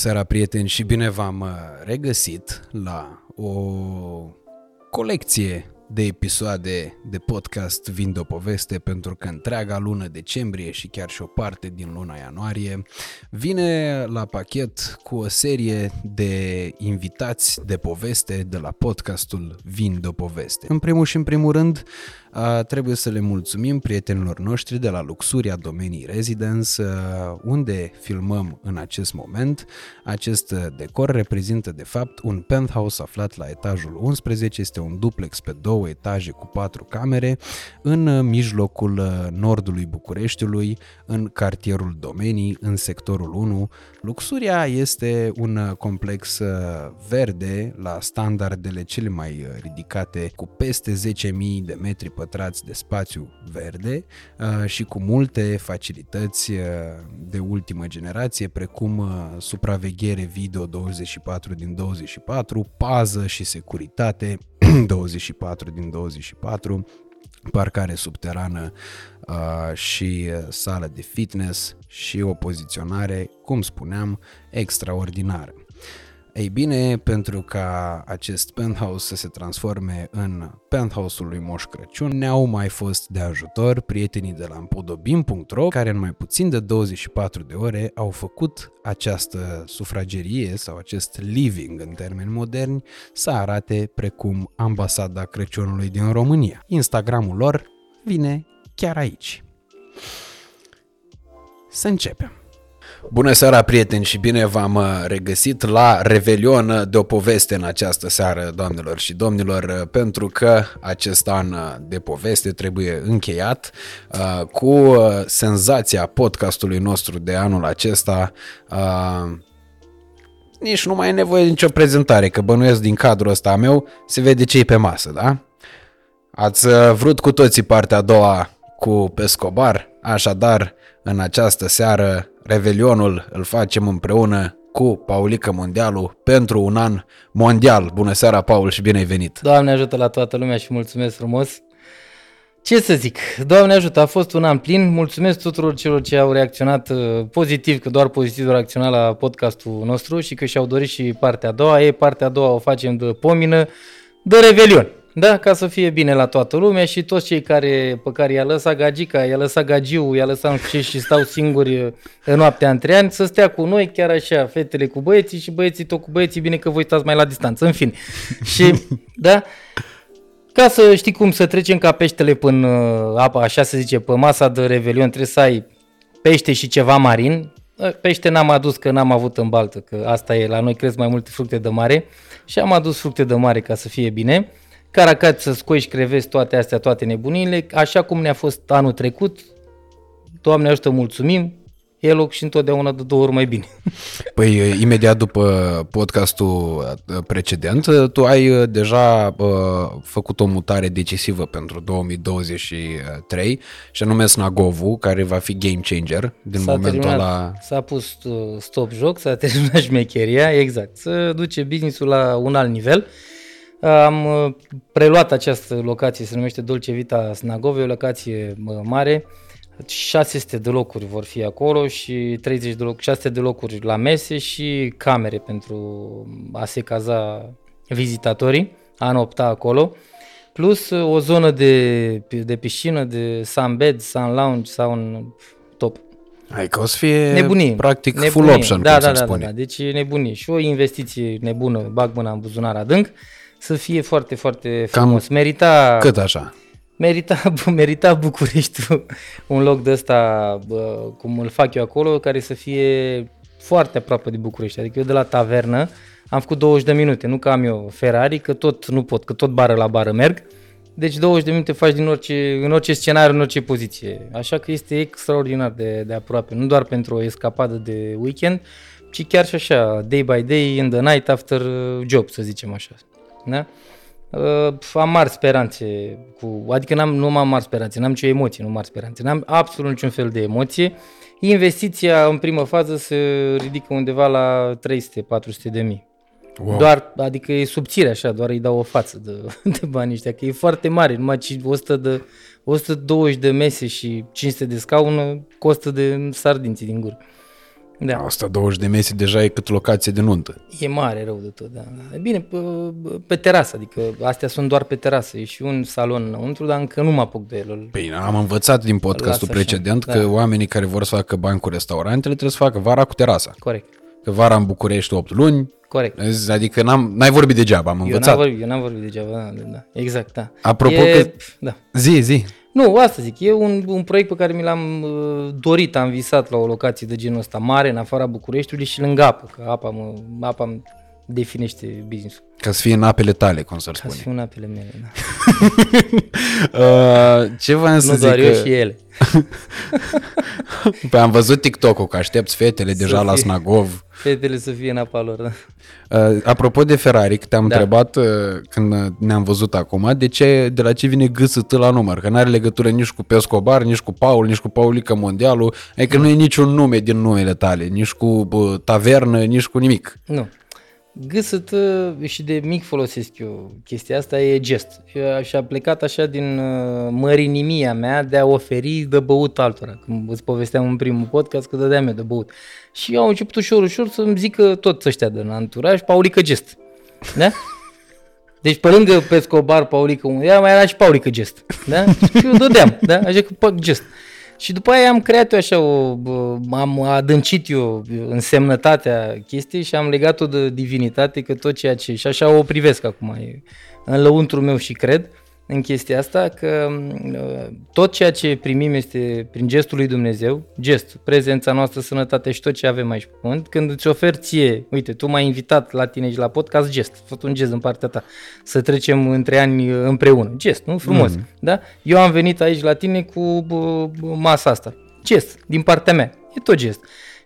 seara, prieteni, și bine v-am uh, regăsit la o colecție de episoade de podcast Vin de o poveste pentru că întreaga lună decembrie și chiar și o parte din luna ianuarie vine la pachet cu o serie de invitați de poveste de la podcastul Vin de o poveste. În primul și în primul rând trebuie să le mulțumim prietenilor noștri de la Luxuria Domenii Residence, unde filmăm în acest moment. Acest decor reprezintă de fapt un penthouse aflat la etajul 11, este un duplex pe două etaje cu patru camere în mijlocul nordului Bucureștiului, în cartierul Domenii, în sectorul 1. Luxuria este un complex verde la standardele cele mai ridicate, cu peste 10.000 de metri pătrați de spațiu verde uh, și cu multe facilități uh, de ultimă generație, precum uh, supraveghere video 24 din 24, pază și securitate 24 din 24, parcare subterană uh, și sală de fitness și o poziționare, cum spuneam, extraordinară. Ei bine, pentru ca acest penthouse să se transforme în penthouse-ul lui Moș Crăciun, ne-au mai fost de ajutor prietenii de la împodobim.ro, care în mai puțin de 24 de ore au făcut această sufragerie sau acest living în termeni moderni să arate precum ambasada Crăciunului din România. Instagramul lor vine chiar aici. Să începem! Bună seara, prieteni, și bine v-am uh, regăsit la Revelion de o poveste în această seară, doamnelor și domnilor, uh, pentru că acest an uh, de poveste trebuie încheiat cu senzația podcastului nostru de anul acesta. Nici nu mai e nevoie de nicio prezentare, că bănuiesc din cadrul ăsta meu se vede ce e pe masă, da? Ați vrut cu toții partea a doua cu Pescobar, așadar, în această seară Revelionul îl facem împreună cu Paulică Mondialu pentru un an mondial. Bună seara, Paul, și bine ai venit! Doamne ajută la toată lumea și mulțumesc frumos! Ce să zic, Doamne ajută, a fost un an plin, mulțumesc tuturor celor ce au reacționat uh, pozitiv, că doar pozitiv au reacționat la podcastul nostru și că și-au dorit și partea a doua. E, partea a doua o facem de pomină, de Revelion. Da, ca să fie bine la toată lumea și toți cei care, pe care i-a lăsat gagica, i-a lăsat gagiu, i-a lăsat ce și stau singuri în noaptea între ani, să stea cu noi, chiar așa, fetele cu băieții și băieții tot cu băieții, bine că voi stați mai la distanță, în fine. și, da, ca să știi cum să trecem ca peștele până apa, așa se zice, pe masa de revelion, trebuie să ai pește și ceva marin. Pește n-am adus că n-am avut în baltă, că asta e, la noi cresc mai multe fructe de mare și am adus fructe de mare ca să fie bine. Caracat să scoiși crevezi toate astea, toate nebunile, așa cum ne-a fost anul trecut. Doamne ajută, mulțumim, e loc și întotdeauna de două ori mai bine. Păi, imediat după podcastul precedent, tu ai deja uh, făcut o mutare decisivă pentru 2023 și anume Snagovu, care va fi game changer din s-a momentul terminat, ăla. S-a pus stop joc, s-a terminat șmecheria, exact, să duce business-ul la un alt nivel. Am uh, preluat această locație, se numește Dolce Vita Snagove, o locație mare. 600 de locuri vor fi acolo și 30 de locuri, 600 de locuri la mese și camere pentru a se caza vizitatorii, a nopta acolo. Plus uh, o zonă de, de piscină, de sunbed, sun lounge sau un top. Hai că o să fie nebunie, practic nebunie. full option, da, cum da, se da, spune. Da, da, deci e nebunie și o investiție nebună, bag mâna în buzunar adânc să fie foarte, foarte frumos. Cam merita... Cât așa? Merita, merita București un loc de ăsta, bă, cum îl fac eu acolo, care să fie foarte aproape de București. Adică eu de la tavernă am făcut 20 de minute, nu că am eu Ferrari, că tot nu pot, că tot bară la bară merg. Deci 20 de minute faci din orice, în orice scenariu, în orice poziție. Așa că este extraordinar de, de aproape, nu doar pentru o escapadă de weekend, ci chiar și așa, day by day, in the night after job, să zicem așa. Da? Uh, am mari speranțe, cu, adică n-am, nu am mari speranțe, n-am nicio emoție, nu mari speranțe, n-am absolut niciun fel de emoție. Investiția în primă fază se ridică undeva la 300-400 de mii. Wow. Doar, adică e subțire așa, doar îi dau o față de, de banii ăștia, că e foarte mare, numai 100 de, 120 de mese și 500 de scaun costă de sardinții din gură. Da. 120 de metri deja e cât locație de nuntă. E mare rău de tot, da. da. Bine, pe, pe terasă, adică astea sunt doar pe terasă. E și un salon înăuntru, dar încă nu mă apuc de el. Păi am învățat din podcastul Lasă așa, precedent da. că oamenii care vor să facă bani cu restaurantele trebuie să facă vara cu terasa. Corect, Că vara în București 8 luni, corect. adică n-am, n-ai vorbit degeaba, am Eu n-am învățat. vorbit, eu n-am vorbit degeaba, da, da, da. exact, da. Apropo e, că- Da. Zi, zi. Nu, asta zic, e un, un proiect pe care mi l-am uh, dorit, am visat la o locație de genul ăsta mare, în afara Bucureștiului și lângă apă, că apa, mă, apa îmi definește business-ul. Ca să fie în apele tale, cum să-l Ca să spune. fiu în apele mele, da. Uh, ce v-am să Nu zic? doar eu că- și ele. Păi am văzut TikTok-ul, că aștepți fetele deja la fie. Snagov. Fetele să fie în apa lor, da. Uh, apropo de Ferrari, că te-am Da. întrebat uh, când uh, ne-am văzut acum, de ce, de la ce vine GST la număr? Că n-are legătură nici cu Pescobar, nici cu Paul, nici cu Paulica Mondialul, adică nu e niciun nume din numele tale, nici cu uh, tavernă, nici cu nimic. Nu. Gâsăt și de mic folosesc eu chestia asta, e gest. Eu- Și a plecat așa din uh, mărinimia mea de a oferi de băut altora. Când îți povesteam în primul podcast că dădeam eu de băut. Și eu am început ușor, ușor să-mi zică toți ăștia din anturaj, Paulică Gest. Da? Deci pe lângă Pescobar, Paulică Undea, mai era și Paulică Gest. Da? Și eu dădeam, da? Așa că pac gest. Și după aia am creat eu așa o, bă, am adâncit eu însemnătatea chestiei și am legat-o de divinitate că tot ceea ce, și așa o privesc acum, e în lăuntru meu și cred în chestia asta că uh, tot ceea ce primim este prin gestul lui Dumnezeu, gest, prezența noastră, sănătate și tot ce avem aici pe pământ, când îți ofer ție, uite, tu m-ai invitat la tine și la podcast, gest, a fost un gest în partea ta, să trecem între ani împreună, gest, nu? Frumos, mm. da? Eu am venit aici la tine cu bă, bă, masa asta, gest, din partea mea, e tot gest.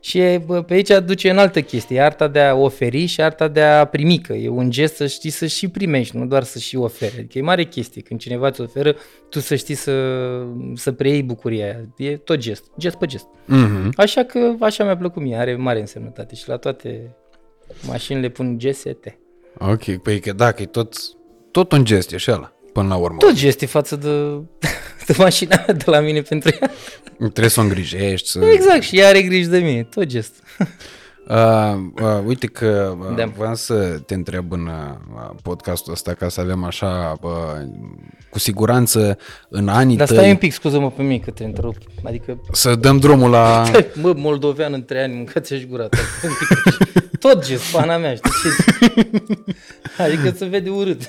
Și e, bă, pe aici duce în altă chestie, e arta de a oferi și arta de a primi, că e un gest să știi să și primești, nu doar să și oferi. Adică e mare chestie, când cineva îți oferă, tu să știi să, să preiei bucuria aia. E tot gest, gest pe gest. Mm-hmm. Așa că așa mi-a plăcut mie, are mare însemnătate și la toate mașinile pun GST. Ok, păi că da, că e tot, tot un gest, e și ăla, până la urmă. Tot geste față de, de mașina mea de la mine pentru ea. Trebuie să o îngrijești, să... Exact, și ea are grijă de mine, tot gest. Uh, uh, uite că uh, Da. vreau să te întreb în uh, podcastul ăsta ca să avem așa, uh, cu siguranță în anii Dar tăi, stai un pic, scuză-mă pe mine că te întrerup. Adică să dăm drumul la... Mă, moldovean în trei ani, mâncați-și gura ta. Tot gest, pana mea, știi? ce- Adică se vede urât.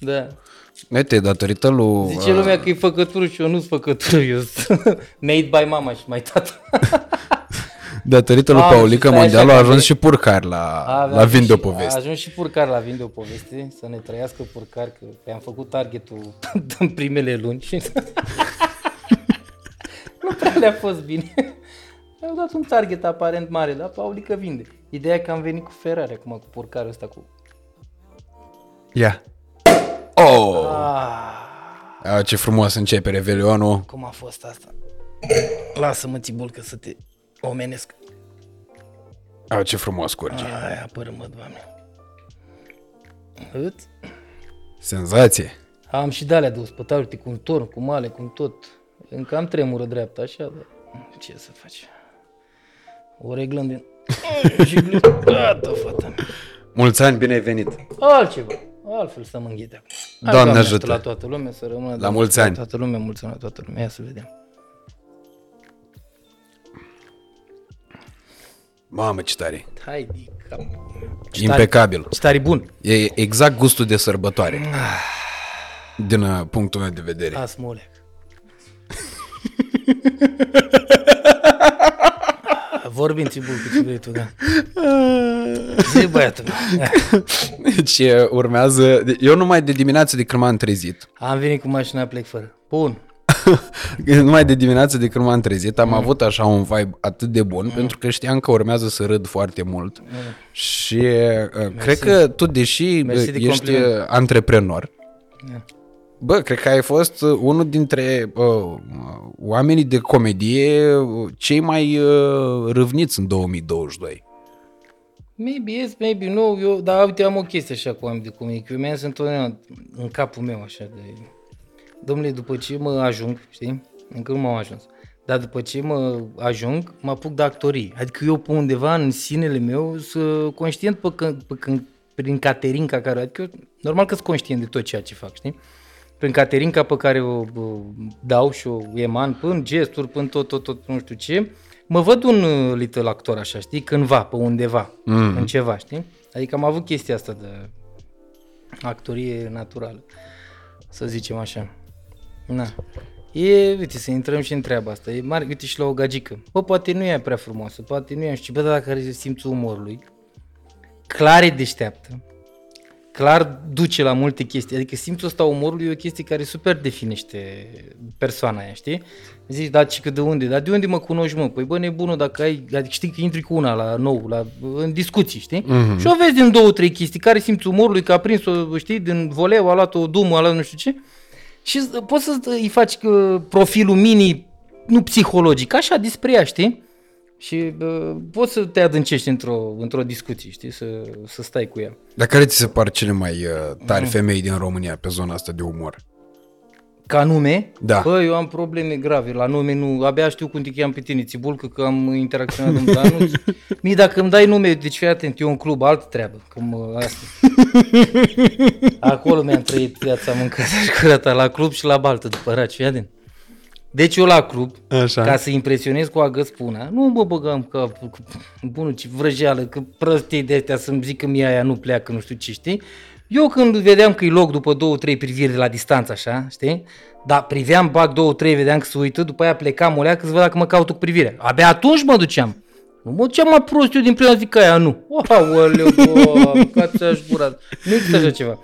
Da. Uite, datorită lui... Zice lumea că e făcătură și eu nu-s făcătură, eu sunt made by mama și mai tata. Datorită lui Mamă, Paulică și stai Mondialul a așa că ajuns avea- și purcar la, Avea la Vinde o și- poveste. A ajuns și purcar la Vinde o poveste, să ne trăiască purcar, că pe am făcut targetul în primele luni și nu prea le-a fost bine. Mi-au dat un target aparent mare, dar Paulică vinde. Ideea e că am venit cu Ferrari acum, cu purcarul ăsta cu... Ia. Oh! Ah, Ah, ce frumos începe Revelionul. cum a fost asta? Lasă-mă, Țibulcă, să te omenesc. Ah, ce frumos curge. Ai, apără-mă, Doamne. Îți? Senzație. Am și de-alea de ospătar, uite, cu un torn, cu male, cu tot. Încă am tremură dreapta, așa, dar ce să faci? O reglăm din... și glu- Gata, fata mea. Mulți ani, bine ai venit. Altceva, altfel să mă înghite acum. Hai, Doamne ajută. La toată lumea, să rămână. La mulți ani. La toată lumea, mulți ani la toată lumea. Ia să vedem. Mamă, ce tare. Hai, de cap. Impecabil. Ce tare bun. E exact gustul de sărbătoare. Din uh, punctul meu de vedere. Las mă ulec. Vorbim, Țibul, cu ce vrei tu, da. Zi, băiatul meu. Deci uh, urmează... Eu numai de dimineață de când m-am trezit. Am venit cu mașina, plec fără. Bun. numai de dimineață de când m-am trezit am avut așa un vibe atât de bun pentru că știam că urmează să râd foarte mult și uh, cred că tu deși Mersi uh, de ești compliment. uh, antreprenor Ia. Bă, cred că ai fost uh, unul dintre uh, uh, oamenii de comedie uh, cei mai uh, râvniți în 2022. Maybe yes, maybe no, eu, dar uite, am o chestie așa cu oameni de comunic. Eu mi-am sunt întotdeauna în capul meu așa de... Domnule, după ce mă ajung, știi? Încă nu m-am ajuns. Dar după ce mă ajung, mă apuc de actorie. Adică eu pe undeva în sinele meu sunt conștient pe când, pe când, prin Caterinca care... Adică eu, normal că sunt conștient de tot ceea ce fac, știi? Prin Caterinca pe care o, o dau și o eman, până gesturi, până tot, tot, tot, nu știu ce, mă văd un uh, little actor așa, știi? Cândva, pe undeva, mm. în ceva, știi? Adică am avut chestia asta de actorie naturală, să zicem așa. Na. E, uite, să intrăm și în treaba asta. E mare, uite și la o gagică. Bă, poate nu e prea frumoasă, poate nu e, știu, bă, dacă are simțul umorului, clar e deșteaptă, clar duce la multe chestii. Adică simțul ăsta umorului e o chestie care super definește persoana aia, știi? Zici, da, ce de unde? Dar de unde mă cunoști, mă? Păi bă, nebună, dacă ai, adică știi că intri cu una la nou, la, în discuții, știi? Mm-hmm. Și o vezi din două, trei chestii, care simțul umorului, că a prins-o, știi, din voleu, a luat o dumă, a luat nu știu ce. Și poți să îi faci uh, profilul mini, nu psihologic, așa despre ea, știi? Și uh, poți să te adâncești într-o, într-o discuție, știi, să, să stai cu ea. Dar care ți se par cele mai uh, tari mm. femei din România pe zona asta de umor? Ca nume? Da. Bă, eu am probleme grave. La nume nu, abia știu cum te cheam pe tine, Țibulcă, că am interacționat în dar nu. Mie dacă îmi dai nume, deci fii atent, eu un club, altă treabă. Că mă, asta. Acolo mi-am trăit viața mâncată și curată, la club și la baltă, după raci, fii atent. Deci eu la club, Așa. ca să impresionez cu agăspuna, nu mă băgam ca bunul ce vrăjeală, că prostii de astea să-mi zic că mie aia nu pleacă, nu știu ce, știi? Eu când vedeam că e loc după două, trei priviri de la distanță, așa, știi? Dar priveam, bag două, trei, vedeam că se uită, după aia plecam o leacă să văd dacă mă caut cu privirea. Abia atunci mă duceam. Nu mă duceam mai prost eu din prima zi că aia nu. Aoleu, bă, cați-aș gura. Nu există așa ceva.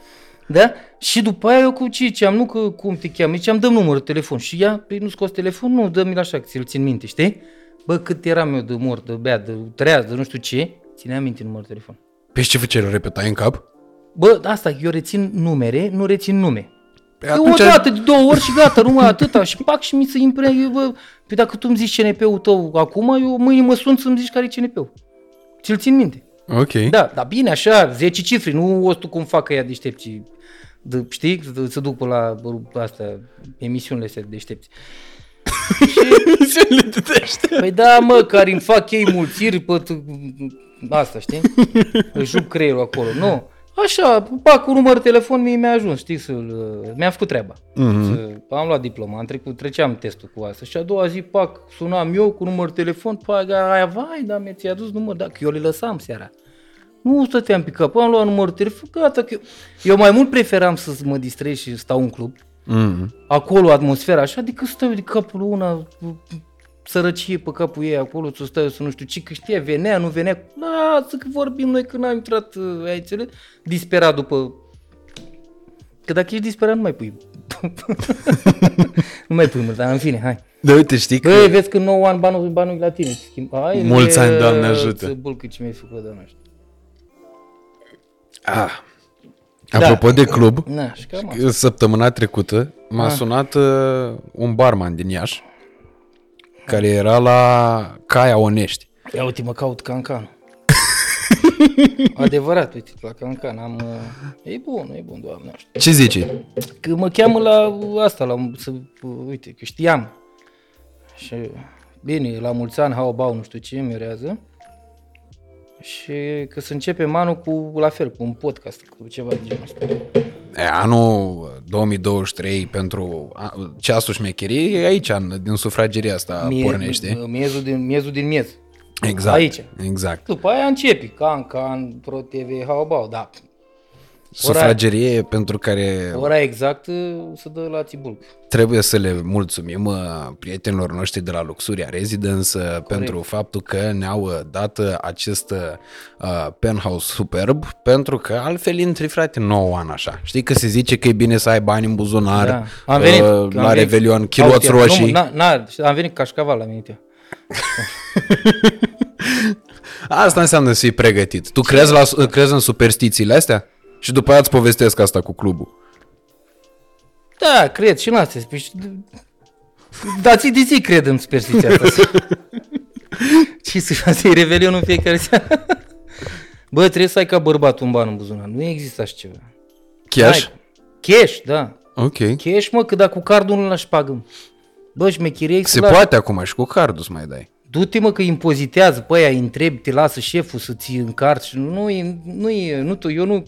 Da? Și după aia eu cu ce ziceam, nu că cum te cheamă, ziceam, dăm numărul de telefon. Și ea, păi nu scos telefon, nu, dă-mi așa, că ți-l țin minte, știi? Bă, cât eram eu de mort, de bea, de treaz, de nu știu ce, ținea minte numărul de telefon. Pe ce făceai, repetai în cap? Bă, asta, eu rețin numere, nu rețin nume. Păi atunci... O dată, de două ori și gata, numai atâta. Și pac și mi se impre... Bă, păi dacă tu îmi zici CNP-ul tău acum, eu mâine mă sun să-mi zici care e CNP-ul. Ți-l țin minte. Ok. Da, dar bine, așa, 10 cifre, nu o tu cum fac ea deștepți. De, știi, să duc pe la asta, emisiunile astea deștepți. Emisiunile de deștepți. Păi da, mă, care îmi fac ei mulțiri pe asta, știi? Își juc creierul acolo. Nu. Așa, pac, cu număr de telefon mie mi-a ajuns, știi, să mi-a făcut treaba. Mm-hmm. Să, am luat diploma, am trecut, treceam testul cu asta și a doua zi, pac, sunam eu cu număr de telefon, pac, aia, vai, da, mi-a adus număr, da, că eu le lăsam seara. Nu stăteam pe cap, am luat numărul de telefon, gata, că eu, eu mai mult preferam să mă distrez și stau în club. Mm-hmm. Acolo atmosfera așa, adică stau de capul una sărăcie pe capul ei acolo, să stai să nu știu ce, că știa, venea, nu venea, lasă că vorbim noi când am intrat, uh, ai înțeles? Disperat după... Că dacă ești disperat, nu mai pui. nu mai pui mult, dar în fine, hai. Da, uite, știi că... Băi, vezi că 9 ani banul, banul la tine. Hai, Mulți ani, Doamne ajută. Să bulcă ce mi-ai făcut, Doamne ajută. Ah. Apropo da. de club, Na, și cam săptămâna trecută m-a ah. sunat uh, un barman din Iași care era la Caia Onești. Ia uite, mă caut cancan. Adevărat, uite, la cancan am... Uh, e bun, e bun, doamne. Știu. Ce zici? Că mă cheamă la asta, la, să, uite, că știam. Și bine, la mulți ani, hau, bau, nu știu ce, mirează. Și că să începe anul cu, la fel, cu un podcast, cu ceva de genul ăsta. E, anul 2023 pentru ceasul șmecherii e aici, din sufrageria asta Mie, pornește. Miezul din, miezul din miez. Exact. Aici. Exact. După aia începi. Can, can, Pro TV, how about, da. Sufragerie ora, pentru care... Ora exact să dă la Tibulc. Trebuie să le mulțumim uh, prietenilor noștri de la Luxuria Residence uh, Corect. pentru faptul că ne-au uh, dat acest uh, penthouse superb, pentru că altfel intri, frate, 9 ani așa. Știi că se zice că e bine să ai bani în buzunar da. am venit, uh, la am Revelion, chiloți roșii. Nu, na, na, am venit cașcaval la minte. Asta înseamnă să fii pregătit. Tu crezi, la, crezi în superstițiile astea? Și după aia îți povestesc asta cu clubul. Da, cred și în astea. Dar ți de zi cred în superstiția asta. Ce să faci revelionul în fiecare seară? Bă, trebuie să ai ca bărbat un ban în buzunar. Nu există așa ceva. Cash? Hai, cash, da. Ok. Cash, mă, că dacă cu cardul nu l-aș pagă. Bă, șmecherie Se poate acum și cu cardul să mai dai. Du-te mă că impozitează pe aia, îi întrebi, te lasă șeful să-ți încarci. Nu e, nu e, nu tu, eu nu,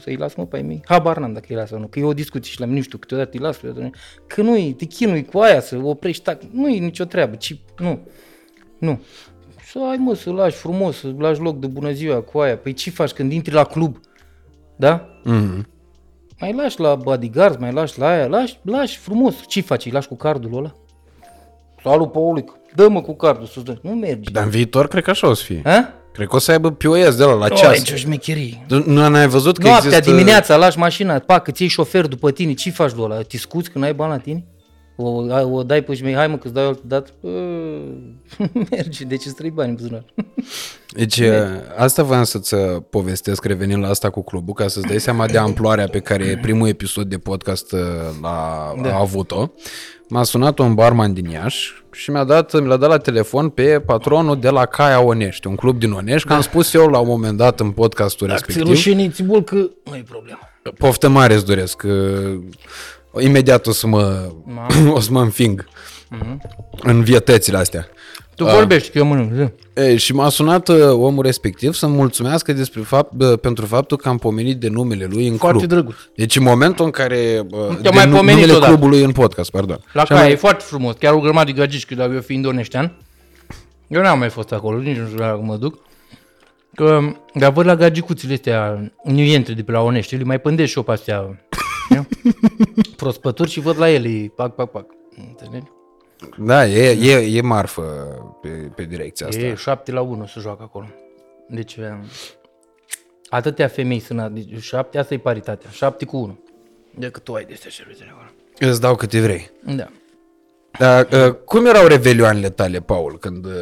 să-i las mă pe ai mei. Habar n-am dacă îi las sau nu, că e o discuție și la mine, nu știu, câteodată îi las, câteodată nu. Că nu e, te chinui cu aia să oprești, tac, nu e nicio treabă, ci, nu, nu. Să ai mă, să lași frumos, să lași loc de bună ziua cu aia. Păi ce faci când intri la club? Da? Mm-hmm. Mai lași la bodyguards, mai lași la aia, lași, lași frumos. Ce faci? Îi lași cu cardul ăla? Salut, Paulic. Dă-mă cu cardul sus. Nu merge. Dar în viitor cred că așa o să fie. Ha? Cred că o să aibă POS de la la Nu, ceas. nicio șmecherie. Tu Nu n-ai văzut că Noaptea, există... dimineața, lași mașina, pac, îți iei șofer după tine, ce faci lui ăla? Te scuți când ai bani la tine? O, ai- o dai pe șmei, hai mă că-ți dau eu altă dată? Bă, merge, deci îți trebuie bani în buzunar. Deci asta voiam să-ți uh, povestesc revenind la asta cu clubul, ca să-ți dai seama de amploarea pe care primul episod de podcast uh, a, Da. a avut-o. M-a sunat un barman din Iași și mi-a dat, mi l-a dat la telefon pe patronul de la Caia Onești, un club din Onești, că am spus eu la un moment dat în podcastul Dacă ți respectiv. rușine, ți bol că nu e problemă. Poftă mare îți doresc. uh, Imediat o să mă, o să mă înfing în vietățile astea. Tu vorbești, că eu mănânc. zi. E, și m-a sunat uh, omul respectiv să-mi mulțumească despre fapt, uh, pentru faptul că am pomenit de numele lui în Foarte club. drăguț. Deci în momentul în care... Uh, de mai nu- pomenit numele odată. clubului în podcast, pardon. La Și am care mai- e foarte frumos, chiar o grămadă de gagici, că dacă eu fiind oneștean, eu n-am mai fost acolo, nici nu știu dacă mă duc, că dar văd la gagicuțile astea nuiente de pe la Onești, le mai pândesc și eu pe astea, știu? prospături și văd la ele, pac, pac, pac. Înțelegi? Da, e, e, e marfă pe, pe direcția asta. E 7 la 1 să joacă acolo. Deci, um, atâtea femei sunt, deci 7, asta e paritatea, 7 cu 1. Decât tu ai de astea șervețele acolo. Îți dau câte vrei. Da. Dar uh, cum erau revelioanele tale, Paul, când uh,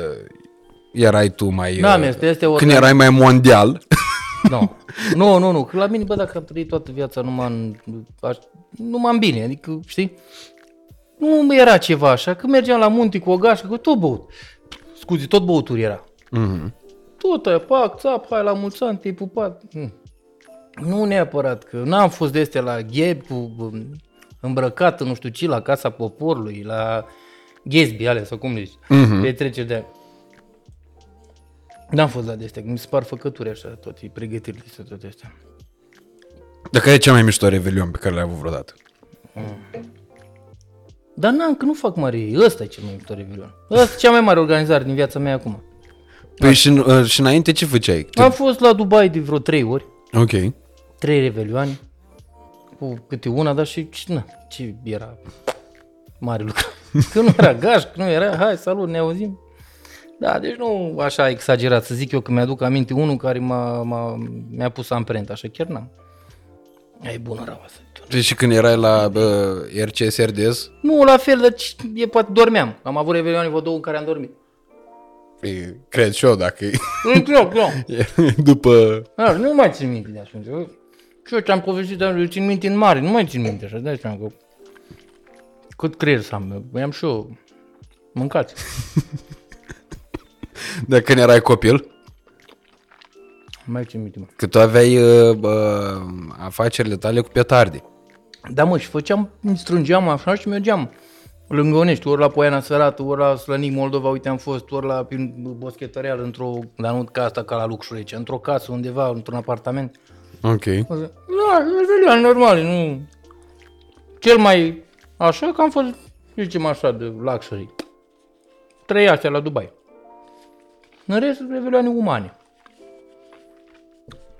erai tu mai... Da, uh, mi este, este o când erai mai mondial? Nu, nu, nu, nu, că la mine, bă, dacă am trăit toată viața numai în, aș, numai în bine, adică, știi? Nu era ceva așa, că mergeam la munte cu o gașcă, cu tot băut. Scuze, tot băuturi era. Mhm. Tot aia, pac, țap, hai la mulți ani, te-ai pupat. Mm. Nu neapărat, că n-am fost de astea la gheb, cu um, îmbrăcat în nu știu ce, la Casa Poporului, la Ghezbi alea, sau cum le zici, Mhm. petreceri de N-am fost la de astea, că mi se par făcături așa, toate pregătirile astea, toate astea. Dar care e cel mai mișto revelion pe care l-ai avut vreodată? Dar n-am, că nu fac mare, ăsta e cel mai mișto revelion. Ăsta e cea mai mare organizare din viața mea acum. Păi și, uh, și înainte ce făceai? Am fost la Dubai de vreo trei ori, Ok. trei revelioane, cu câte una, dar și, și na, ce era mare lucru. Că nu era gaș, că nu era, hai, salut, ne auzim. Da, deci nu așa exagerat să zic eu că mi-aduc aminte unul care m-a, m-a, mi-a pus amprenta, așa chiar n-am. E bună rău asta. Deci și când erai la uh, RCS RDS, Nu, la fel, dar ci- e, poate dormeam. Am avut revelioane vreo două în care am dormit. e, cred și eu dacă e, Nu, nu, nu. e după... Da, nu mai țin minte de așa. Și eu ce-am povestit, dar eu țin minte în mare, nu mai țin minte așa, dai seama că... Cât creier să am, eu am și eu mâncați. De când erai copil, Nu mai țin minte, mă. că tu aveai uh, uh, afacerile tale cu petarde. Da, mă, și făceam, îmi strângeam așa și mergeam lângă Onești, ori la Poiana Sărată, ori la Slănic Moldova, uite am fost, ori la prin Boschetăreal, într-o, dar nu ca asta, ca la Luxury, într-o casă undeva, într-un apartament. Ok. Da, revelioane normale, nu... Cel mai așa că am fost, zicem așa, de luxury. Trei astea la Dubai. În rest, revelioane umane.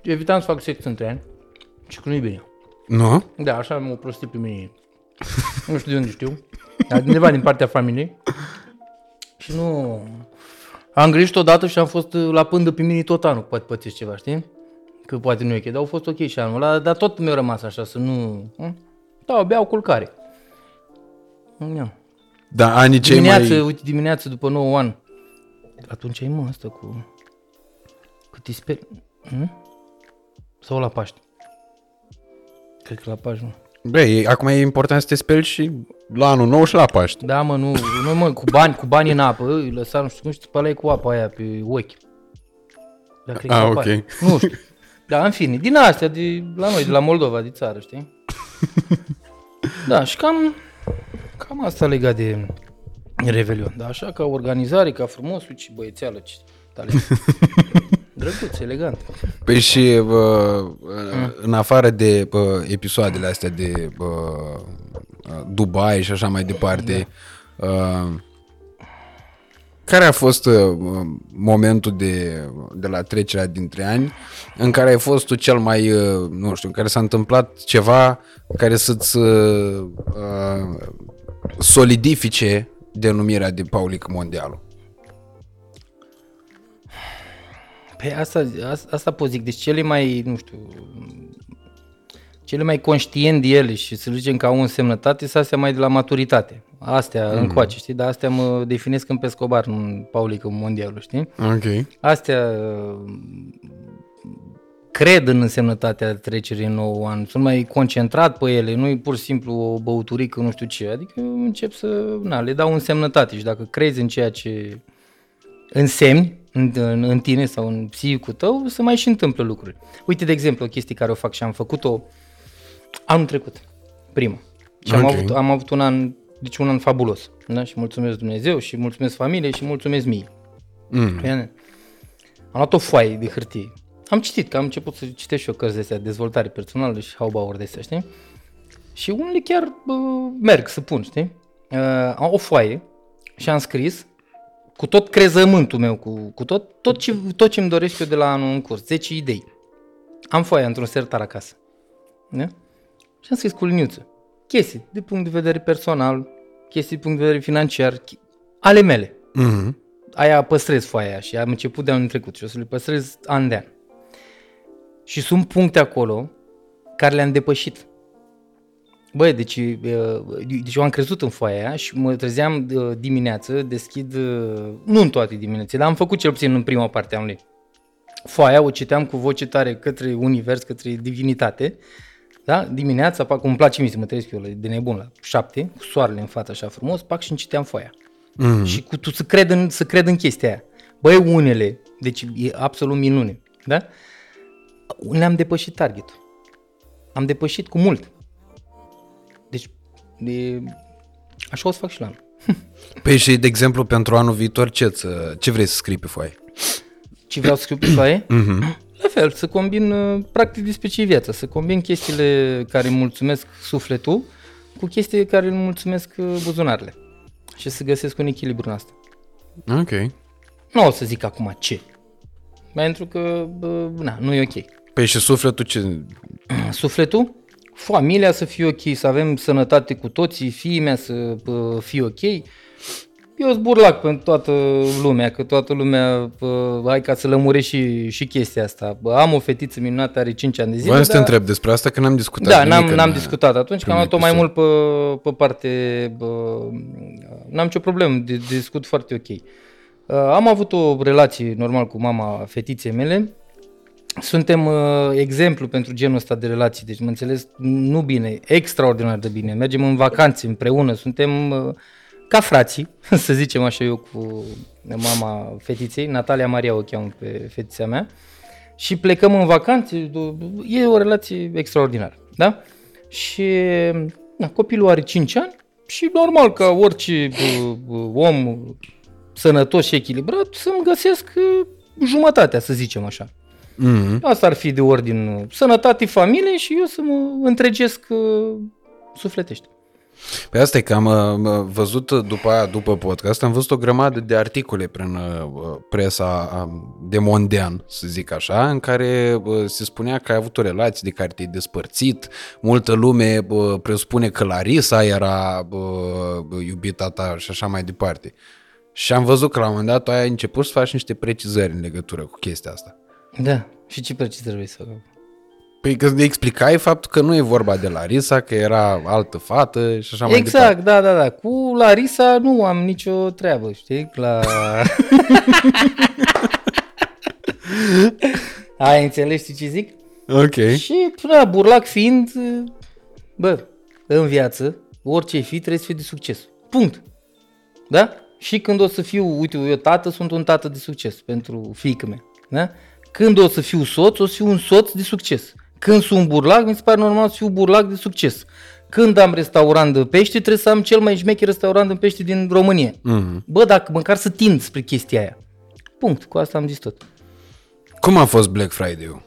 Evitam să fac sex între ani. Și că nu-i bine. Nu? Da, așa m-au prostit pe mine. nu știu de unde știu. Dar de undeva din partea familiei. Și nu... Am greșit odată și am fost uh, la pândă pe mine tot anul. Poate pățești ceva, știi? Că poate nu e ok, dar au fost ok și anul ăla, dar tot mi-a rămas așa, să nu... Hm? Da, beau culcare. Ia. Da, anii cei Dimineață, mai... uite, dimineață după 9 ani. Atunci ai mă asta cu... Cu te speri... Hm? Sau la Paști? Cred că la Paști nu. Băi, acum e important să te speli și la anul nou și la Paști. Da, mă, nu, nu mă, cu bani, cu bani în apă, îi lăsa, nu știu cum, și spălai cu apa aia pe ochi. Dar cred că Ah, apa ok. aia. Nu știu. Da, în fine, din astea, de la noi, de la Moldova, de țară, știi? Da, și cam, cam asta legat de Revelion. Da, așa, ca organizare, ca frumos, uite, și băiețeală, ce talent. Drăguț, elegant. Păi și uh, în afară de uh, episoadele astea de uh, Dubai și așa mai departe, da. uh, care a fost uh, momentul de, de la trecerea dintre ani în care ai fost tu cel mai, uh, nu știu, în care s-a întâmplat ceva care să-ți uh, uh solidifice denumirea de Paulic Mondialul? Păi asta, asta, asta pot zic. Deci cele mai, nu știu, cele mai conștient de ele și să zicem că au însemnătate să astea mai de la maturitate. Astea mm. încoace, știi? Dar astea mă definesc în pescobar, nu în paulică mondialul, știi? Ok. Astea cred în însemnătatea trecerii în nou an, sunt mai concentrat pe ele, nu e pur și simplu o băuturică, nu știu ce, adică încep să, na, le dau însemnătate și dacă crezi în ceea ce însemni în, în, în tine sau în psihicul tău, să mai și întâmplă lucruri. Uite, de exemplu, o chestie care o fac și am făcut-o anul trecut, prima. Și okay. am, avut, am avut un an, deci un an fabulos. Da? Și mulțumesc Dumnezeu și mulțumesc familiei și mulțumesc mie. Mm. Am luat o foaie de hârtie. Am citit, că am început să citesc și eu cărți de astea, dezvoltare personală și haubauer de astea, știi? Și unele chiar bă, merg să pun, știi? Uh, am o foaie și am scris cu tot crezământul meu, cu, cu tot, tot, ce, tot ce îmi doresc eu de la anul în curs, 10 idei. Am foaia într-un sertar acasă. Da? Și am scris cu liniuță. Chestii de punct de vedere personal, chestii de punct de vedere financiar, ale mele. Mm-hmm. Aia păstrez foaia și am început de anul trecut și o să le păstrez an de an. Și sunt puncte acolo care le-am depășit. Băi, deci, deci eu am crezut în foaia aia și mă trezeam dimineață, deschid, nu în toate diminețile, dar am făcut cel puțin în prima parte a lui. Foaia o citeam cu voce tare către univers, către divinitate, da? Dimineața, pac, îmi place mie să mă trezesc eu de nebun la șapte, cu soarele în față așa frumos, pac și îmi citeam foaia. Mm-hmm. Și cu tu să cred, în, să cred în chestia aia. Băi, unele, deci e absolut minune, da? Ne-am depășit targetul. Am depășit cu mult. Deci, de... așa o să fac și la anul. Păi și, de exemplu, pentru anul viitor, ce, ce vrei să scrii pe foaie? Ce vreau să scriu pe foaie? Mm-hmm. La fel, să combin uh, practic despre ce viața, să combin chestiile care îmi mulțumesc sufletul cu chestiile care îmi mulțumesc uh, buzunarele. Și să găsesc un echilibru în asta. Ok. Nu o să zic acum ce. Pentru că, bă, na, nu e ok. Păi și sufletul ce? Sufletul? Familia să fie ok, să avem sănătate cu toții, fiii mea să fie ok. Eu zburlac pentru toată lumea, că toată lumea, pă, hai ca să lămurești și, și chestia asta. Bă, am o fetiță minunată, are 5 ani de zile. Vreau să te întreb despre asta, că n-am discutat Da, n-am, n-am discutat atunci, că am luat-o mai mult pe, pe parte, bă, n-am nicio problemă, de, de discut foarte ok. Am avut o relație normal cu mama fetiței mele, suntem uh, exemplu pentru genul ăsta de relații, deci mă înțeles nu bine, extraordinar de bine. Mergem în vacanțe împreună, suntem uh, ca frații, să zicem așa eu cu mama fetiței, Natalia Maria o cheamă pe fetița mea, și plecăm în vacanțe, e o relație extraordinară, da? Și na, copilul are 5 ani și normal ca orice uh, uh, om sănătos și echilibrat să-mi găsesc uh, jumătatea, să zicem așa. Mm-hmm. Asta ar fi de ordin sănătate, familie și eu să mă întregesc uh, sufletește. Pe asta e că am uh, văzut după aia, după podcast, am văzut o grămadă de articole prin uh, presa de mondean, să zic așa, în care se spunea că ai avut o relație de care te-ai despărțit, multă lume presupune că Larisa era iubita ta și așa mai departe. Și am văzut că la un moment dat ai început să faci niște precizări în legătură cu chestia asta. Da, și ce precis trebuie să fac? Păi că ne explicai faptul că nu e vorba de Larisa, că era altă fată și așa mai exact, departe. da, da, da. Cu Larisa nu am nicio treabă, știi? La... Ai înțeles ce zic? Ok. Și, da, burlac fiind, bă, în viață, orice fi, trebuie să fie de succes. Punct. Da? Și când o să fiu, uite, eu tată, sunt un tată de succes pentru fiică mea. Da? Când o să fiu soț, o să fiu un soț de succes. Când sunt burlac, mi se pare normal să fiu burlac de succes. când am restaurant de pește, trebuie să am cel mai șmecher restaurant de pește din România. Mhm. Bă, dacă măcar să tind spre chestia aia. Punct, cu asta am zis tot. Cum a fost Black Friday-ul?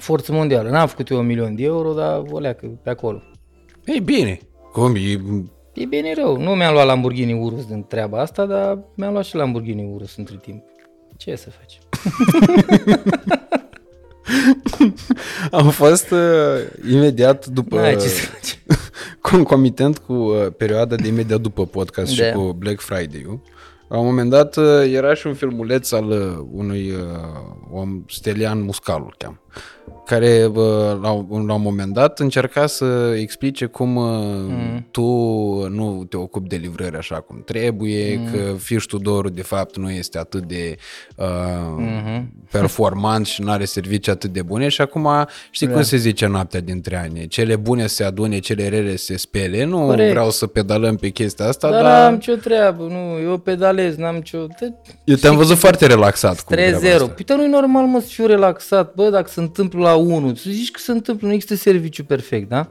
Forță mondială. N-am făcut eu un milion de euro, dar o leacă pe acolo. Ei bine. Cum e... E bine rău. Nu mi-am luat Lamborghini Urus din treaba asta, dar mi-am luat și Lamborghini Urus între timp. Ce să faci? Am fost uh, imediat după... N-ai ce să faci. concomitent cu uh, perioada de imediat după podcast și Da. cu Black Friday-ul. La un moment dat uh, era și un filmuleț al uh, unui uh, om, Stelian Muscalu îl cheam, care uh, la, un- la un moment dat încerca să explice cum uh, Mm. tu nu te ocupi de livrări așa cum trebuie, Mm. că fiș Tudorul de fapt nu este atât de uh, Mhm. performant și nu are servicii atât de bune și acum știi Da. cum se zice noaptea dintre ani, cele bune se adune, cele rele se spele, nu Corect. vreau să pedalăm pe chestia asta, Dar dar, n-am ce treabă, nu, eu pedalez, n-am ce... eu te-am văzut foarte relaxat cu 3-0. treaba asta. Păi dar nu-i normal, mă, să fiu relaxat, bă, dacă se întâmplă la 1, să zici că se întâmplă, nu există serviciu perfect, da?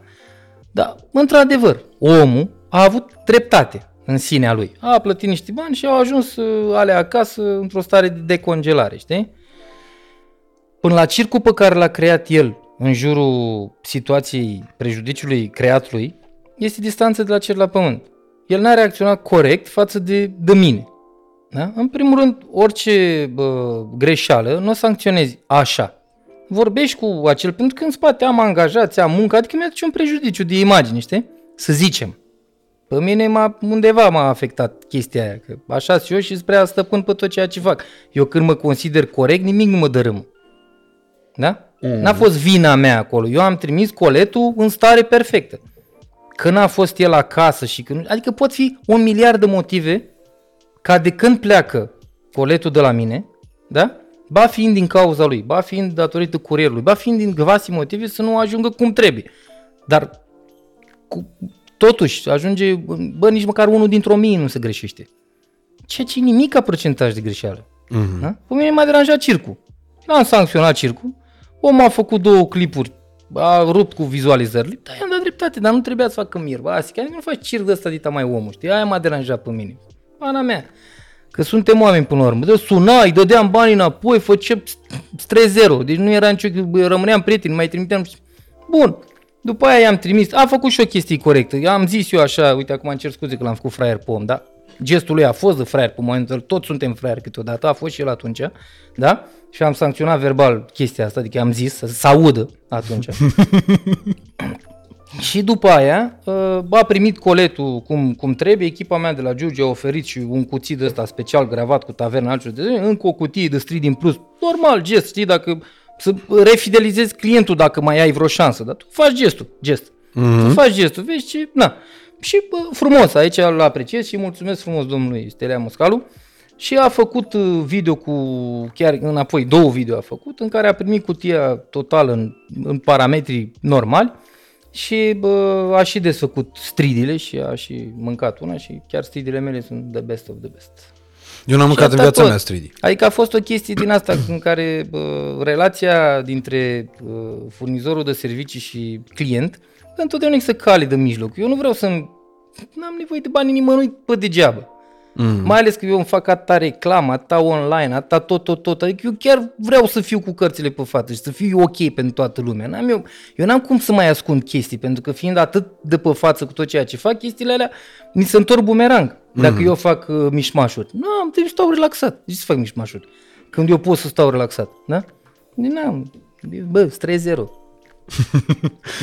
Dar, într-adevăr, omul a avut dreptate în sinea lui. A plătit niște bani și au ajuns uh, ale acasă într-o stare de decongelare, știi? Până la circul pe care l-a creat el în jurul situației prejudiciului creatului, este distanță de la cer la pământ. El n-a reacționat corect față de, de mine. Da? În primul rând, orice bă, greșeală nu o sancționezi așa. Vorbești cu acel, pentru că în spate am angajați, am muncă, adică mi-aduce un prejudiciu de imagine, știi? Să zicem. Pe mine m-a, undeva m-a afectat chestia aia, că așa sunt eu și spre a stăpân pe tot ceea ce fac. Eu când mă consider corect, nimic nu mă dărâmă. Da? Mm. N-a fost vina mea acolo. Eu am trimis coletul în stare perfectă. Că n-a fost el acasă și când... Adică pot fi un miliard de motive ca de când pleacă coletul de la mine, da? Ba fiind din cauza lui, ba fiind datorită curierului, ba fiind din găvasi motive să nu ajungă cum trebuie. Dar cu, totuși ajunge, bă, nici măcar unul dintr-o mie nu se greșește. Ceea ce e nimic ca procentaj de greșeală. Mhm. Da? Pe mine m-a deranjat circul. N-am sancționat circul. Omul a făcut două clipuri, a rupt cu vizualizările. Da, i-am dat dreptate, dar nu trebuia să facă mir. Bă, asta, nu faci circ de ăsta dita mai omul, știi? Aia m-a deranjat pe mine. Ana mea. Că suntem oameni până la urmă. Dă sunai, dădeam banii înapoi, făceam 3-0. Deci nu era nicio... bă, Rămâneam prieteni, mai trimiteam... Bun. După aia i-am trimis. A făcut și o chestie corectă. Am zis eu așa, uite, acum am cer scuze că l-am făcut fraier pe om, da? Gestul lui a fost de fraier pe momentul, toți suntem fraieri câteodată, a fost și el atunci, da? Și am sancționat verbal chestia asta, adică am zis să se audă atunci. Și după aia uh, a primit coletul cum, cum trebuie, echipa mea de la Giugi a oferit și un cuțit ăsta special gravat cu taverna altceva de încă o cutie de strid din plus. Normal, gest, știi, dacă să refidelizezi clientul dacă mai ai vreo șansă, dar tu faci gestul, gest. Mm-hmm. Tu faci gestul, vezi ce, na. Și bă, frumos, aici îl apreciez și mulțumesc frumos domnului Stelea Moscalu. Și a făcut uh, video cu, chiar înapoi, două video a făcut, în care a primit cutia total în, în parametri normali și bă, a și desfăcut stridile și a și mâncat una și chiar stridile mele sunt the best of the best. Eu n-am mâncat în asta viața tot. mea stridi. Adică a fost o chestie din asta în care bă, relația dintre bă, furnizorul de servicii și client întotdeauna există cale de mijloc. Eu nu vreau să n-am nevoie de bani nimănui pe degeaba. Mm. Mai ales că eu îmi fac atâta reclamă, atâta online, atâta tot, tot, tot. Adică eu chiar vreau să fiu cu cărțile pe față și să fiu ok pentru toată lumea. N-am eu, eu n-am cum să mai ascund chestii, pentru că fiind atât de pe față cu tot ceea ce fac, chestiile alea mi se întorc bumerang. Dacă eu fac uh, mișmașuri. Nu, am trebuie să stau relaxat. De ce să fac mișmașuri? Când eu pot să stau relaxat, da? N-am. Bă, 3-0.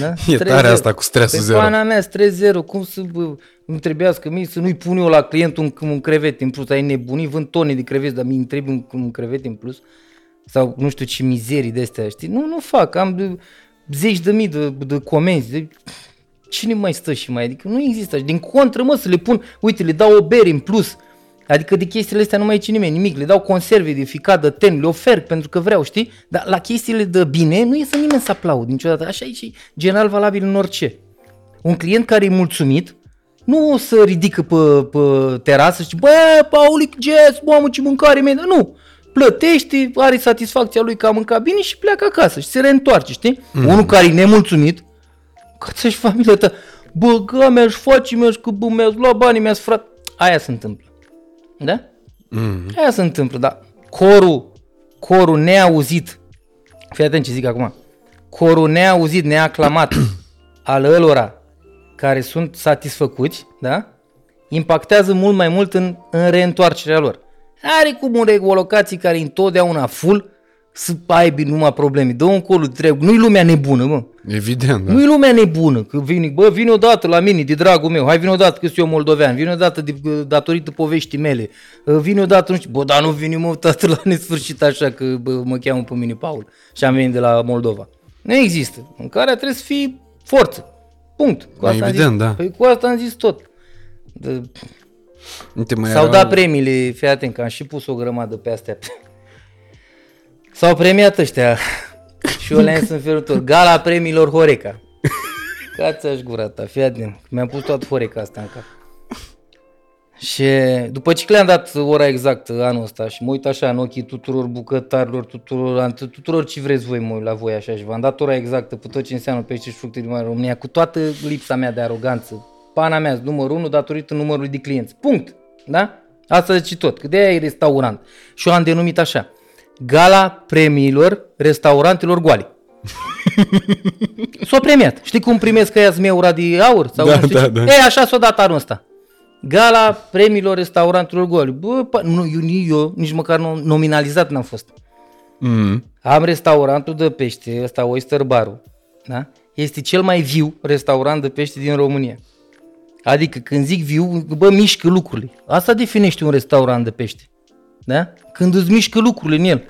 Da? E tare asta cu stresul Pe zero. pana mea, stres zero, cum să bă, îmi trebuiască mie să nu-i pun eu la client un, un crevet în plus, ai nebunit, vând tone de creveți, dar mi îmi trebuie un, un crevet în plus, sau nu știu ce mizerii de astea, știi? Nu, nu fac, am de, zeci de mii de, de comenzi, de, cine mai stă și mai, adică nu există, din contră mă să le pun, uite, le dau o bere în plus, Adică de chestiile astea nu mai zice nimeni nimic, le dau conserve de ficat, de ten, le ofer pentru că vreau, știi? Dar la chestiile de bine nu e să nimeni să aplaud niciodată. Așa e și general valabil în orice. Un client care e mulțumit nu o să ridică pe, pe terasă și bă, Paulic, yes, mamă, ce mâncare mea, nu. Plătește, are satisfacția lui că a mâncat bine și pleacă acasă și se reîntoarce, știi? Mm. Unul care e nemulțumit, că ți-și familia ta, Bă, că mi-aș face, mi-aș că bă, mi-aș lua banii, mi-aș frat. Aia se întâmplă. Da? Mm. Aia se întâmplă, da. Corul, corul neauzit, fii atent ce zic acum, corul neauzit, neaclamat al ălora care sunt satisfăcuți, da? impactează mult mai mult în, în reîntoarcerea lor. Are cum un ecolocații care întotdeauna full să aibă numai probleme. Dă un colo trec. Nu-i lumea nebună, mă. Evident, da. Nu-i lumea nebună. Că vine, bă, vine odată la mine, de dragul meu. Hai, vine odată că sunt eu moldovean. Vine odată de, datorită poveștii mele. Vine odată, nu știu, bă, dar nu vine mă, tată, la nesfârșit așa că bă, mă cheamă pe mine Paul. Și am venit de la Moldova. Nu există. În care trebuie să fii forță. Punct. Cu asta Evident, am zis, da. Păi cu asta am zis tot. De, Uite, mai S-au erau- dat premiile, fii atent că am și pus o grămadă pe astea. S-au premiat ăștia și eu le-am în felul următor. Gala premiilor Horeca. Cați-aș gura ta, fii atent. Mi-am pus toată Horeca asta în cap. Și după ce le-am dat ora exactă anul ăsta și mă uit așa în ochii tuturor bucătarilor, tuturor, tuturor ce vreți voi, mă uit la voi așa și v-am dat ora exactă pe tot ce înseamnă pește și fructe din mare România, cu toată lipsa mea de aroganță. Pana mea, numărul 1 datorită numărului de clienți. Punct. Da? Asta zice tot, că de aia e restaurant. Și eu am denumit așa. Gala premiilor restaurantelor goale. S-a premiat. Știi cum primesc ăia zmeura de aur? Sau Da, nu știu da, ce? da. E, așa s-a dat anul ăsta. Gala premiilor restaurantelor goale. Bă, pa, nu, eu, nici eu nici măcar nu, nominalizat n-am fost. Mm. Am restaurantul de pește, ăsta Oyster Bar-ul, da? Este cel mai viu restaurant de pește din România. Adică când zic viu, bă, mișcă lucrurile. Asta definește un restaurant de pește. Da? Când îți mișcă lucrurile în el.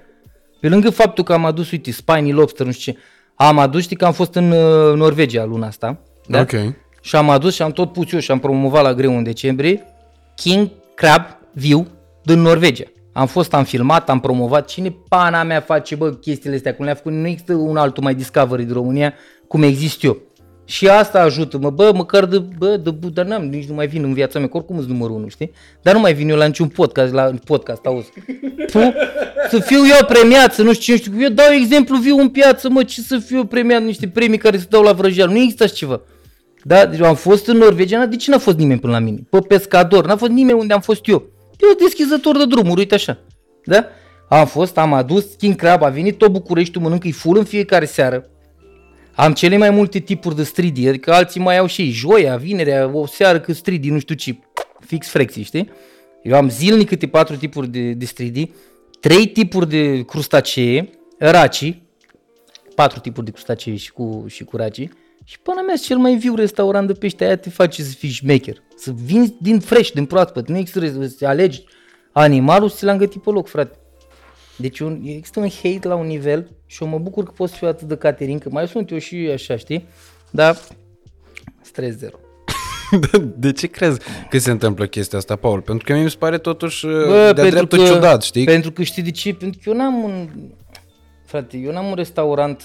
Pe lângă faptul că am adus, uite, spiny lobster, nu știu ce, am adus, știi că am fost în uh, Norvegia luna asta. Da? Ok. Și am adus și am tot pus eu și am promovat la greu în decembrie King Crab viu din Norvegia. Am fost, am filmat, am promovat. Cine pana mea face, bă, chestiile astea? Cum le-a făcut? Nu există un altul mai Discovery din România cum exist eu. Și asta ajută, mă, bă, măcar de, bă, de, bă, dar n-am, nici nu mai vin în viața mea, că oricum sunt numărul unu, știi? Dar nu mai vin eu la niciun podcast, la podcast, auzi. Pu, să fiu eu premiat, să nu știu ce, nu știu, eu dau exemplu viu în piață, mă, ce să fiu eu premiat, niște premii care se dau la vrăjeală, nu există așa ceva. Da, deci eu am fost în Norvegia, de ce n-a fost nimeni până la mine? Pe pescador, n-a fost nimeni unde am fost eu. Eu deschizător de drumuri, uite așa. Da? Am fost, am adus, King Crab a venit, tot Bucureștiul mănâncă, e full în fiecare seară. Am cele mai multe tipuri de stridi, adică alții mai au și ei, joia, vinerea, o seară cât stridi, nu știu ce, fix flexi, știi? Eu am zilnic câte patru tipuri de, de stridi, trei tipuri de crustacee, raci, patru tipuri de crustacee și cu, și cu raci, și până mea cel mai viu restaurant de pește, aia te face să fii șmecher, să vinzi din fresh, din proaspăt, nu există să alegi animalul și ți l-am gătit pe loc, frate. Deci un, există un hate la un nivel și eu mă bucur că pot să fiu atât de Caterin, că mai sunt eu și așa, știi? Dar stres zero. De ce crezi că se întâmplă chestia asta, Paul? Pentru că mie mi se pare totuși Bă, de dreptul ciudat, știi? Pentru că știi de ce? Pentru că eu n-am un... Frate, eu n-am un restaurant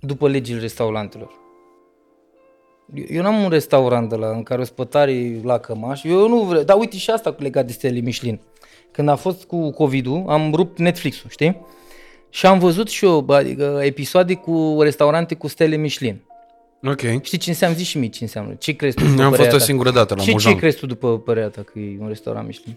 după legile restaurantelor. Eu- Eu n-am un restaurant de la, în care o spătare la cămaș. Eu nu vreau... Dar uite și asta cu legat de stele Michelin. Când a fost cu COVID-ul, am rupt Netflix-ul, știi? Și am văzut și eu adică, episoade cu restaurante cu stele Michelin. Ok. Știi ce înseamnă? Zici și mie ce înseamnă. Ce crezi tu după Am fost părerea o ta? singură dată la Și ce Mojan. crezi tu după părerea ta că e un restaurant Michelin?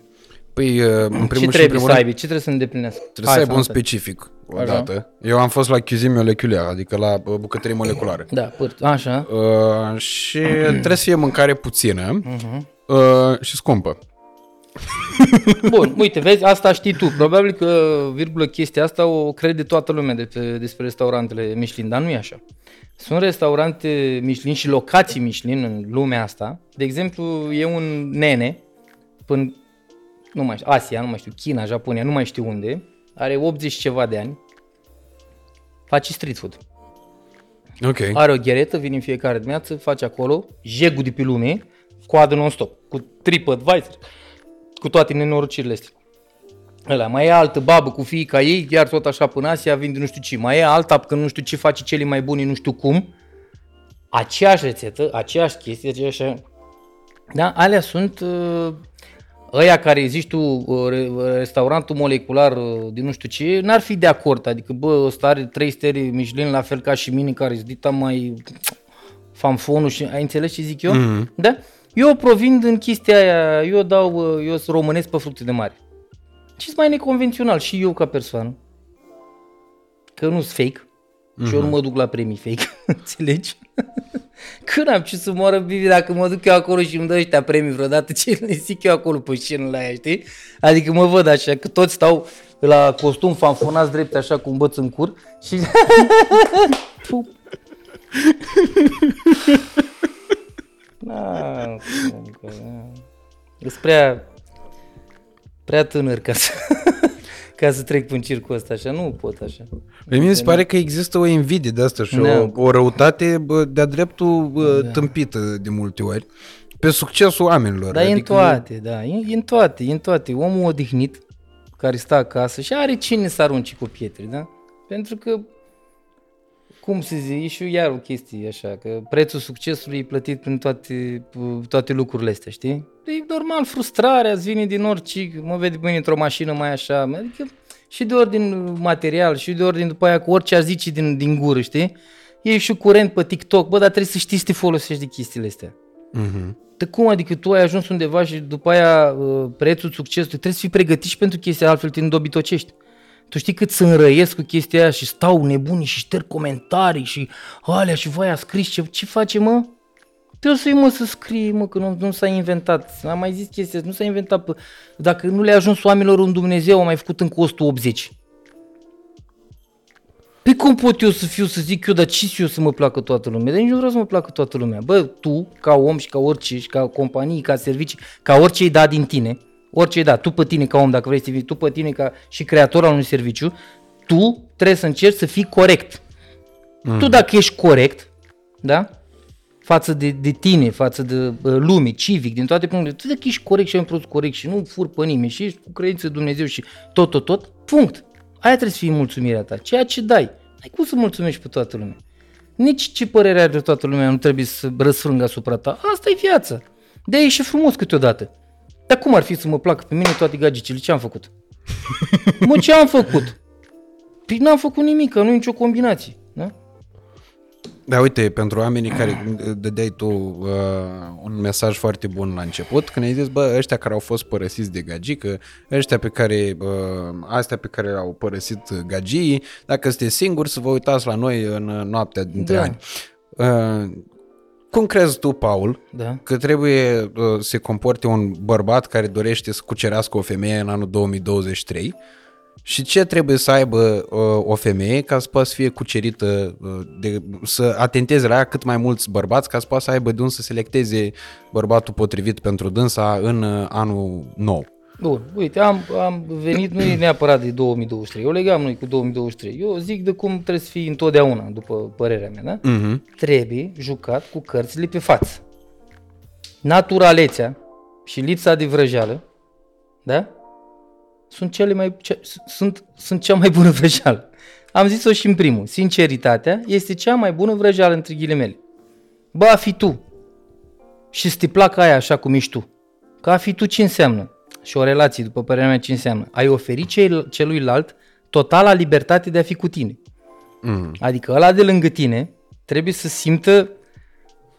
Păi, uh, în primul ce și în trebuie primul să rând, aibă? Ce trebuie să îndeplinească? trebuie să aibă un asta. specific odată. Eu am fost la cuisine molecular, adică la uh, bucătărie moleculară. Da, păr- așa. Uh, și trebuie să fie mâncare puțină Mhm. uh, și scumpă. Bun, uite, vezi, asta știi tu. Probabil că, virgulă, chestia asta o crede toată lumea de pe, despre restaurantele Michelin, dar nu e așa. Sunt restaurante Michelin și locații Michelin în lumea asta. De exemplu, e un nene, până, nu mai știu, Asia, nu mai știu, China, Japonia, nu mai știu unde, are 80 și ceva de ani, face street food. Ok. Are o gheretă, vine în fiecare dimineață, face acolo, jegul de pe lume, coadă non-stop, cu TripAdvisor, cu toate nenorocirile astea. Ăla, mai e altă babă cu fiica ei, iar tot așa până Asia, vinde nu știu ce. Mai e alta, că nu știu ce face cele mai bune, nu știu cum. Aceeași rețetă, aceeași chestie, aceeași... Da, alea sunt uh, ăia care zici tu, uh, re- restaurantul molecular uh, din nu știu ce, n-ar fi de acord. Adică, bă, ăsta are trei stele Michelin la fel ca și mine, care sunt dita mai fanfonul și ai înțeles ce zic eu? Mhm. Da? Eu provin din chestia aia, eu dau, uh, eu sunt românesc pe fructe de mare. Și sunt mai neconvențional și eu ca persoană. Că nu sunt fake. Și eu nu mă duc la premii fake, înțelegi? Când am ce să moară Bibi dacă mă duc eu acolo și îmi dă ăștia premii vreodată, ce le zic eu acolo pe scenă la aia, știi? Adică mă văd așa, că toți stau la costum fanfonați drept așa cu un băț în cur și... Pup. Na, adică, na. Sunt prea, prea tânăr ca să, ca să trec prin circul ăsta așa, nu pot așa. Pe mine mi se pare că există o invidie de asta și Da. o, o răutate bă, de-a dreptul bă, tâmpită de multe ori pe succesul oamenilor. Dar e în toate, da, e, e în toate, e în toate. Omul odihnit, care stă acasă și are cine să arunce cu pietre, da? Pentru că, cum se zice, e și iar o chestie așa, că prețul succesului e plătit prin toate, toate lucrurile astea, știi? E normal, frustrarea îți vine din orice, mă vede pe mine într-o mașină mai așa, adică și de ordin material, și de ordin după aia cu orice ar zice din, din gură, știi? E și curent pe TikTok, bă, dar trebuie să știi să te folosești de chestiile astea. Mhm. De cum adică tu ai ajuns undeva și după aia uh, prețul succesului, trebuie să fii pregătit și pentru chestia altfel te îndobitocești. Tu știi cât să înrăiesc cu chestia aia și stau nebuni și șterg comentarii și alea și voi a scris ce, ce face mă? Trebuie să-i mă să scrie mă că nu, nu s-a inventat. Am mai zis chestia asta, nu s-a inventat. Pe, dacă nu le-a ajuns oamenilor un Dumnezeu, a mai făcut încă 180. Pe cum pot eu să fiu să zic eu, dar ce eu să mă placă toată lumea? Dar nici nu vreau să mă placă toată lumea. Bă, tu, ca om și ca orice, și ca companie, ca servicii, ca orice ai dat din tine, orice ai dat, tu pe tine ca om, dacă vrei să fii, tu pe tine ca și creator al unui serviciu, tu trebuie să încerci să fii corect. Mm. Tu dacă ești corect, da? față de, de tine, față de uh, lume, civic, din toate punctele, tu dacă ești corect și ai un produs corect și nu fur pe nimeni și ești cu credință în Dumnezeu și tot, tot, tot, punct. Aia trebuie să fie mulțumirea ta. Ceea ce dai. Ai cum să mulțumești pe toată lumea. Nici ce părere are toată lumea nu trebuie să răsfrângă asupra ta. Asta e viața. de e și frumos câteodată. Dar cum ar fi să mă placă pe mine toate gagicile? Ce am făcut? mă, ce am făcut? Păi n-am făcut nimic, că nu e nicio combinație. Da? Da, uite, pentru oamenii care dădeai tu uh, un mesaj foarte bun la început, când ai zis, bă, ăștia care au fost părăsiți de gagică, ăștia pe care, uh, astea pe care au părăsit gagii, dacă sunteți singuri, să vă uitați la noi în noaptea dintre Da. ani. Uh, cum crezi tu, Paul, Da. că trebuie uh, să se comporte un bărbat care dorește să cucerească o femeie în anul 2023 și ce trebuie să aibă uh, o femeie ca să poată să fie cucerită, uh, de, să atenteze la ea cât mai mulți bărbați ca să poată să aibă de unde să selecteze bărbatul potrivit pentru dânsa în uh, anul nou. Bun, uite, am, am venit, nu e neapărat de 2023, eu legam noi cu 2023, eu zic de cum trebuie să fii întotdeauna, după părerea mea, da? Mhm. Trebuie jucat cu cărțile pe față. Naturalețea și lipsa de vrăjeală, da? Sunt cele mai, ce, sunt, sunt cea mai bună vrăjeală. Am zis-o și în primul, sinceritatea este cea mai bună vrăjeală între ghilimele. Bă, a fi tu și să te placă aia așa cum ești tu. Că a fi tu ce înseamnă? Și o relație, după părerea mea, ce înseamnă? Ai oferi cel, celuilalt totala libertate de a fi cu tine. Mhm. Adică ăla de lângă tine trebuie să simtă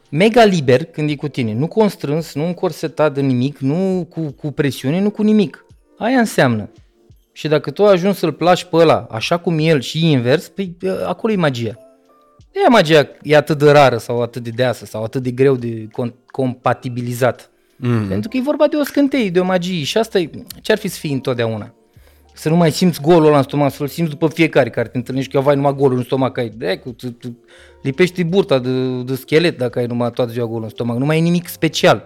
mega liber când e cu tine. Nu constrâns, nu încorsetat de nimic, nu cu, cu presiune, nu cu nimic. Aia înseamnă. Și dacă tu ajungi să-l placi pe ăla așa cum e el și invers, păi acolo e magia. De aia magia e atât de rară sau atât de deasă sau atât de greu de con- compatibilizat. Mhm. Pentru că e vorba de o scânteie, de o magie și asta e, ce ar fi să fii întotdeauna? Să nu mai simți golul ăla în stomac, să-l simți după fiecare care te întâlnești, că eu vai numai golul în stomac, ai, de, cu, tu, tu, lipești burta de, de schelet dacă ai numai toată ziua golul în stomac, nu mai e nimic special.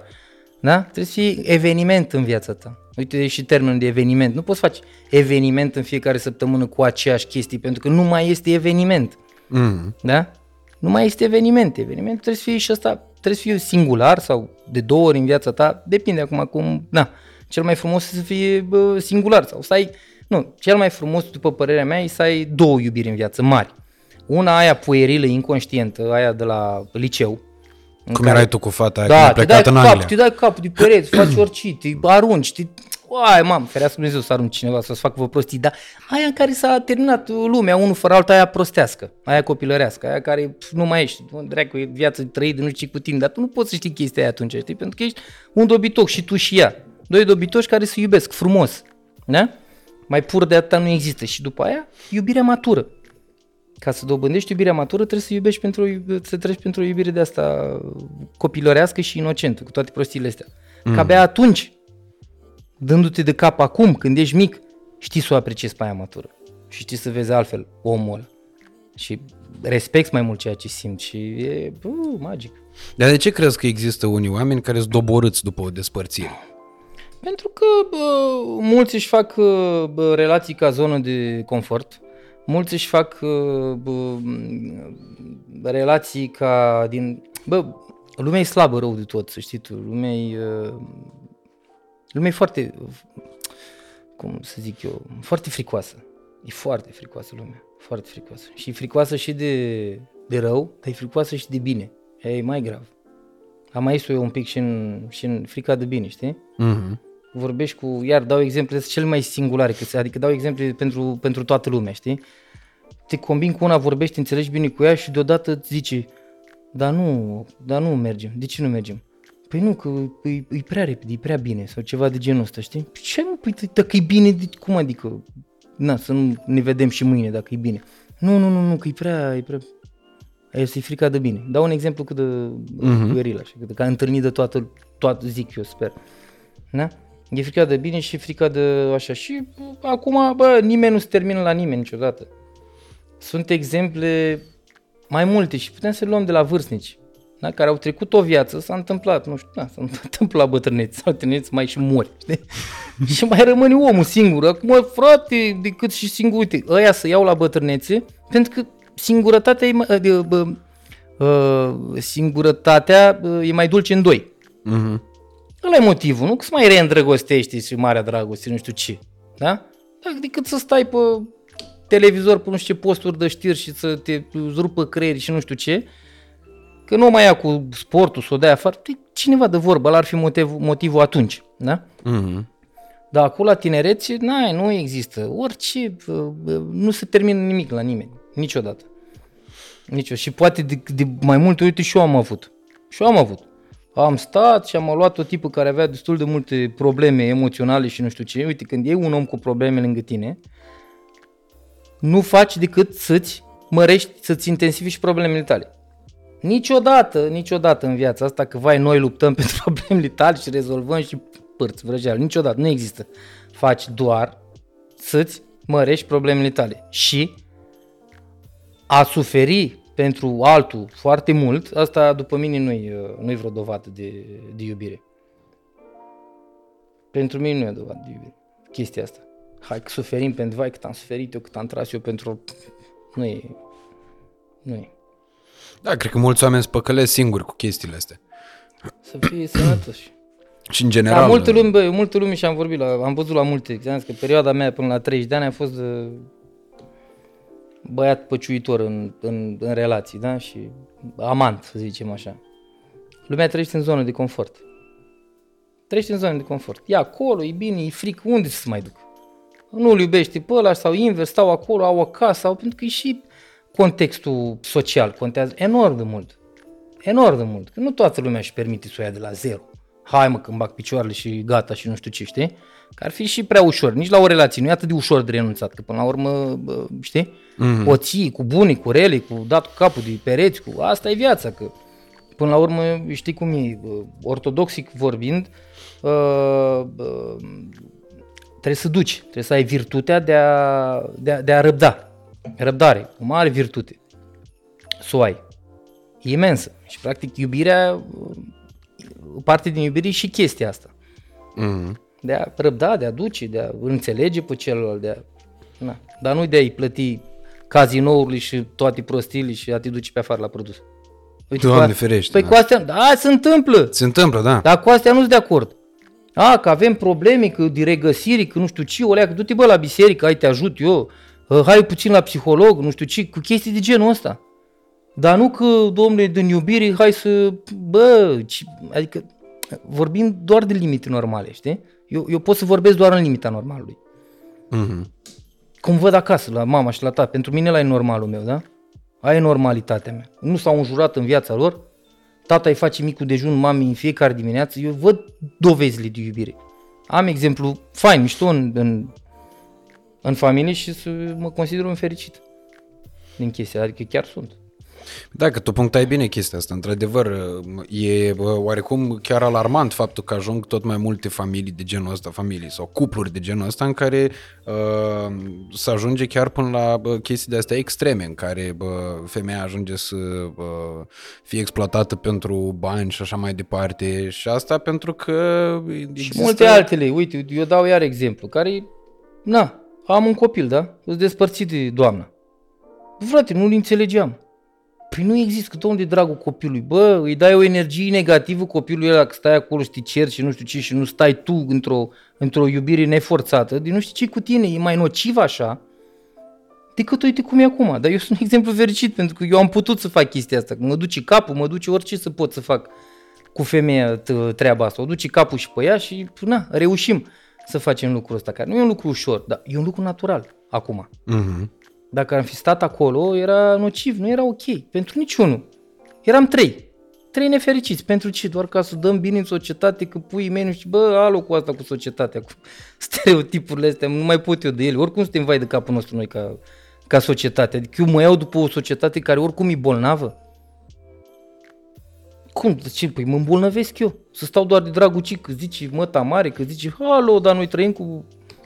Da? Trebuie să fie eveniment în viața ta. Uite, e și termenul de eveniment. Nu poți face eveniment în fiecare săptămână cu aceeași chestii, pentru că nu mai este eveniment. Mhm. Da? Nu mai este eveniment. Evenimentul trebuie să fie și asta, trebuie să fie singular sau de două ori în viața ta, depinde acum cum, na, cel mai frumos e să fie bă, singular sau să ai, nu, cel mai frumos, după părerea mea, e să ai două iubiri în viață mari. Una aia puerilă, inconștientă, aia de la liceu. în Cum care- erai tu cu fata aia da, când a te dai plecat cu în cap, Anglia? te dai cu capul de pereți, faci orice, te arunci, te... Uai, mam, ferească Dumnezeu să arunc cineva să-ți facă vă prostii, dar aia în care s-a terminat lumea, unul fără alta, aia prostească, aia copilărească, aia care pf, nu mai ești, dracu, e viață trăită, nu știi cu tine, dar tu nu poți să știi chestia aia atunci, știi, pentru că ești un dobitoc și tu și ea. Doi dobitoși care se iubesc frumos, da? Mai pur de atâta nu există și după aia, iubirea matură. Ca să dobândești iubirea matură, trebuie să iubești pentru, să treci pentru o iubire de asta copilărească și inocentă, cu toate prostiile astea. Mm. Ca abia atunci, dându-te de cap acum, când ești mic, știi să o apreciezi pe aia matură. Și știi să vezi altfel omul ăla. Și respecti mai mult ceea ce simți și e bă, magic. Dar de ce crezi că există unii oameni care sunt doborâți după o despărțire? Pentru că bă, mulți își fac bă, relații ca zonă de confort, mulți își fac bă, relații ca din... Bă, lumea e slabă rău de tot, să știi tu. Lumea e, lumea e foarte, cum să zic eu, foarte fricoasă. E foarte fricoasă lumea, foarte fricoasă. Și e fricoasă și de, de rău, dar e fricoasă și de bine. E mai grav. Am mai eu un pic și în, și în frica de bine, știi? Mm-hmm. Vorbești cu, iar dau exemple cel mai singulare, adică dau exemple pentru, pentru toată lumea, știi? Te combin cu una, vorbești, înțelegi bine cu ea și deodată îți zice, dar nu, dar nu mergem. De ce nu mergem? Păi nu, că e, e prea repede, e prea bine sau ceva de genul ăsta, știi? Păi ce nu, păi dacă e bine, de, cum adică? Na, să nu ne vedem și mâine dacă e bine. Nu, nu, nu, nu, că e prea, e prea... Aia e frica de bine. Dau un exemplu cât de uh-huh. pueril, așa, cât de, ca întâlnit de toată, toată, zic eu, sper. Da? E frica de bine și frica de așa. Și acum, bă, nimeni nu se termină la nimeni niciodată. Sunt exemple mai multe și putem să le luăm de la vârstnici da? care au trecut o viață, s-a întâmplat, nu știu, da, s-a întâmplat bătrâneți, sau tinereți mai și mori, știi? și mai rămâne omul singur. Acum, frate, decât și singur, uite, ăia să iau la bătrânețe, pentru că singurătatea e mai, de, bă, uh, singurătatea e mai dulce în doi. Uh-huh. Ăla e motivul, nu că să mai reîndrăgostești și marea dragoste, nu știu ce. Da? Decât să stai pe televizor pe nu știu ce posturi de știri și să te rupă creierii și nu știu ce, că nu mai ia cu sportul să o dea afară, cineva de vorbă, ăla ar fi motiv, motivul atunci, da? Mm-hmm. Dar acum la tinerețe, n nu există. Orice, nu se termină nimic la nimeni, niciodată. Nicio. Și poate de, de mai multe, uite, și eu am avut. Și eu am avut. Am stat și am luat o tipă care avea destul de multe probleme emoționale și nu știu ce. Uite, când e un om cu probleme lângă tine, nu faci decât să-ți mărești, să-ți intensifici problemele tale. Niciodată, niciodată în viața asta că vai noi luptăm pentru problemele tale și rezolvăm și părți vrăjeală. Niciodată, nu există. Faci doar să-ți mărești problemele tale. Și a suferi pentru altul foarte mult, asta după mine nu-i, nu-i vreo dovadă de, de iubire. Pentru mine nu e dovadă de iubire. Chestia asta. Hai că suferim pentru vai cât am suferit eu, cât am tras eu pentru... Nu e... Nu e. Da, cred că mulți oameni spăcălesc singuri cu chestiile astea. Să fie sănătoși. Și în general... Da, multe lume, bă, multe lume și am vorbit, la, am văzut la multe, că perioada mea până la 30 de ani a fost de băiat păciuitor în, în, în relații, da? Și amant, să zicem așa. Lumea trăiește în zonă de confort. Trăiește în zonă de confort. E acolo, e bine, e fric, unde să mai duc? Nu-l iubește pe ăla sau invers, stau acolo, au o casă, sau pentru că e și contextul social contează enorm de mult. Enorm de mult. Că nu toată lumea își permite să o ia de la zero. Hai mă când bag picioarele și gata și nu știu ce, știi? Că ar fi și prea ușor. Nici la o relație nu e atât de ușor de renunțat. Că până la urmă, știi? Mm-hmm. O ții cu bunii, cu rele, cu dat cu capul de pereți, cu asta e viața. Că până la urmă, știi cum e, ortodoxic vorbind, uh, uh, trebuie să duci, trebuie să ai virtutea de a, de a, de a răbda. Răbdare, o mare virtute. Să o ai. E imensă. Și practic iubirea, parte din iubire e și chestia asta. Mm-hmm. De a răbda, de a duce, de a înțelege pe celălalt, de a... Na. Dar nu de a-i plăti cazinourile și toate prostiile și a te duce pe afară la produs. Uite, Doamne cu ferește. Păi da. cu astea, da, se întâmplă. Se întâmplă, da. Dar cu astea nu sunt de acord. A, că avem probleme, că de regăsiri, că nu știu ce, o leacă, du-te bă la biserică, hai te ajut eu, Uh, hai puțin la psiholog, nu știu ce, cu chestii de genul ăsta. Dar nu că, domnule, din iubire, hai să, bă, adică vorbim doar de limite normale, știi? Eu, eu pot să vorbesc doar în limita normalului. Mhm. Cum văd acasă, la mama și la tata. Pentru mine ăla e normalul meu, da? Aia e normalitatea mea. Nu s-au înjurat în viața lor. Tata îi face micul dejun mamei în fiecare dimineață. Eu văd dovezile de iubire. Am exemplu fain, mișto în, în, în familie și să mă consider un fericit din chestia. Adică chiar sunt. Da, că tu punctai bine chestia asta. Într-adevăr, e bă, oarecum chiar alarmant faptul că ajung tot mai multe familii de genul ăsta, familii sau cupluri de genul ăsta, în care uh, se ajunge chiar până la bă, chestii de astea extreme, în care bă, femeia ajunge să bă, fie exploatată pentru bani și așa mai departe. Și asta pentru că există... Și multe altele. Uite, eu dau iar exemplu, care, na, am un copil, da? Îți despărțit de doamna. Frate, nu-l înțelegeam. Păi nu există, că unde dragul copilului? Bă, îi dai o energie negativă copilului ăla, că stai acolo și te ceri și nu știu ce și nu stai tu într-o, într-o iubire neforțată, de nu știu ce cu tine, e mai nociv așa, decât uite cum e acum. Dar eu sunt un exemplu fericit, pentru că eu am putut să fac chestia asta, că mă duce capul, mă duce orice să pot să fac cu femeia t- treaba asta. O duce capul și pe ea și, na, reușim să facem lucrul ăsta, care nu e un lucru ușor, dar e un lucru natural acum. Mhm. Dacă am fi stat acolo, era nociv, nu era ok. Pentru niciunul. Eram trei. Trei nefericiți. Pentru ce? Doar ca să dăm bine în societate, că pui mei nu știu, bă, alo cu asta cu societatea, cu stereotipurile astea, nu mai pot eu de ele. Oricum suntem vai de capul nostru noi ca, ca societate. Adică eu mă iau după o societate care oricum e bolnavă. Cum? De ce? Păi mă îmbolnăvesc eu. Să stau doar de dragul ci că zici măta mare, că zici, alo, dar noi trăim cu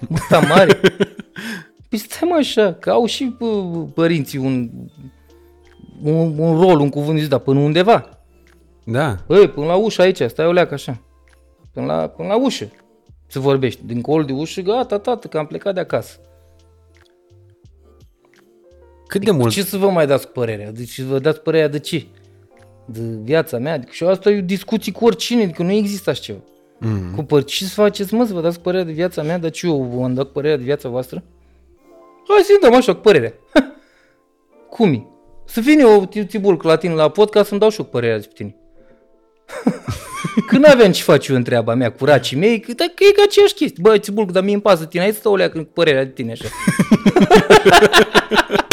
măta mare. Păi stai mă așa, că au și bă, părinții un, un, un rol, un cuvânt zis, dar până undeva. Da. Băi, până la ușă aici, stai o leacă așa. Până la, până la ușă să vorbești. Dincolo de ușă, gata, tată, că am plecat de acasă. Cât de mult... Ce să vă mai dați cu părerea? Deci vă dați părerea de ce? De viața mea? Adică și asta e discuții cu oricine, adică nu există așa ceva. Mm. Cu păr- ce să faceți, mă, să vă dați cu părerea de viața mea, dar ce eu vă am dat cu părerea de viața voastră? Hai să dăm așa cu părerea. Cum e? Să vine o tibulc la tine la podcast să-mi dau și eu cu părerea despre tine. Când aveam ce face eu în treaba mea cu racii mei, că, da, că e ca aceeași chestie. Bă, țibulc, dar mie îmi pasă tine, hai să stau o leacă cu părerea de tine așa.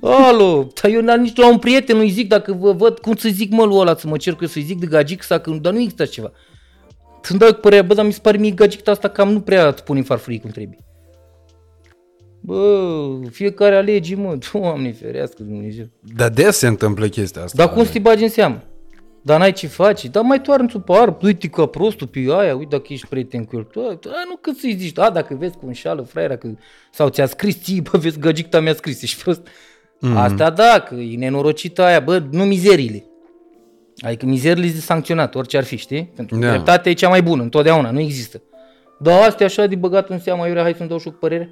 Alo, dar eu n-am nici la un prieten nu-i zic dacă vă văd cum să zic mă lui ăla să mă cer cu eu să-i zic de gagic sau că, dar nu există așa ceva. Să-mi dau cu părerea, bă, dar mi se pare mie gagic asta cam nu prea îți pune în farfurie cum trebuie. Bă, fiecare alege, mă, Doamne ferească Dumnezeu. Dar des se întâmplă chestia asta. Dar cum să te bagi în seamă? Dar n-ai ce faci? Dar mai toarnă-ți pe arb, uite ca prostul pe aia, uite dacă ești prieten cu el. Tu, a, nu cât să-i zici, a, dacă vezi cu înșală fraiera, că, sau ți-a scris ție, bă, vezi, găgicta mi-a scris, ești prost. Mm. Asta da, că e nenorocită aia, bă, nu mizerile. Adică mizerile sunt sancționat, orice ar fi, știi? Pentru că Da. dreptatea e cea mai bună, întotdeauna, nu există. Dar astea așa de băgat în seama, Iurea, hai să-mi dau și eu cu părere.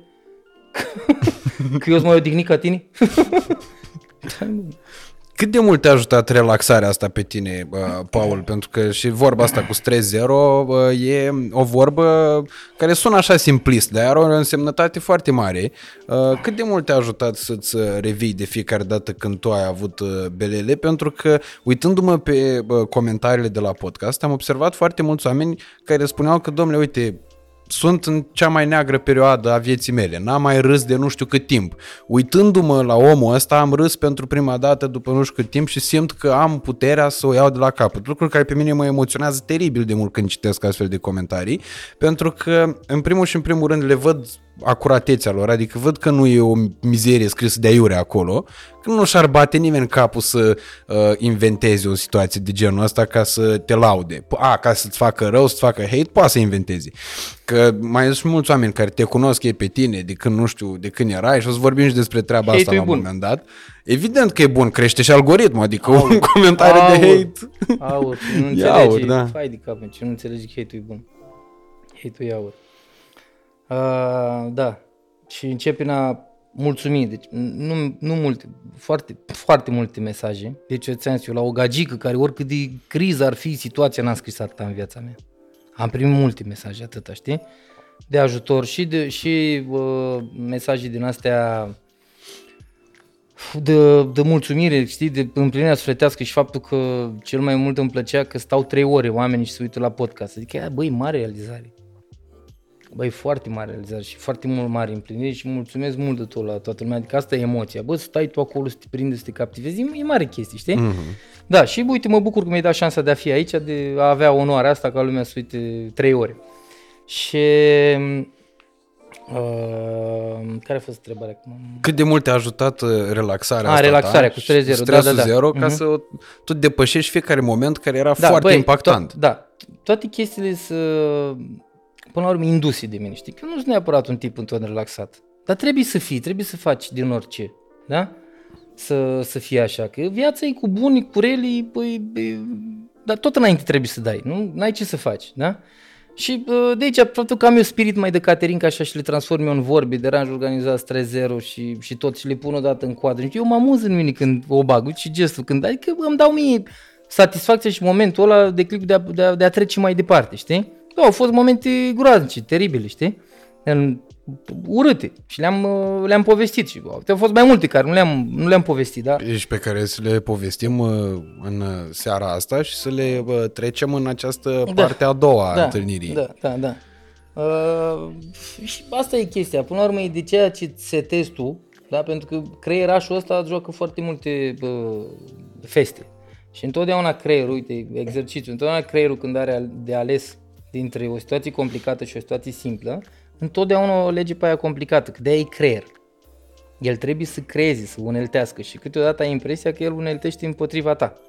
că eu sunt mai odihnit ca tine. Cât de mult te-a ajutat relaxarea asta pe tine, bă, Paul? Pentru că și vorba asta cu stres zero bă, e o vorbă care sună așa simplist, dar are o însemnătate foarte mare. Uh, Cât de mult te-a ajutat să-ți revii de fiecare dată când tu ai avut uh, belele? Pentru că, uitându-mă pe bă, comentariile de la podcast, am observat foarte mulți oameni care spuneau că, domnule, uite, sunt în cea mai neagră perioadă a vieții mele. N-am mai râs de nu știu cât timp. Uitându-mă la omul ăsta, am râs pentru prima dată după nu știu cât timp și simt că am puterea să o iau de la capăt. Lucruri care pe mine mă emoționează teribil de mult când citesc astfel de comentarii, pentru că, în primul și în primul rând, le văd acuratețea lor, adică văd că nu e o mizerie scrisă de aiure acolo, că nu și-ar bate nimeni capul să uh, inventeze o situație de genul ăsta ca să te laude. A, ca să-ți facă rău, să-ți facă hate, poate să inventeze. Că mai sunt și mulți oameni care te cunosc ei pe tine de când, nu știu, de când erai și o să vorbim și despre treaba asta Hate-ul la e un bun. moment dat. Evident că e bun, crește și algoritmul, adică un comentariu de Aur. hate. Aur, nu E înțelegi, aur, da. Fai de cap, ce nu înțelegi că hate-ul e bun. Hate-ul e aur. Uh, da, și încep prin a mulțumi, deci nu, nu multe, foarte, foarte multe mesaje. Deci eu ți-am zis, eu la o gagică care oricât de criză ar fi situația, n-am scris atâta în viața mea. Am primit multe mesaje, atâta, știi? De ajutor și, de, și uh, mesaje din astea de, de mulțumire, știi, de împlinirea sufletească și faptul că cel mai mult îmi plăcea că stau trei ore oamenii și se uită la podcast. Adică, băi, mare realizare. Băi, foarte mare realizare și foarte mult mare împlinire și mulțumesc mult de tot la toată lumea. Adică asta e emoția. Bă, stai tu acolo să te prinde, să te captivezi, e mare chestie, știi? Mm-hmm. Da, și uite, mă bucur că mi-ai dat șansa de a fi aici, de a avea onoarea asta ca lumea să uite trei ore. Și Uh, care a fost întrebarea acum? Cât de mult te-a ajutat uh, relaxarea a, asta relaxarea ta cu stres zero, stresul da, da, da. zero ca Mhm. să tu depășești fiecare moment care era Da, foarte băi, impactant. To- da, toate chestiile sunt, până la urmă, induse de mine, știi? Că eu nu sunt neapărat un tip întotdeauna relaxat. Dar trebuie să fii, trebuie să faci din orice, da? Să, să fie așa, că viața e cu buni, cu reli, băi, băi, dar tot înainte trebuie să dai, nu? N-ai ce să faci, da? Și bă, de aici, faptul că am eu spirit mai de Caterinca așa și le transform eu în vorbe, deranj organizat, stres zero și, și tot și le pun odată în coadă. Și eu mă amuz în mine când o bag, uite și gestul, când, adică îmi dau mie satisfacția și momentul ăla de clip de a, de a, de a trece mai departe, știi? Da, au fost momente groaznice, teribile, știi? În, urâte și le-am, uh, le-am povestit și au fost mai multe care nu le-am, nu le-am povestit, da? Și pe care să le povestim uh, în seara asta și să le uh, trecem în această Da. parte a doua a da, întâlnirii. Da, da, da. Uh, și asta e chestia. Până la urmă e de ceea ce setezi tu, da? pentru că creierașul ăsta joacă foarte multe uh, feste. Și întotdeauna creierul, uite, exercițiu, întotdeauna creierul când are de ales dintre o situație complicată și o situație simplă, întotdeauna o lege pe aia complicată, că de-aia e creier. El trebuie să creeze, să uneltească și câteodată ai impresia că el uneltește împotriva ta.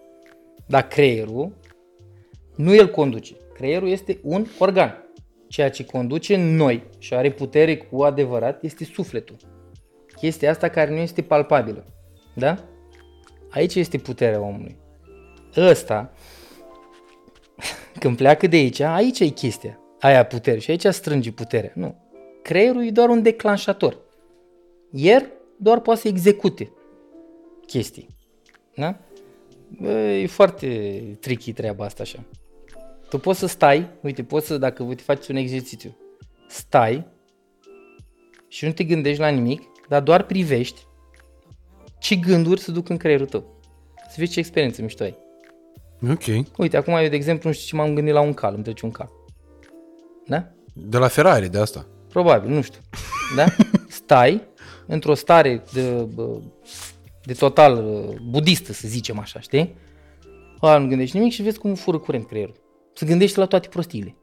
Dar creierul nu el conduce. Creierul este un organ. Ceea ce conduce noi și are putere cu adevărat este sufletul. Chestia asta care nu este palpabilă. Da? Aici este puterea omului. Ăsta, când pleacă de aici, aici e chestia. Aia putere și aici strânge puterea. Nu. Creierul e doar un declanșator. El doar poate să execute chestii. Da? Bă, e foarte tricky treaba asta așa. Tu poți să stai, uite, poți să, dacă uite, faci un exercițiu, stai și nu te gândești la nimic, dar doar privești ce gânduri se duc în creierul tău. Să vezi ce experiență mișto ai. Ok. Uite, acum eu, de exemplu, nu știu ce m-am gândit la un cal, îmi trece un cal. Da? De la Ferrari, de asta. Probabil, nu știu. Da? Stai într-o stare de, bă, de total uh, budistă, să zicem așa, știi? A, nu gândești nimic și vezi cum fură curent creierul. Să gândești la toate prostiile.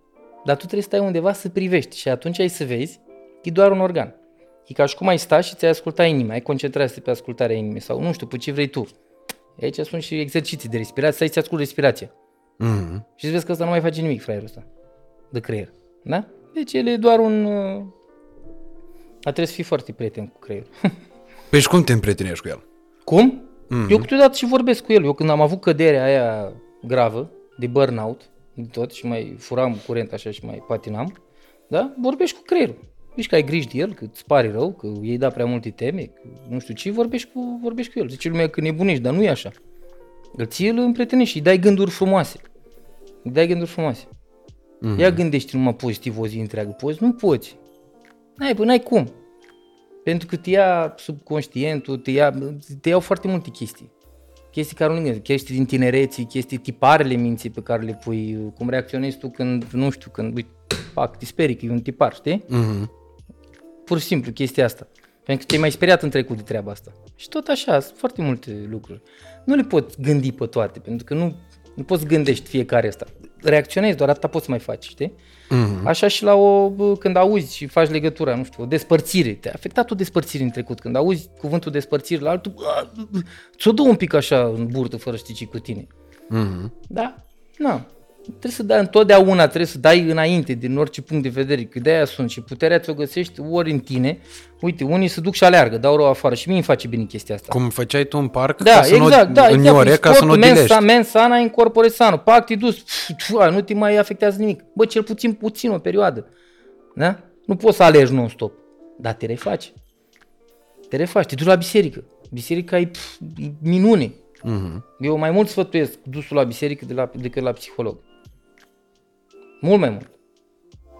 Dar tu trebuie să stai undeva să privești și atunci ai să vezi că e doar un organ. E ca și cum ai sta și ți-ai asculta inima, ai concentrat pe ascultarea inimii sau nu știu, pe ce vrei tu. Aici sunt și exerciții de respirație, stai să asculti respirația. Mm-hmm. Și îți vezi că ăsta nu mai face nimic, fraierul ăsta, de creier. Da? Deci el e doar un... uh, Dar trebuie să fii foarte prieten cu creierul. Păi și cum te împrietenești cu el? Cum? Mm-hmm. Eu câteodată și vorbesc cu el. Eu când am avut căderea aia gravă, de burnout, de tot, și mai furam curent așa și mai patinam, da? Vorbești cu creierul. Ești că ai griji de el, că îți pare rău, că ei da prea multe teme, că nu știu ce, vorbești cu, vorbești cu el. Zice lumea că nebunești, dar nu e așa. Îl ții, îl împrietenești și îi dai gânduri frumoase. Îi dai gânduri frumoase. Mm-hmm. Ia gândește numai pozitiv o zi întreagă. Poți? Nu poți. N-ai, bă, n-ai cum. Pentru că te ia subconștientul, te, ia, te iau foarte multe chestii. Chestii care nu gândesc, chestii din tinereții, chestii tiparele minții pe care le pui, cum reacționezi tu când, nu știu, când, uite, pac, te sperii că e un tipar, știi? Mm-hmm. Pur și simplu chestia asta. Pentru că te-ai mai speriat în trecut de treaba asta. Și tot așa, sunt foarte multe lucruri. Nu le poți gândi pe toate, pentru că nu, nu poți gândești fiecare asta. Reacționezi, doar atâta poți să mai faci, știi? Mm-hmm. Așa și la o, bă, când auzi și faci legătura, nu știu, o despărțire. Te-a afectat o despărțire în trecut. Când auzi cuvântul despărțire la altul, bă, ți-o dă un pic așa în burtă fără să știi ce cu tine. Mm-hmm. Da? Na. Trebuie să dai întotdeauna, trebuie să dai înainte din orice punct de vedere, că de-aia sunt și puterea ți-o găsești ori în tine. Uite, unii se duc și aleargă, dau rău afară și mie îmi face bine chestia asta. Cum făceai tu în parc Da, ca să exact, nu, da, în exact. ore, în ca să nu sportul mens, dilești. mens sana in corpore sano. Pac, te duci, pf, pf, nu te mai afectează nimic. Bă, cel puțin puțin o perioadă. Da? Nu poți să alergi non-stop, dar te refaci. Te refaci, te duci la biserică. Biserica e, pf, e minune. Mm-hmm. Eu mai mult sfătuiesc dusul la biserică de la, decât la psiholog. Mult mai mult.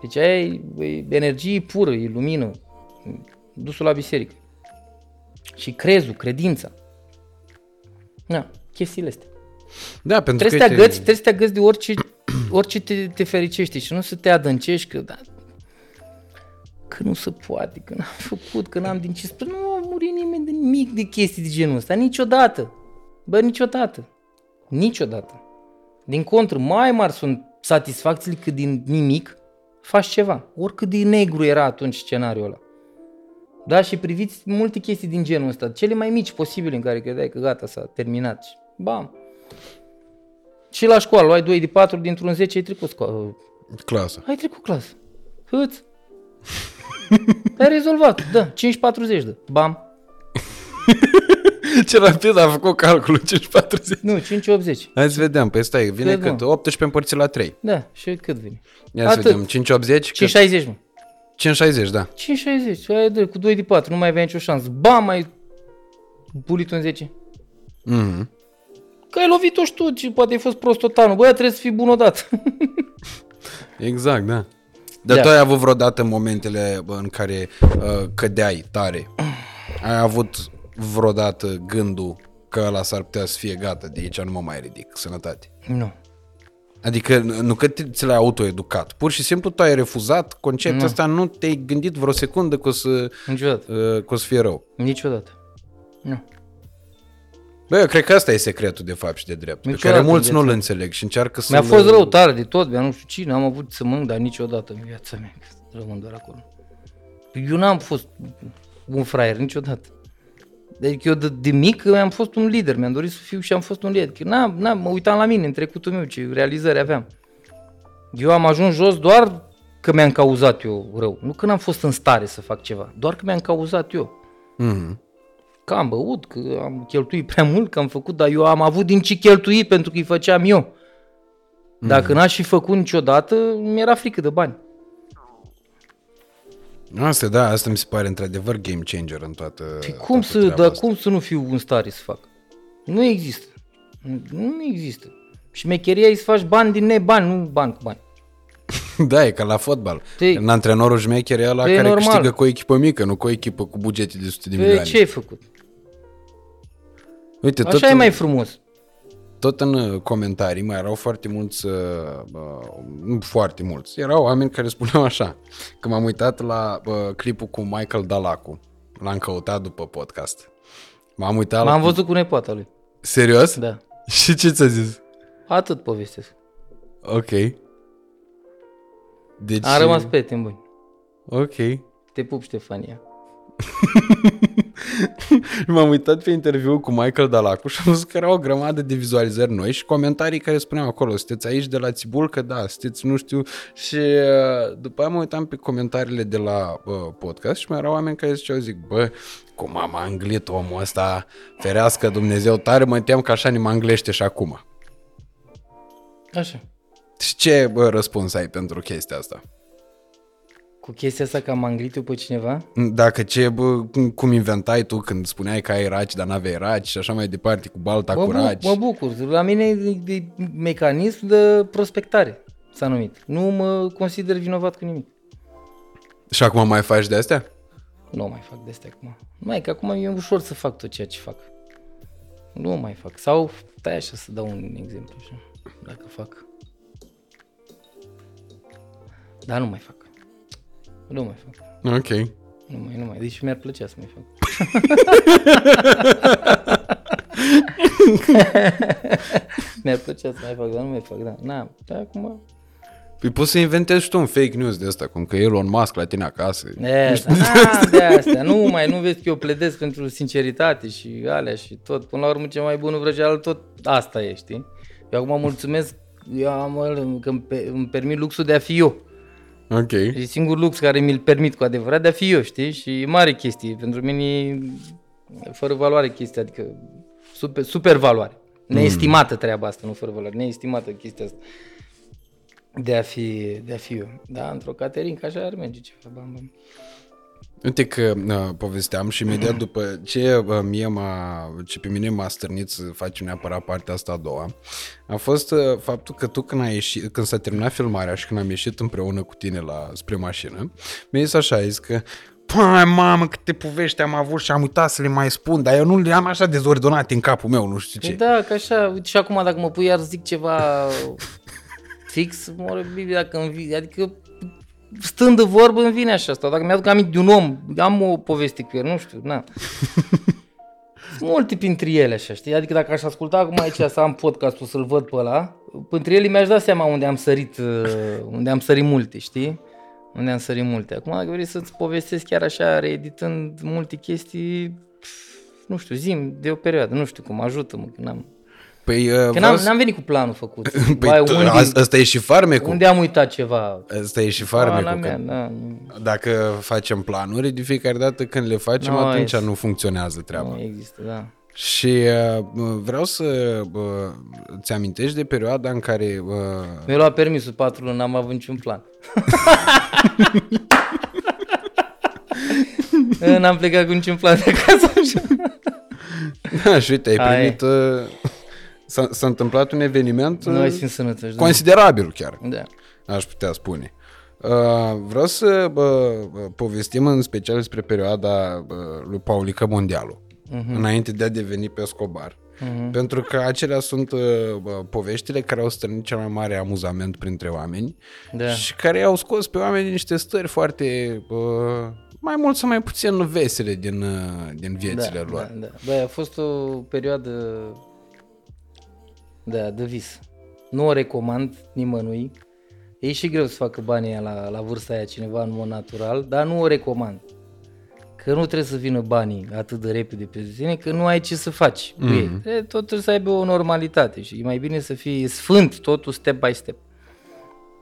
Deci aia e, e energie pură, e lumină. Dusul la biserică. Și crezul, credința. Da, chestiile astea. Da, pentru Trebuie să că te uite, agăți, trebuie să te agăți de orice, orice te, te fericește și nu să te adâncești că, da, că nu se poate, că n-am făcut, că n-am din ce spune. Nu a murit nimeni de nimic de chestii de genul ăsta, niciodată. Bă, niciodată. Niciodată. Din contră, mai mari sunt satisfacțiile că din nimic faci ceva. Oricât de negru era atunci scenariul ăla. Da, și priviți multe chestii din genul ăsta, cele mai mici posibile în care credeai că gata, s-a terminat. Și bam. Și la școală, luai 2 de 4 dintr-un 10, ai trecut școală. Clasă. Ai trecut clasă. Hâț. ai rezolvat, da, 5-40, da. Bam. Ce rapid a făcut calculul 540. Nu, 5-80. Hai să vedem, păi stai, vine Vedem. cât? 18 împărțit la 3. Da, și cât vine? Ia să Atât. vedem, 580? cât? 5-60, mă. 560, da. 5-60, ai de cu 2 de 4, nu mai avea nicio șansă. Bam, ai bulit un 10. Mhm. Că ai lovit-o și tu, ci poate ai fost prost tot anul. Băi, trebuie să fii bun odată. Exact, da. Dar Da. tu ai avut vreodată momentele bă, în care uh, cădeai tare? Ai avut vreodată gândul că ăla s-ar putea să fie gata, de aici nu mă mai ridic, sănătate. nu. Adică nu că te- ți l-ai autoeducat, pur și simplu tu ai refuzat conceptul Nu. ăsta, nu te-ai gândit vreo secundă că o să, Niciodată. uh, că o să fie rău. Niciodată. Nu. Bă, eu cred că asta e secretul de fapt și de drept, pe Niciodată care mulți în nu-l viața. înțeleg și încearcă să Mi-a fost rău tare de tot, mi nu știu cine, am avut să mănânc, dar niciodată în viața mea. că Rămân doar acolo. Eu n-am fost un fraier niciodată. Deci eu de, de mic am fost un lider, mi-am dorit să fiu și am fost un lider. Că n-am, n-am, mă uitam la mine în trecutul meu, ce realizări aveam. Eu am ajuns jos doar că mi-am cauzat eu rău. Nu că n-am fost în stare să fac ceva, doar că mi-am cauzat eu. Mhm. Că am băut, că am cheltuit prea mult, că am făcut, dar eu am avut din ce cheltui pentru că îi făceam eu. Dacă n-aș fi făcut niciodată, mi-era frică de bani. Asta, da, asta mi se pare într-adevăr game changer în toată Și cum toată să, treaba dar asta. cum să nu fiu în stare să fac? Nu există. Nu există. Și mecheria e să faci bani din nebani, nu bani cu bani. Da, e ca la fotbal. Te- În antrenorul șmecher e ăla Păi e care normal. câștigă cu o echipă mică, nu cu o echipă cu bugete de sute de Pe milioane. ce ai făcut? Uite, tot, Așa e în, mai frumos. Tot în uh, comentarii mai erau foarte mulți, uh, uh, nu foarte mulți, erau oameni care spuneau așa, că m-am uitat la uh, clipul cu Michael Dalacu, l-am căutat după podcast. M-am uitat M-am la... văzut cu nepoata lui. Serios? Da. Și ce ți-a zis? Atât povestesc. Ok. Deci... Am rămas prieteni buni. Ok. Te pup, Ștefania. M-am uitat pe interviul cu Michael Dalacu și am văzut că erau o grămadă de vizualizări noi și comentarii care spuneau acolo, sunteți aici de la Țibul, că da, sunteți nu știu și uh, după aia mă uitam pe comentariile de la uh, podcast și mai erau oameni care ziceau, zic, bă, cum am anglit omul ăsta, ferească Dumnezeu, tare mă tem că așa ne mă anglește și acum. Așa. Și ce bă, răspuns ai pentru chestia asta? Cu chestia asta că am anglit eu pe cineva? Dacă ce, bă, cum- cum inventai tu când spuneai că ai raci, dar n-aveai raci și așa mai departe, cu balta Mă, cu bu- raci. mă bucur. La mine e de, de mecanism de prospectare, s-a numit. Nu mă consider vinovat cu nimic. Și acum mai faci de astea? Nu mai fac de astea acum. Mai că acum e ușor să fac tot ceea ce fac. Nu mai fac. Sau, stai așa să dau un exemplu. Așa. Dacă fac. Dar nu mai fac. Nu mai fac. Ok. Nu mai, nu mai. Deci mi-ar plăcea să mai fac. mi-ar plăcea să mai fac, dar nu mai fac, da. Na, dar acum... Păi poți să inventezi și tu un fake news de asta, cum că Elon Musk la tine acasă. De asta, na, de asta. Nu mai, nu vezi că eu pledez pentru sinceritate și alea și tot. Până la urmă, cea mai bună vrăjeală, tot asta e, știi? Eu acum mulțumesc, eu am, că îmi, pe- îmi permit luxul de a fi eu. Ok. E singurul lux care mi-l permit cu adevărat de a fi eu, știi? Și e mare chestie. Pentru mine e fără valoare chestia, adică super, super valoare. Neestimată treaba asta, nu fără valoare, neestimată chestia asta. De a fi, de a fi eu. Da, într-o caterincă așa ar merge ceva. Bam, bam. Uite că uh, povesteam și imediat după ce uh, mie m-a, ce pe mine m-a stârnit să facem neapărat partea asta a doua, a fost uh, faptul că tu când, ai ieșit, când s-a terminat filmarea și când am ieșit împreună cu tine la, spre mașină, mi-ai zis așa, ai zis că Păi, mamă, câte povești am avut și am uitat să le mai spun, dar eu nu le am așa dezordonate în capul meu, nu știu ce. Păi da, că așa, uite și acum dacă mă pui iar zic ceva fix, mă Biblia dacă îmi vine, adică stând de vorbă îmi vine așa asta. Dacă mi-aduc aminte de un om, am o poveste cu el, nu știu, na. Sunt multe printre ele așa, știi? Adică dacă aș asculta acum aici să am podcastul să-l văd pe ăla, printre ele mi-aș da seama unde am sărit, uh, unde am sărit multe, știi? Unde am sărit multe. Acum dacă vrei să-ți povestesc chiar așa, reeditând multe chestii, pf, nu știu, zim de o perioadă, nu știu cum, ajută-mă, că n-am... Păi, uh, Că vreau n-am, să- n-am venit cu planul făcut. Păi, Bai, tu- unde, asta- ăsta e și farmecul. unde am uitat ceva? Ăsta e și Ala farmecul. mea, că da, nu, Dacă facem planuri, de fiecare dată când le facem, Nu, atunci este. nu funcționează treaba. nu există, da. Și uh, vreau să uh, ți amintești de perioada în care uh, Mi-a luat permisul patru luni, n-am avut niciun plan. N-am plecat cu niciun plan de acasă. Așa. Da, și uite, ai Aia primit... Uh, s-a, s-a întâmplat un eveniment uh, Noi suntem sănătoși. Da. considerabil chiar, da. aș putea spune. Uh, vreau să uh, povestim în special despre perioada uh, lui Paulică Mondialu, uh-huh. înainte de a deveni pe Escobar. Uh-huh. Pentru că acelea sunt uh, uh, poveștile care au strânit cel mai mare amuzament printre oameni Da. și care au scos pe oameni în niște stări foarte, uh, mai mult sau mai puțin vesele din, uh, din viețile da, lor. Da, da. Băi, a fost o perioadă da, de vis. Nu o recomand nimănui. E și greu să facă banii aia la, la vârsta aia cineva în mod natural, dar nu o recomand. Că nu trebuie să vină banii atât de repede pe tine, că nu ai ce să faci cu ei. Mhm. E, Tot trebuie să aibă o normalitate și e mai bine să fii sfânt totul step by step.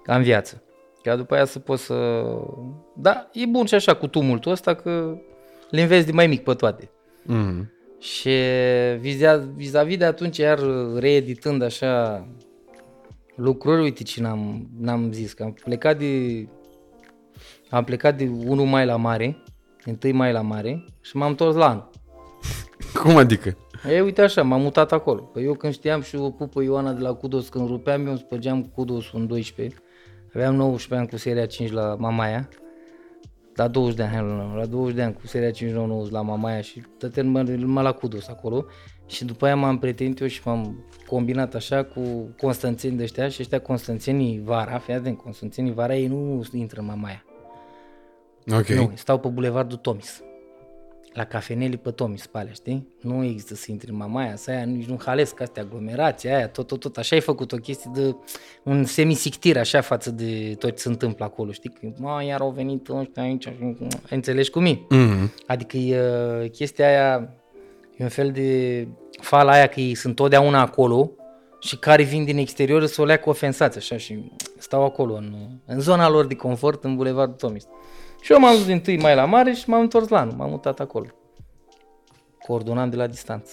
Ca în viață. Ca după aia să poți să... Da, e bun și așa cu tumultul ăsta că le înveți de mai mic pe toate. Mm. Și vizea- vis-a-vis de atunci, iar reeditând așa lucruri, uite ce n-am, n-am zis, că am plecat de am plecat de 1 mai la mare, 1 mai la mare și m-am întors la anul. Cum adică? E, uite așa, m-am mutat acolo. Păi eu când știam și o pupă Ioana de la Cudos, când rupeam, eu îmi spărgeam Cudos în 12. Aveam 19 ani cu seria 5 la Mamaia. La 20 de ani, hai, nu, la 20 de ani cu seria 599 la Mamaia și tăten numai, numai la Cudos acolo. Și după aia m-am prietenit eu și m-am combinat așa cu constanțeni de ăștia și ăștia constanțenii vara, fii atent, constanțenii vara ei nu intră în Mamaia. Ok. Nu, stau pe bulevardul Tomis. La cafenele pe Tomis, pe alea, știi? Nu există să intri în mamaia, să aia, nici nu halesc astea, aglomerații, aia, tot, tot, tot. Așa ai făcut o chestie de un semisictir așa față de tot ce se întâmplă acolo, știi? Că, mă, iar au venit ăștia aici, și- înțelegi cum e? Mm. Adică e uh, chestia aia, e un fel de fala aia că ei sunt totdeauna acolo și care vin din exterior să o leacă ofensați așa și stau acolo în, în zona lor de confort în Bulevardul Tomis. Și eu m-am dus din tâi mai la mare și m-am întors la anul, m-am mutat acolo. Coordonam de la distanță.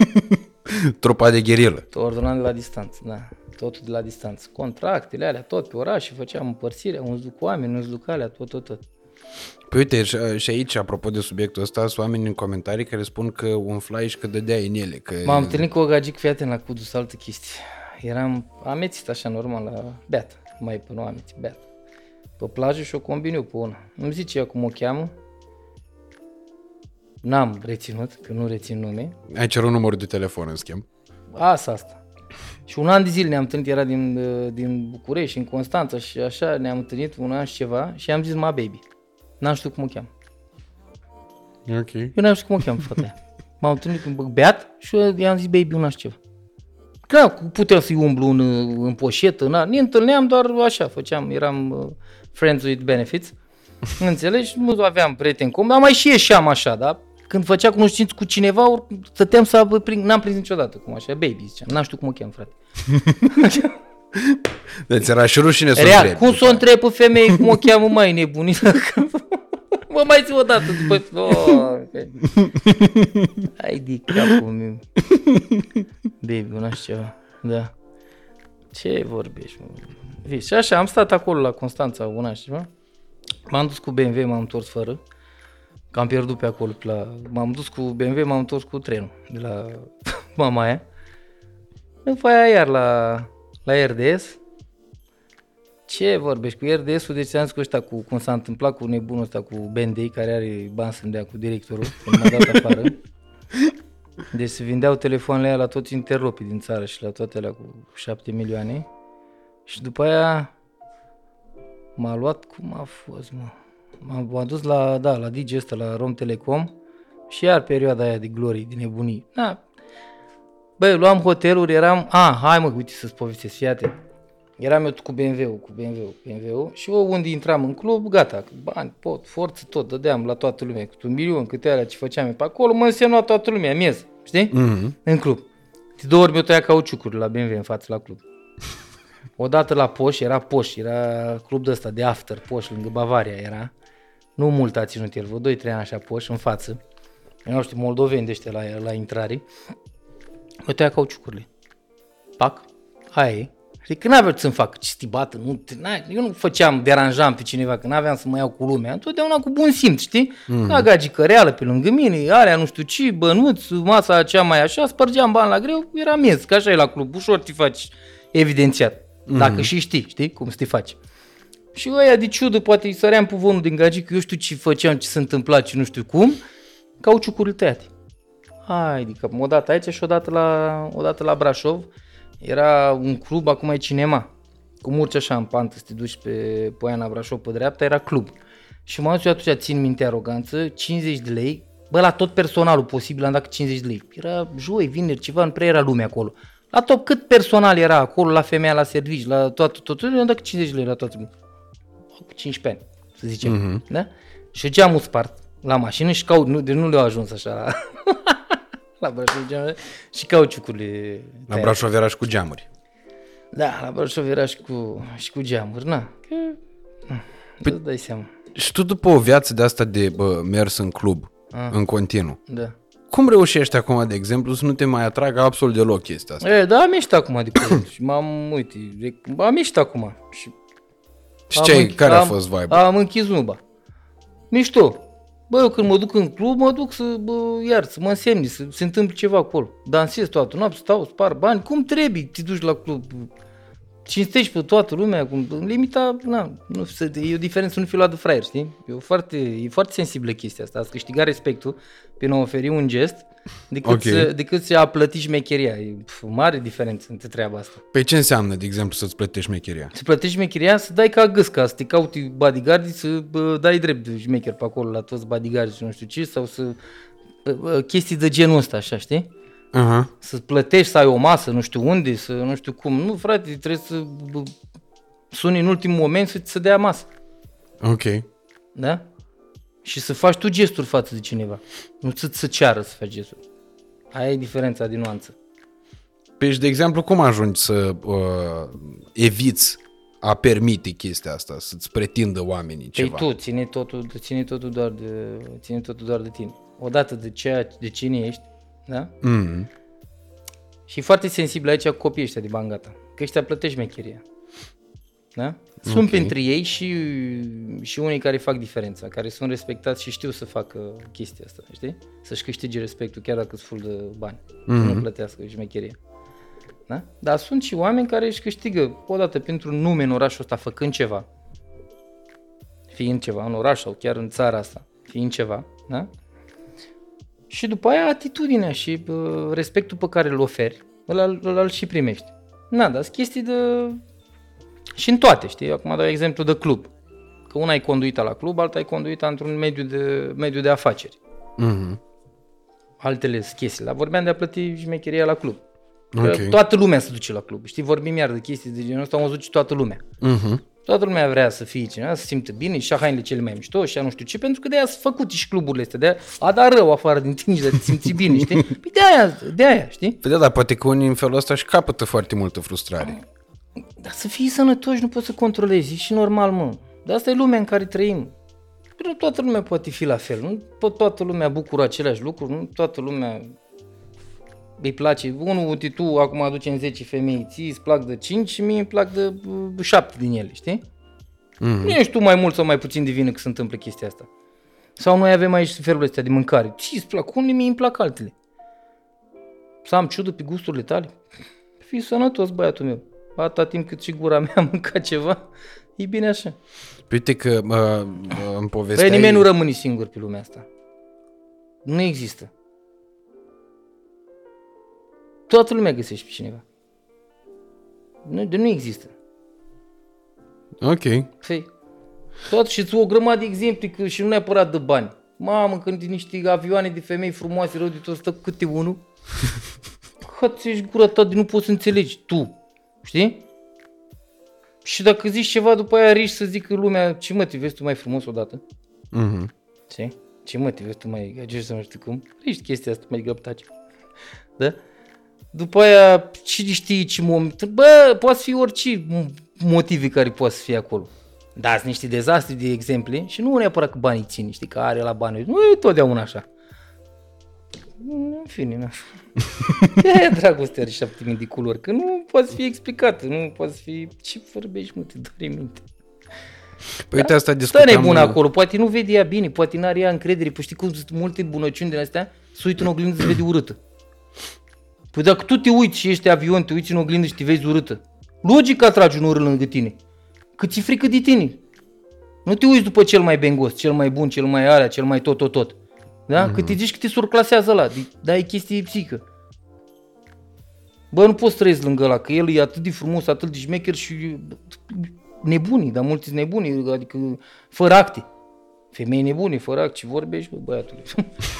Trupa de gherilă. Coordonam de la distanță, da. Totul de la distanță. Contractele alea, tot pe oraș și făceam împărțirea, unți duc oameni, unți duc alea, tot, tot, tot. Păi uite, și, și aici, apropo de subiectul ăsta, sunt oameni în comentarii care spun că umflai și că dădeai în ele. Că... M-am întâlnit cu o gagic, fii atent la Cudus, altă chestie. Eram amețit așa normal la beat, mai pe nu amețit, beat. Pe plajă și o combin eu pe una. Îmi zice ea cum o cheamă. N-am reținut, că nu rețin nume. Ai cerut numărul de telefon, în schimb. Asta, asta. Și un an de zile ne-am întâlnit, era din, uh, din București, în Constanța și așa ne-am întâlnit un an și ceva și am zis ma baby. N-am știut cum o cheamă. Ok. Eu n-am știut cum o cheamă fata aia. M-am întâlnit cu un beat și eu i-am zis baby un an și ceva. Da, puteam să-i umblu în, în poșetă, na, ne întâlneam doar așa, făceam, eram uh, friends with benefits, înțelegi? Nu aveam prieteni comuni, dar mai și ieșeam așa, da? Când făcea cunoștință cu cineva, or- stăteam să apă prin, n-am prins niciodată, cum așa, baby ziceam, n-am știut cum o cheam, frate. Deci era și rușine să Real, întrebi. cum să o întreb pe femeie cum o cheamă mai nebunită? mă mai zi o dată după... Oh, okay. Hai de capul meu. Baby, una și ceva. Da. Ce vorbești, mă? Vezi, Și așa, am stat acolo la Constanța una și ceva. M-am dus cu BMW, m-am întors fără. Că am pierdut pe acolo. pe La... M-am dus cu BMW, m-am întors cu trenul de la Mamaia. După aia iar la, la RDS. Ce vorbești cu RDS-ul? Deci am zis cu ăștia, cu, cum s-a întâmplat cu nebunul ăsta, cu Bendei, care are bani să-mi dea cu directorul, când m-a dat afară. Deci se vindeau telefoanele aia la toți interlopii din țară și la toate alea cu 7 milioane. Și după aia m-a luat, cum a fost, mă? M-a, m-a dus la, da, la DJ ăsta, la Rom Telecom și iar perioada aia de glorii, de nebunii. Da. Băi, luam hoteluri, eram, a, hai mă, uite să-ți povestesc, fii atent. Eram eu cu BMW-ul, cu BMW-ul, BMW-ul și eu unde intram în club, gata, bani, pot, forță, tot, dădeam la toată lumea, cu un milion, câte alea ce făceam eu pe acolo, mă însemna toată lumea, miez, știi? Mhm. În club. De două ori mi-o tăia cauciucuri la BMW în față la club. Odată la Poș, era Poș, era club de ăsta de after, Poș, lângă Bavaria era. Nu mult a ținut el, vreo 2-3 ani așa Poș, în față. Eu nu știu, moldoveni de ăștia la, la intrare. Mi-o tăia cauciucurile. Pac, aia e. Adică n-aveau ce să-mi fac cistibată, nu, n-ai- eu nu făceam, deranjam pe cineva, că n-aveam să mă iau cu lumea, întotdeauna cu bun simț, știi? Mm. La gagică reală pe lângă mine, alea nu știu ce, bănuți, masa cea mai așa, spărgeam bani la greu, era miez, că așa e la club, ușor te faci evidențiat, dacă și știi, știi, cum să te faci. Și ăia de ciudă, poate îi săream puvonul din gagică, eu știu ce făceam, ce se întâmpla, ce nu știu cum, cauciucurile tăiate. Hai, adică odată aici și odată la, odată la Brașov. Era un club, acum e cinema. Cum urci așa în pantă să te duci pe Poiana Brașov pe dreapta, era club. Și m-am dus eu atunci, țin minte aroganță, 50 de lei, bă, la tot personalul posibil am dat 50 de lei. Era joi, vineri, ceva, nu prea era lumea acolo. La tot cât personal era acolo, la femeia la servici, la toată, tot, tot, am dat 50 de lei la toată lumea. Cu 15 ani, să zicem. Da? Și geamul spart la mașină și caut, nu, de nu le-au ajuns așa la, la Brașov, geamul, și cauciucurile La tăiate. Brașov era și cu geamuri. Da, la Brașov era și cu, și cu geamuri, na. Că, păi, îți dai seama. Și tu după o viață de asta de bă, mers în club, Ah. în continuu, Da. Cum reușești acum, de exemplu, să nu te mai atragă absolut deloc chestia asta? E, da, am ieșit acum de pe și m-am, uite, rec- am ieșit acum. Și Și am ce ai, închi- care a am- fost vibe Am închis nuba. Mișto. Bă, eu când mă duc în club, mă duc să, bă, iar, să mă însemni, să se întâmple ceva acolo. Dansez toată noaptea, stau, spar bani, cum trebuie, te duci la club. Cinstești pe toată lumea, cum, în limita, na, nu, să, e o diferență, nu fi luat de fraier, știi? E, o foarte, e foarte sensibilă chestia asta, ați câștigat respectul prin a oferi un gest, decât, Ok. să, decât să a plăti șmecheria. E pf, mare diferență între treaba asta. Păi ce înseamnă, de exemplu, să-ți plătești șmecheria? Să plătești șmecheria, să dai ca gâsca, să te cauti bodyguardii, să bă, dai drept de șmecher pe acolo la toți bodyguardii și nu știu ce, sau să... bă, bă, chestii de genul ăsta, așa, știi? Aha. Să plătești, să ai o masă, nu știu unde, să nu știu cum. Nu, frate, trebuie să bă, suni în ultimul moment să ți se dea masă, Ok. da? Și să faci tu gesturi față de cineva. Nu să să ceară să faci gesturi. Aia e diferența din nuanță. Păi și, de exemplu, cum ajungi să uh, eviți a permite chestia asta, să-ți pretindă oamenii Păi ceva? tu, ține totul, ține totul doar de, ține totul doar de tine. Odată de ceea, de cine ești, da? Mm. Și e foarte sensibil aici cu copiii ăștia de bani gata. Că ăștia plătești mecheria. Da? Sunt Ok. okay. pentru ei și, și unii care fac diferența, care sunt respectați și știu să facă chestia asta, știi? Să-și câștige respectul chiar dacă sunt full de bani. Mm-hmm. Să nu plătească șmecheria. Da? Dar sunt și oameni care își câștigă odată pentru nume în orașul ăsta făcând ceva. Fiind ceva în oraș sau chiar în țara asta, fiind ceva, da? Și după aia atitudinea și bă, respectul pe care îl oferi, îl, îl, îl și primești. Na, dar sunt chestii de... Și în toate, știi? Acum dau exemplu de club. Că una e conduita la club, alta e conduita într-un mediu de, mediu de afaceri. Mm-hmm. Altele sunt chestii. Dar vorbeam de a plăti șmecheria la club. Că Ok. toată lumea se duce la club. Știi, vorbim iar de chestii de genul ăsta, o duce toată lumea. Mm-hmm. Toată lumea vrea să fie cineva, să se simtă bine și a hainele cele mai mișto și a nu știu ce, pentru că de aia sunt făcute și cluburile astea, de aia a dat rău afară din tine și de a te simți bine, știi? Păi de aia, de aia, știi? Păi da, dar poate că unii în felul ăsta și capătă foarte multă frustrare. Dar să fii sănătoși nu poți să controlezi, e și normal, mă. Dar asta e lumea în care trăim. Păi nu toată lumea poate fi la fel, nu tot toată lumea bucură aceleași lucruri, nu toată lumea îi place. Unul, uite, tu acum aducem 10 femei, ții îți plac de 5 și mie îmi plac de 7 din ele, știi? Mm-hmm. Nu ești tu mai mult sau mai puțin de vină că se întâmplă chestia asta. Sau noi avem aici felul ăsta de mâncare. Ce îți plac? Unde mie îmi plac altele? Să am ciudă pe gusturile tale? Fii sănătos, băiatul meu. atâta timp cât și gura mea mânca ceva, e bine așa. Uite că uh, în povestea... Păi nimeni nu rămâne singur pe lumea asta. Nu există. Toată lumea găsește pe cineva. Nu, de nu există. Ok. Păi, tot și o grămadă de exemple că și nu neapărat de bani. Mamă, când niște avioane de femei frumoase rău de tot stă câte unul. Hăți ești gura ta de nu poți să înțelegi tu. Știi? Și dacă zici ceva, după aia riști să zică lumea, ce mă, te vezi tu mai frumos odată? Mhm. Ce? Ce mă, te vezi tu mai gagești să nu știu cum? Riști chestia asta, mai găptaci. Da? După aia, cine știe ce moment, bă, poate fi orice motive care poate să fie acolo. Da, sunt niște dezastre de exemple și nu neapărat că banii țin, știi, că are la bani. Nu e totdeauna așa. În fine, na. E dragostea are șapte mii de culori, că nu poate fi explicată, nu poate fi... Ce vorbești, mă, te doare minte. Păi uite, asta Stă discutam... nebun acolo, poate nu vede ea bine, poate n-are ea încredere, păi știi cum sunt multe bunăciuni din astea, să uită în oglindă să vede urâtă. Păi dacă tu te uiți și ești avion, te uiți în oglindă și te vezi urâtă, logic atragi un urât lângă tine. Că ți frică de tine. Nu te uiți după cel mai bengos, cel mai bun, cel mai alea, cel mai tot, tot, tot. Da? Mm-hmm. Că te zici că te surclasează ăla, dar e chestie psică. Bă, nu poți trăiesc lângă ăla, că el e atât de frumos, atât de șmecher și nebunii, dar mulți sunt nebuni, adică fără acte. Femei nebune, fără acte, ce vorbești, bă, băiatule.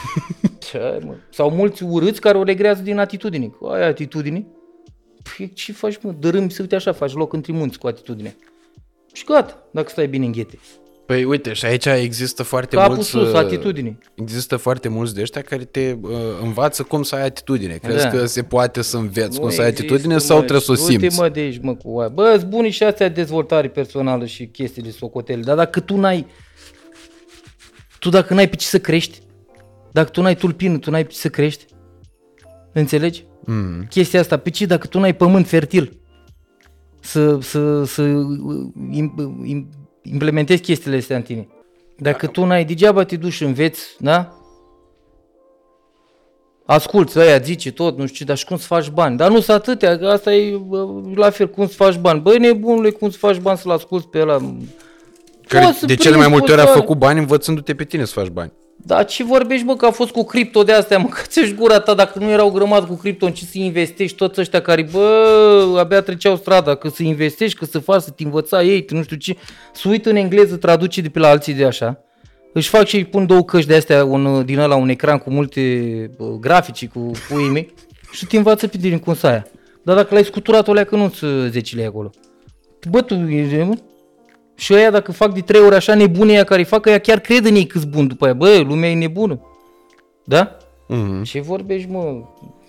ce ai, mă? Sau mulți urâți care o regrează din atitudine. Cu aia atitudine? Păi ce faci, mă? Dărâmi să uite așa, faci loc între munți cu atitudine. Și gata, dacă stai bine în ghete. Păi uite, și aici există foarte Capul mulți... sus, uh, atitudine. Există foarte mulți de ăștia care te uh, învață cum să ai atitudine. Crezi Da. că se poate să înveți cum Nu să ai există, atitudine mă, sau trebuie să o Uite simți? mă de aici, mă, cu aia. Bă, sunt buni și astea de dezvoltare personală și chestii de socotele. Dar dacă tu n-ai... Tu dacă n-ai pe ce să crești, dacă tu n-ai tulpină, tu n-ai pe ce să crești, înțelegi? Mm. Chestia asta, pe ce dacă tu n-ai pământ fertil să, să, să im, im, implementezi chestiile astea în tine. Dacă tu n-ai, degeaba te duci și înveți, da? Asculți, ăia zice tot, nu știu ce, dar și cum să faci bani? Dar nu sunt atâtea, că asta e bă, la fel, cum să faci bani? Băi, nebunule, cum să faci bani să-l asculți pe ăla? Care Poți să de cele prinzi mai multe ori a poți să- făcut bani învățându-te pe tine să faci bani. Dar ce vorbești, bă, că a fost cu cripto de astea, mă, că ți gura ta, dacă nu erau grămadă cu cripto, în ce să investești toți ăștia care, bă, abia treceau strada, că să investești, că să faci, să te învăța ei, tu nu știu ce, să uită în engleză, traduce de pe la alții de așa, își fac și îi pun două căști de astea un, din ăla, un ecran cu multe bă, grafici, cu puii mei, și te învață pe tine cum să aia. Dar dacă l-ai scuturat o leacă, nu-ți 10 lei acolo. Bă, tu, e, mă? Și ăia dacă fac de trei ori așa nebune ea care fac, ea chiar cred în ei câți bun după aia. Bă, lumea e nebună. Da? Mm. Ce vorbești, mă?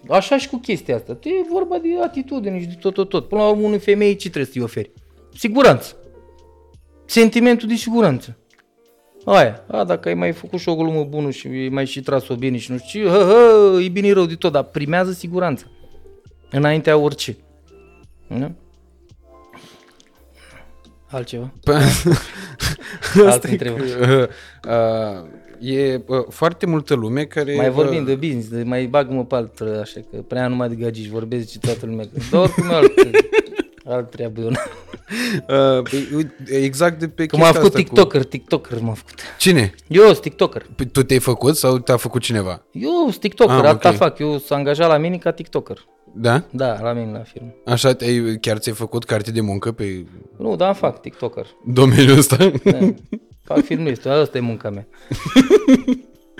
Așa și cu chestia asta. E vorba de atitudine și de tot, tot, tot. Până la urmă, unui femei ce trebuie să-i oferi? Siguranță. Sentimentul de siguranță. Aia. A, dacă ai mai făcut și o glumă bună și ai mai și tras-o bine și nu știu ce, hă, hă, e bine rău de tot, dar primează siguranța. Înaintea orice. Da? Altceva? Pe- Alte Asta e, întrebări. că, uh, e uh, foarte multă lume care... Mai vorbim uh, de business, de mai bag mă pe altă, așa, că prea numai de gagici vorbesc ce toată lumea. Că, dar oricum e alt, alt treabă eu. Uh, păi, uite, exact de pe Că m-a chestia făcut asta TikToker, TikToker m-a făcut. Cu... Cine? Eu sunt TikToker. Păi Tu te-ai făcut sau te-a făcut cineva? Eu sunt TikToker, Ah, ah, asta ok. fac. Eu sunt angajat la mine ca TikToker. Da? Da, la mine la firmă. Așa te-ai, chiar ți-ai făcut carte de muncă pe Nu, dar fac TikToker. domeniul ăsta? Da. fac filmist, asta e munca mea.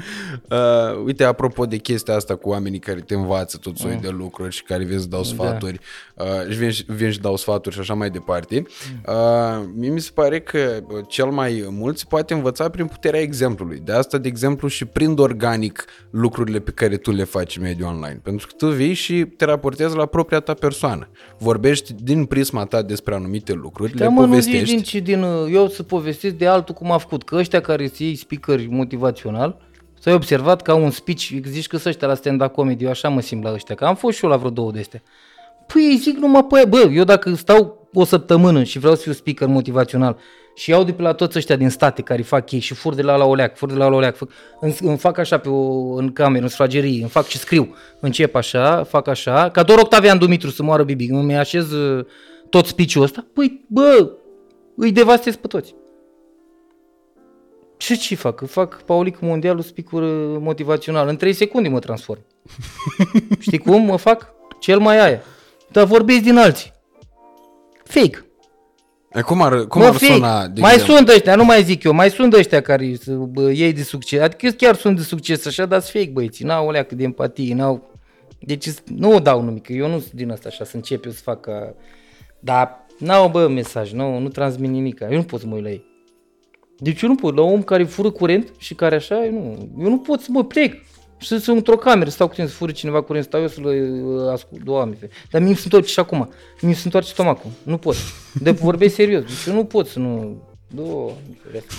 Uh, uite, apropo de chestia asta cu oamenii care te învață tot soiul de lucruri și care vin să dau sfaturi uh, și vin, și- vin și dau sfaturi și așa mai departe, uh, mie mi se pare că uh, cel mai mult se poate învăța prin puterea exemplului. De asta, de exemplu, și prind organic lucrurile pe care tu le faci în mediul online. Pentru că tu vii și te raportezi la propria ta persoană. Vorbești din prisma ta despre anumite lucruri, Da, le mă, nu zici povestești. din, ce din, uh, eu să povestesc de altul cum a făcut. Că ăștia care se iei speakeri motivațional, s-ai observat ca un speech, zici că sunt ăștia la stand-up comedy, eu așa mă simt la ăștia, că am fost și eu la vreo două de astea. Păi ei zic numai pe aia, bă, eu dacă stau o săptămână și vreau să fiu speaker motivațional și iau de pe la toți ăștia din state care fac ei și fur de la la oleac, fur de la la oleac, fac, îmi, îmi fac așa pe o, în cameră, în sufragerie, îmi fac și scriu, încep așa, fac așa, ca doar Octavian Dumitru să moară Bibi, îmi așez uh, tot speech-ul ăsta, păi, bă, îi devastez pe toți. Ce ce fac? Fac Paulic Mondialul speaker motivațional. În 3 secunde mă transform. Știi cum mă fac? Cel mai aia. Dar vorbesc din alții. Fake. E, cum ar, cum Mă, ar fake. suna, de mai exemplu? sunt ăștia, nu mai zic eu, mai sunt ăștia care să, bă, ei de succes. Adică chiar sunt de succes așa, dar sunt fake băieții. N-au o leacă de empatie, n-au... Deci nu o dau numic, că eu nu sunt din asta așa, să încep eu să fac ca... Dar n-au, bă, mesaj, nu, nu transmit nimic. Eu nu pot să mă uit la ei. Deci eu nu pot, la un om care fură curent și care așa, eu nu, eu nu pot să mă plec. Și să sunt într-o cameră, stau cu tine să fură cineva curent, stau eu să-l uh, ascult, doamne. fe- Dar mie se întoarce și acum, mie se întoarce stomacul, nu pot. De vorbesc serios, deci eu nu pot să nu... Doamne, ferească.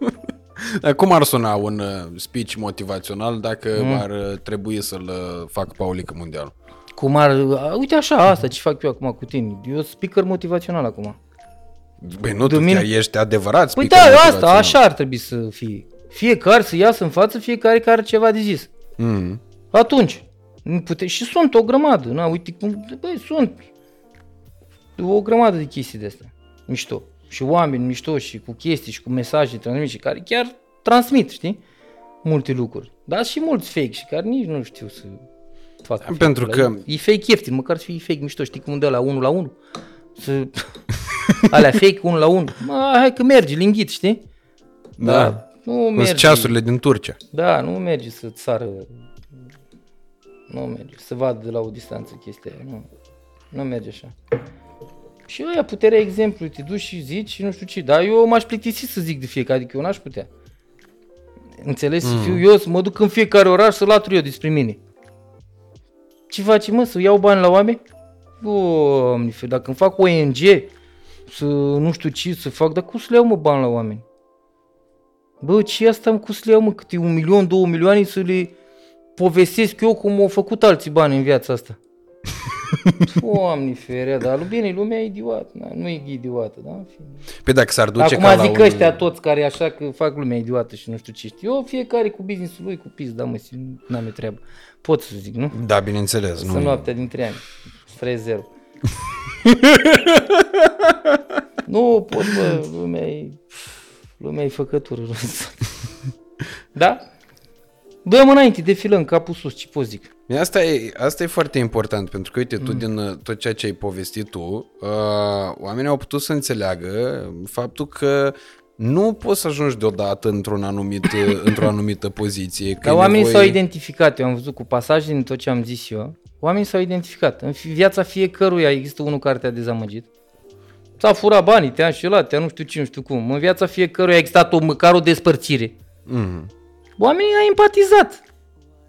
Dar Cum ar suna un uh, speech motivațional dacă Mm. ar uh, trebui să-l uh, fac Paulică Mondial? Cum ar... a, Uite așa, asta ce fac eu acum cu tine. Eu sunt speaker motivațional acum. Băi, nu, tu mine- chiar ești adevărat Păi speaker da, asta, motivațional. așa ar trebui să fie. Fiecare să iasă în față, fiecare care are ceva de zis. Mm. Atunci, nu pute... și sunt o grămadă, na, uite cum, băi, sunt o grămadă de chestii de astea, mișto. Și oameni mișto și cu chestii și cu mesaje transmise care chiar transmit, știi? Multe lucruri. Dar și mulți fake și care nici nu știu să facă fake-ul Pentru ăla. că- E fake ieftin, măcar să fie fake mișto, știi cum dă la 1 la 1? Să... Alea fake 1 la 1. Mă, hai că merge, linghit, știi? Da. Nu Cu merge. ceasurile din Turcia. Da, nu merge să sară, nu merge, să vadă de la o distanță chestia aia, nu, nu merge așa. Și ăia puterea exemplu, te duci și zici și nu știu ce, dar eu m-aș plictisi să zic de fiecare, adică eu n-aș putea. Înțelegi? Să fiu eu, să mă duc în fiecare oraș să latru eu despre mine. Ce faci, mă, să iau bani la oameni? Doamne, fe, dacă îmi fac ONG, să nu știu ce să fac, dar cum să le iau, mă, bani la oameni? Bă, ce asta am cu să le iau, mă, câte un milion, două milioane să le povestesc eu cum au făcut alții bani în viața asta. Doamne ferea, dar lu- bine, lumea e idiot, na, nu e idiotă, da? în fine. Păi dacă s-ar duce ca Acum la zic un... ăștia toți care așa că fac lumea idiotă și nu știu ce știu. Eu fiecare cu business-ul lui, cu pis, da mă, n-am eu treabă. Pot să zic, nu? Da, bineînțeles. Să Nu. noaptea din trei ani. Stres zero. nu pot, bă, lumea e, lumea e făcătură. da? Dăm înainte, defilăm capul sus, ce pot zic? Asta e, asta e foarte important, pentru că, uite, Mm. tu din uh, tot ceea ce ai povestit tu, uh, oamenii au putut să înțeleagă faptul că nu poți să ajungi deodată într-un anumit, uh, într-o anumită poziție. Că Dar e oamenii nevoie... s-au identificat, eu am văzut cu pasaje din tot ce am zis eu, oamenii s-au identificat. În fi- viața fiecăruia există unul care te-a dezamăgit. Ți-a furat banii, te-a înșelat, te-a nu știu ce, nu știu cum. În viața fiecăruia a existat o, măcar o despărțire. Mm. Oamenii au empatizat.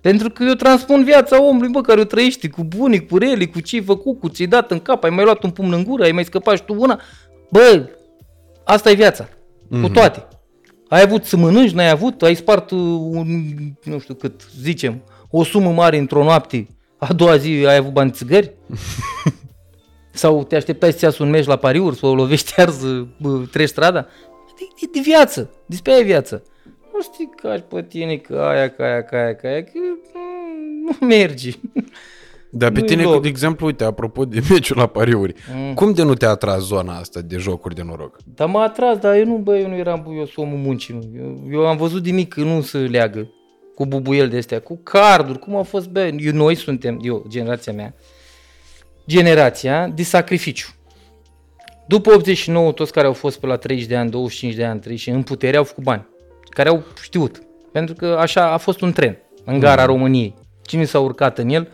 Pentru că eu transpun viața omului, bă, care o trăiește cu bunic, cu rele, cu ce-ai făcut, cu ce-ai dat în cap, ai mai luat un pumn în gură, ai mai scăpat și tu una. Bă, asta e viața. Cu toate. Ai avut să mănânci, n-ai avut, ai spart uh, un, nu știu cât, zicem, o sumă mare într-o noapte, a doua zi ai avut bani de țigări? Sau te așteptai să iasă un meci la pariuri, să o lovești arză, bă, treci strada? E, e de viață, despre aia e viață. Nu știi că aș pe tine, că aia, că aia, că aia, că aia, că mm, nu merge. Dar pe Nu-i tine, loc. de exemplu, uite, apropo de meciul la pariuri, Mm. cum de nu te-a atras zona asta de jocuri de noroc? Dar m-a atras, dar eu nu, bă, eu nu eram buios omul muncii, nu. Eu, eu am văzut de mic că nu se leagă cu bubuiel de astea, cu carduri, cum au fost, bă, eu, noi suntem, eu, generația mea, generația de sacrificiu. După 89, toți care au fost pe la 30 de ani, 25 de ani, 30 în putere au făcut bani, care au știut. Pentru că așa a fost un tren în gara României. Cine s-a urcat în el,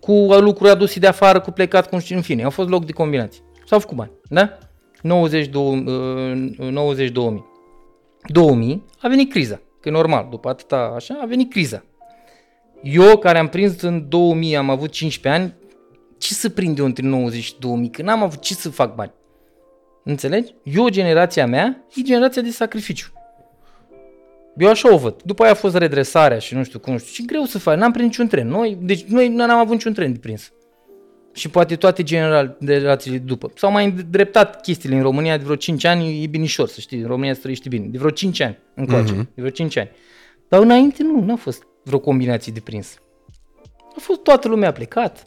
cu lucruri aduse de afară, cu plecat, cu știu, în fine, au fost loc de combinații. S-au făcut bani, da? 90 90 2000. 2000 a venit criza, că e normal, după atâta așa, a venit criza. Eu, care am prins în 2000, am avut 15 ani, ce să prind eu între 90 și 2000? Că n-am avut ce să fac bani. Înțelegi? Eu, generația mea, e generația de sacrificiu. Eu așa o văd. După aia a fost redresarea și nu știu cum, nu știu. Și greu să faci. N-am prins niciun tren. Noi, deci noi n-am avut niciun tren de prins. Și poate toate generațiile de după. S-au mai îndreptat chestiile în România de vreo 5 ani, e binișor, să știi. În România se trăiește bine. De vreo 5 ani încoace. Mhm. De vreo 5 ani. Dar înainte nu, n-a fost vreo combinație de prins. A fost toată lumea a plecat.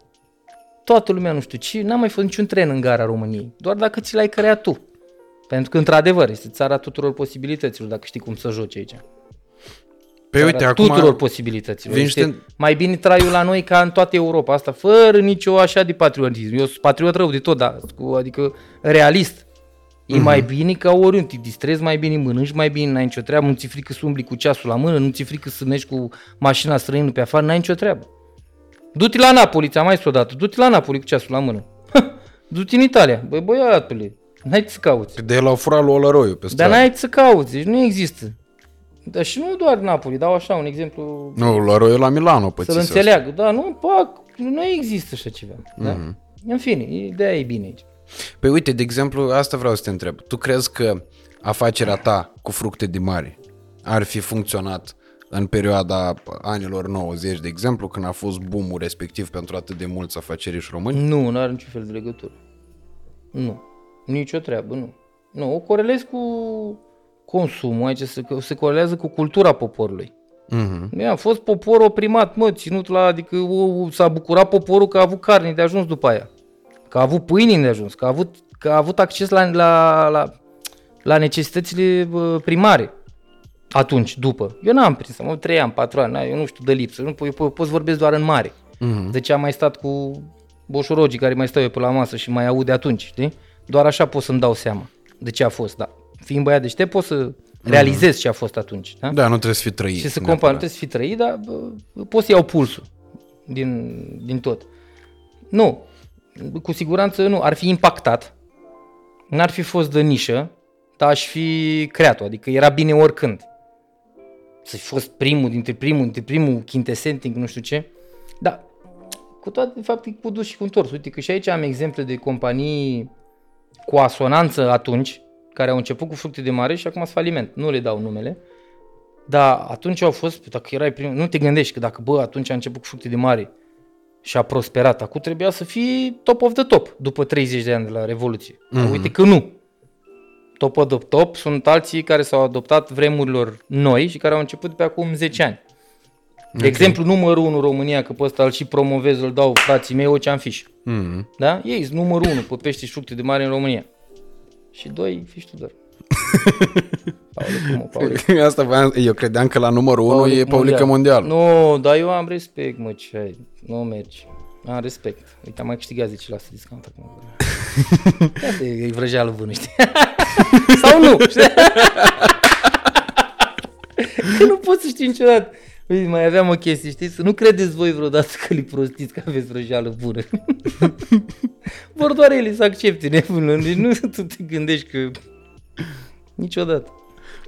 toată lumea nu știu ce, n-a mai fost niciun tren în gara României, doar dacă ți l-ai creat tu. Pentru că, într-adevăr, este țara tuturor posibilităților, dacă știi cum să joci aici. Păi uite, Țara acum tuturor posibilităților. vin Este niște- mai bine traiul la noi ca în toată Europa asta, fără nicio așa de patriotism. Eu sunt patriot rău de tot, dar cu- adică realist. E Mhm. mai bine ca oriunde, te distrezi mai bine, mănânci mai bine, n-ai nicio treabă, nu ți frică să umbli cu ceasul la mână, nu ți frică să mergi cu mașina străină pe afară, n-ai nicio treabă. Du-te la Napoli, ți-am mai spus odată, du-te la Napoli cu ceasul la mână. du-te în Italia, băi băiatule, n-ai ce să cauți. de el au furat lui Olăroiu pe Dar stradă. n-ai ce să cauți, deci nu există. Dar și nu doar Napoli, dau așa un exemplu Nu, Olăroiu la Milano să-l pățise asta. înțeleagă. Da, nu, pac, nu există așa ceva. Da? În fine, ideea e bine aici. Păi uite, de exemplu, asta vreau să te întreb. Tu crezi că afacerea ta cu fructe de mare ar fi funcționat în perioada anilor 90, de exemplu, când a fost boom respectiv pentru atât de mulți afaceriști români? Nu, nu are niciun fel de legătură. Nu. Nicio treabă, nu. Nu, o corelez cu consumul, aici se, se corelează cu cultura poporului. Mhm. A fost popor oprimat, mă, ținut la, adică o, s-a bucurat poporul că a avut carne de ajuns după aia. Că a avut pâine de ajuns, că a avut, că a avut acces la, la, la, la necesitățile bă, primare. Atunci, după. Eu n-am prins, am 3 ani, 4 ani, na, eu nu știu de lipsă, nu, eu po- pot să vorbesc doar în mare. Mhm. De ce am mai stat cu boșorogii care mai stau eu pe la masă și mai aud de atunci, știi? Doar așa pot să-mi dau seama de ce a fost, da. Fiind băiat deștept, pot să realizez ce a fost atunci, da? Da, nu trebuie să fii trăit. și să neapărat. compar, nu trebuie să fii trăit, dar bă, poți să iau pulsul din, din tot. Nu, cu siguranță nu. Ar fi impactat, n-ar fi fost de nișă, dar aș fi creat-o, adică era bine oricând. Să fi fost primul dintre primul, dintre primul quintessenting, nu știu ce. Dar cu toate, de fapt, e cu dus și cu întors. Uite că și aici am exemple de companii cu asonanță atunci, care au început cu fructe de mare și acum sunt faliment. Nu le dau numele. Dar atunci au fost, dacă erai primul, nu te gândești că dacă, bă, atunci a început cu fructe de mare și a prosperat, acum trebuia să fii top of the top după 30 de ani de la Revoluție. Mm-hmm. Dar uite că nu. Top of the top sunt alții care s-au adoptat vremurilor noi și care au început pe acum 10 ani. De okay. exemplu, numărul 1 în România, că pe ăsta îl și promovez, îl dau frații mei, Ocean Fish. Mhm. Da? Ei sunt numărul 1 pe pește și fructe de mare în România. Și doi, Fish Tudor. Paulică, mă, Paulică. Asta voiam, eu credeam că la numărul 1 e Paulică Mondial. Nu, dar eu am respect, mă, ce ai. Nu mergi. Am respect. Uite, am mai câștigat 10% discount acum. Asta e, e vrăjeală bună, știi? Sau nu, știi? Că nu poți să știi niciodată. Uite, mai aveam o chestie, știi? Să nu credeți voi vreodată că li prostiți că aveți vrăjeală bună. Vor doar ele să accepte nebunul. Deci nu tu te gândești că... Niciodată.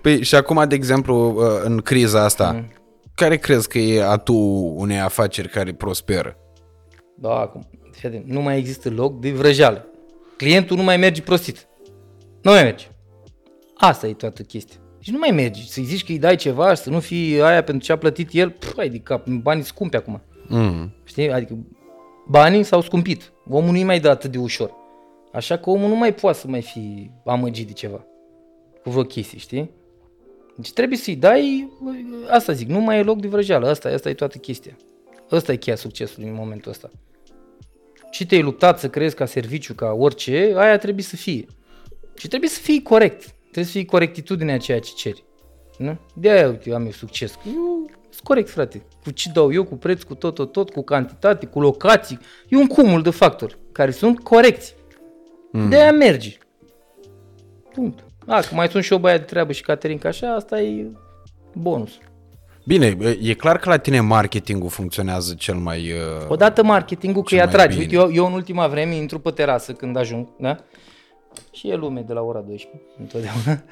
Păi și acum, de exemplu, uh, în criza asta, Mm. care crezi că e atu unei afaceri care prosperă? Da, acum, fii atent, nu mai există loc de vrăjeală. Clientul nu mai merge prostit. Nu mai merge. Asta e toată chestia. Și nu mai mergi. Să-i zici că îi dai ceva și să nu fii aia pentru ce a plătit el, pf, ai de cap, banii scumpi acum. Mm. Știi? Adică banii s-au scumpit. Omul nu-i mai dă atât de ușor. Așa că omul nu mai poate să mai fi amăgit de ceva. Cu vreo chestie, știi? Deci trebuie să-i dai, asta zic, nu mai e loc de vrăjeală. Asta, asta e toată chestia. Asta e cheia succesului în momentul ăsta. Și te-ai luptat să crezi ca serviciu, ca orice, aia trebuie să fie. Și trebuie să fii corect. Trebuie să fii corectitudinea a ceea ce ceri. Nu? De aia uite, am eu succes. Eu sunt corect, frate. Cu ce dau eu, cu preț, cu tot, tot, tot, cu cantitate, cu locații. E un cumul de factori care sunt corecți. Mm. De aia mergi. Punct. A, că mai sunt și o băiat de treabă și Caterin ca așa, asta e bonus. Bine, e clar că la tine marketingul funcționează cel mai... uh, Odată marketingul că Ce îi mai atragi. bine. Uite, eu, eu în ultima vreme intru pe terasă când ajung, da? Și e lume de la ora 12, întotdeauna.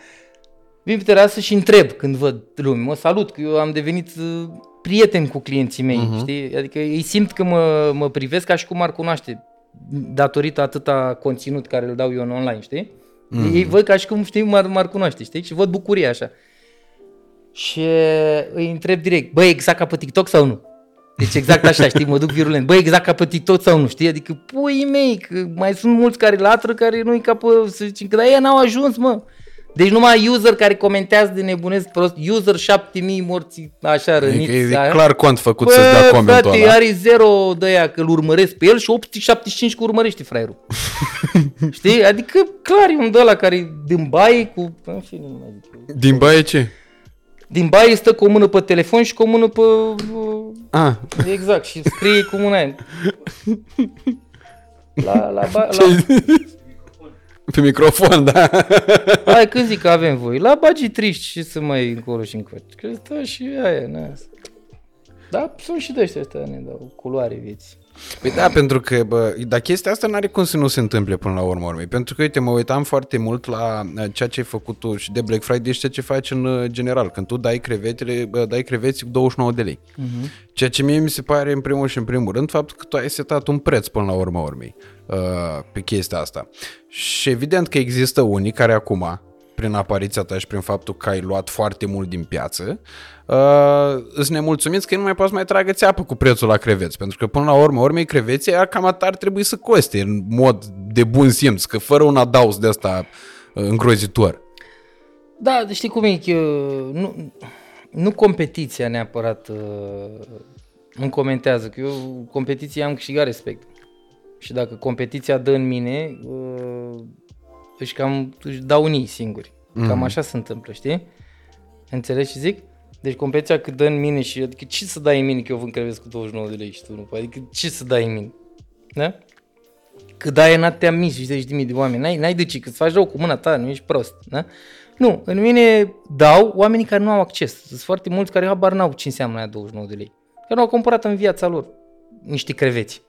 Vin pe terasă și întreb când văd lume. Mă salut, că eu am devenit uh, prieten cu clienții mei, uh-huh. știi? Adică ei simt că mă, mă privesc ca și cum ar cunoaște datorită atâta conținut care îl dau eu în online, știi? Uh-huh. Ei văd ca și cum, știi, m-ar, m-ar cunoaște, știi? Și văd bucuria așa. Și îi întreb direct, băi, exact ca pe TikTok sau nu? Deci exact așa, știi, mă duc virulent. Băi, exact ca pe TikTok sau nu, știi? Adică, pui mei, că mai sunt mulți care latră, care nu-i ca pe, să zicem, că dar ei n-au ajuns, mă. Deci numai user care comentează de nebunesc prost, user 7000 morți așa răniți. E, e aia. clar cont făcut Bă, să-ți dea comentul frate, ăla. are zero de aia că îl urmăresc pe el și 875 că urmărește fraierul. Știi? Adică clar e un de ăla care din baie cu... În fine, nu mai zic eu. Din baie ce? Din baie stă cu o mână pe telefon și cu o mână pe... Ah, Exact, și scrie cu mâna aia. La, la, ba, la, ce... Pe microfon, da. hai când zic că avem voi. La bagii triști și să mai încolo și încoace. Că stă și aia, na. Da, sunt și de ăștia, ăștia ne dau culoare vieții. Păi da, pentru că, bă, dar chestia asta n-are cum să nu se întâmple până la urmă urmei. Pentru că, uite, mă uitam foarte mult la uh, ceea ce ai făcut tu și de Black Friday și ceea ce faci în uh, general. Când tu dai crevetele, bă, dai creveți cu 29 de lei. Uh-huh. Ceea ce mie mi se pare, în primul și în primul rând, faptul că tu ai setat un preț până la urmă urmei uh, pe chestia asta. Și evident că există unii care acum, prin apariția ta și prin faptul că ai luat foarte mult din piață, uh, îți nemulțumiți că nu mai poți mai tragă țeapă cu prețul la creveți. Pentru că până la urmă, urmei creveții aia cam atât ar trebui să coste în mod de bun simț, că fără un adaus de asta uh, îngrozitor. Da, știi cum e, că nu, nu competiția neapărat uh, îmi comentează, că eu competiția am câștigat respect. Și dacă competiția dă în mine, uh, își cam își dau unii singuri. Cam așa se întâmplă, știi? Înțelegi ce zic? Deci competiția cât dă în mine și adică ce să dai în mine că eu vând crevesc cu 29 de lei și tu nu poți? Adică ce să dai în mine? Da? Că dai în atâtea mii și zeci de mii de oameni, n-ai, n-ai de ce, că îți faci rău cu mâna ta, nu ești prost, da? Nu, în mine dau oamenii care nu au acces. Sunt foarte mulți care habar n-au ce înseamnă aia 29 de lei. Că nu au cumpărat în viața lor niște creveți.